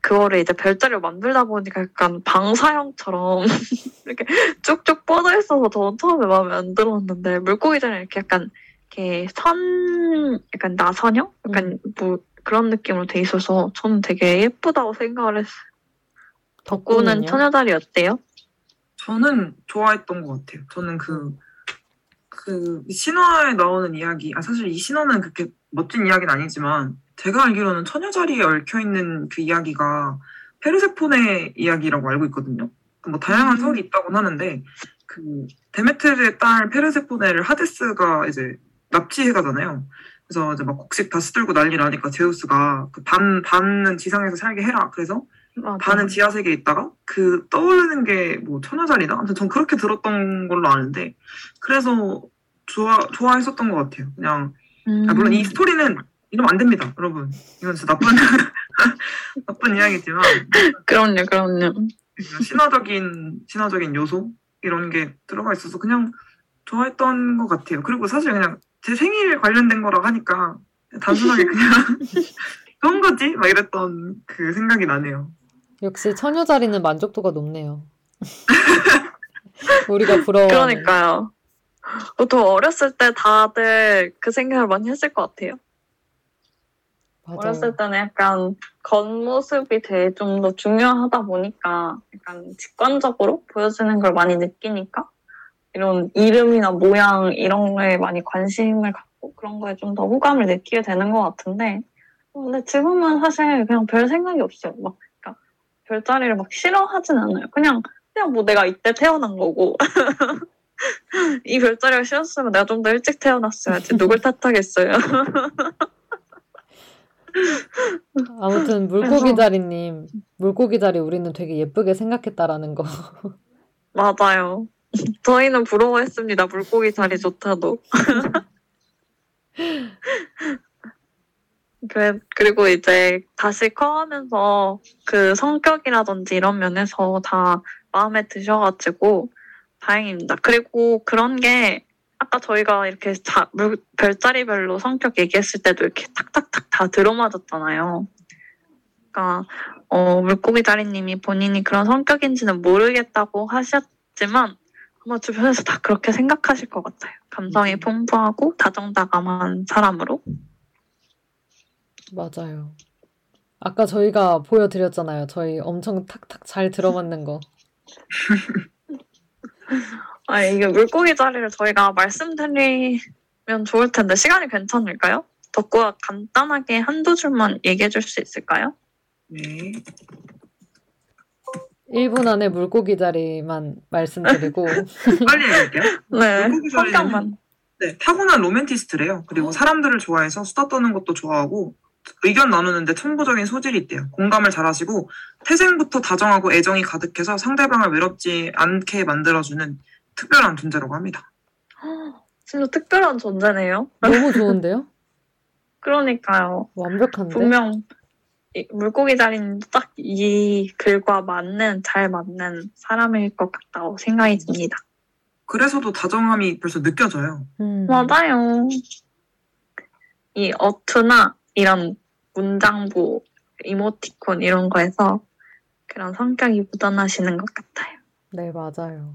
그거를 이제 별자리로 만들다 보니까 약간 방사형처럼 이렇게 쭉쭉 뻗어 있어서 저는 처음에 마음에 안 들었는데 물고기 자리 이렇게 약간 이렇게 선 약간 나선형 약간 뭐 그런 느낌으로 돼 있어서 저는 되게 예쁘다고 생각을 했어요. 덕구는? 처녀자리 어때요? 저는 좋아했던 것 같아요. 저는 그, 그, 신화에 나오는 이야기, 아, 사실 이 신화는 그렇게 멋진 이야기는 아니지만, 제가 알기로는 처녀자리에 얽혀있는 그 이야기가 페르세폰의 이야기라고 알고 있거든요. 뭐, 다양한 음. 설이 있다고 하는데, 그, 데메트르의 딸 페르세포네를 하데스가 이제 납치해 가잖아요. 그래서 이제 막 곡식 다 쓰들고 난리 나니까 제우스가 그 반, 반은 지상에서 살게 해라. 그래서 맞아. 반은 지하 세계에 있다가 그 떠오르는 게 뭐 천하자리다. 아무튼 전 그렇게 들었던 걸로 아는데 그래서 좋아 좋아했었던 것 같아요. 그냥 아, 물론 이 스토리는 이러면 안 됩니다, 여러분. 이건 진짜 나쁜 나쁜 이야기지만 그럼요, 그럼요. 신화적인 신화적인 요소 이런 게 들어가 있어서 그냥 좋아했던 것 같아요. 그리고 사실 그냥 제 생일 관련된 거라고 하니까 단순하게 그냥 좋은 거지 막 이랬던 그 생각이 나네요. 역시 처녀 자리는 만족도가 높네요. 우리가 부러워하는. 그러니까요. 보통 어렸을 때 다들 그 생각을 많이 했을 것 같아요. 맞아요. 어렸을 때는 약간 겉모습이 되게 좀 더 중요하다 보니까 약간 직관적으로 보여지는 걸 많이 느끼니까 이런 이름이나 모양 이런 거에 많이 관심을 갖고 그런 거에 좀 더 호감을 느끼게 되는 것 같은데 어, 근데 지금은 사실 그냥 별 생각이 없어요. 막 별자리를 막 싫어하진 않아요. 그냥 그냥 뭐 내가 이때 태어난 거고 이 별자리가 싫었으면 내가 좀 더 일찍 태어났어야지 누굴 탓하겠어요. 아무튼 물고기 자리님, 물고기 자리 우리는 되게 예쁘게 생각했다라는 거. 맞아요. 저희는 부러워했습니다. 물고기 자리 좋다도. 그래, 그리고 이제 다시 커가면서 그 성격이라든지 이런 면에서 다 마음에 드셔가지고 다행입니다. 그리고 그런 게 아까 저희가 이렇게 자, 물, 별자리별로 성격 얘기했을 때도 이렇게 탁탁탁 다 들어맞았잖아요. 그러니까 어, 물고기 자리님이 본인이 그런 성격인지는 모르겠다고 하셨지만 아마 주변에서 다 그렇게 생각하실 것 같아요. 감성이 풍부하고 다정다감한 사람으로. 맞아요. 아까 저희가 보여드렸잖아요. 저희 엄청 탁탁 잘 들어맞는 거. 아, 이게 물고기 자리를 저희가 말씀드리면 좋을 텐데 시간이 괜찮을까요? 덕구가 간단하게 한두 줄만 얘기해 줄 수 있을까요? 네. 1분 안에 물고기 자리만 말씀드리고, 빨리 얘기할게요. 네, 물고기 자리는- 성격만. 네, 타고난 로맨티스트래요. 그리고 사람들을 좋아해서 수다 떠는 것도 좋아하고 의견 나누는데 천부적인 소질이 있대요. 공감을 잘하시고 태생부터 다정하고 애정이 가득해서 상대방을 외롭지 않게 만들어주는 특별한 존재라고 합니다. 진짜 특별한 존재네요. 너무 좋은데요? 그러니까요. 완벽한데? 분명 이 물고기 자리는 딱 이 글과 맞는 잘 맞는 사람일 것 같다고 생각이 듭니다. 그래서도 다정함이 벌써 느껴져요. 음, 맞아요. 이 어투나 이런 문장부, 이모티콘 이런 거에서 그런 성격이 묻어나시는 것 같아요. 네, 맞아요.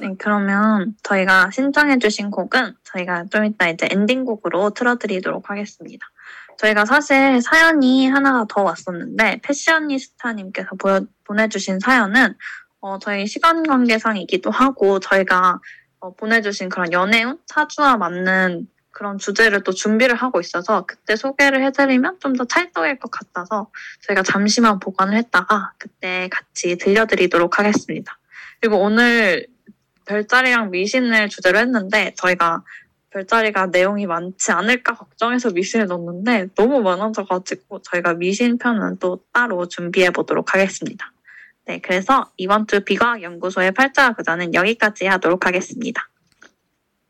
네, 그러면 저희가 신청해주신 곡은 저희가 좀 이따 이제 엔딩곡으로 틀어드리도록 하겠습니다. 저희가 사실 사연이 하나가 더 왔었는데 패셔니스타님께서 보여, 보내주신 사연은 어, 저희 시간 관계상이기도 하고 저희가 어, 보내주신 그런 연애운 사주와 맞는 그런 주제를 또 준비를 하고 있어서 그때 소개를 해드리면 좀 더 찰떡일 것 같아서 저희가 잠시만 보관을 했다가 그때 같이 들려드리도록 하겠습니다. 그리고 오늘 별자리랑 미신을 주제로 했는데 저희가 별자리가 내용이 많지 않을까 걱정해서 미신을 넣었는데 너무 많아져가지고 저희가 미신 편은 또 따로 준비해 보도록 하겠습니다. 네, 그래서 이번 주 비과학 연구소의 팔자 그자는 여기까지 하도록 하겠습니다.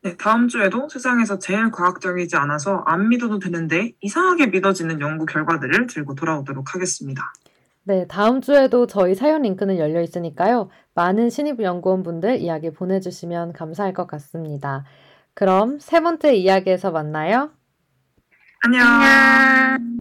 네, 다음 주에도 세상에서 제일 과학적이지 않아서 안 믿어도 되는데 이상하게 믿어지는 연구 결과들을 들고 돌아오도록 하겠습니다. 네, 다음 주에도 저희 사연 링크는 열려 있으니까요. 많은 신입 연구원분들 이야기 보내주시면 감사할 것 같습니다. 그럼 세 번째 이야기에서 만나요. 안녕. 안녕.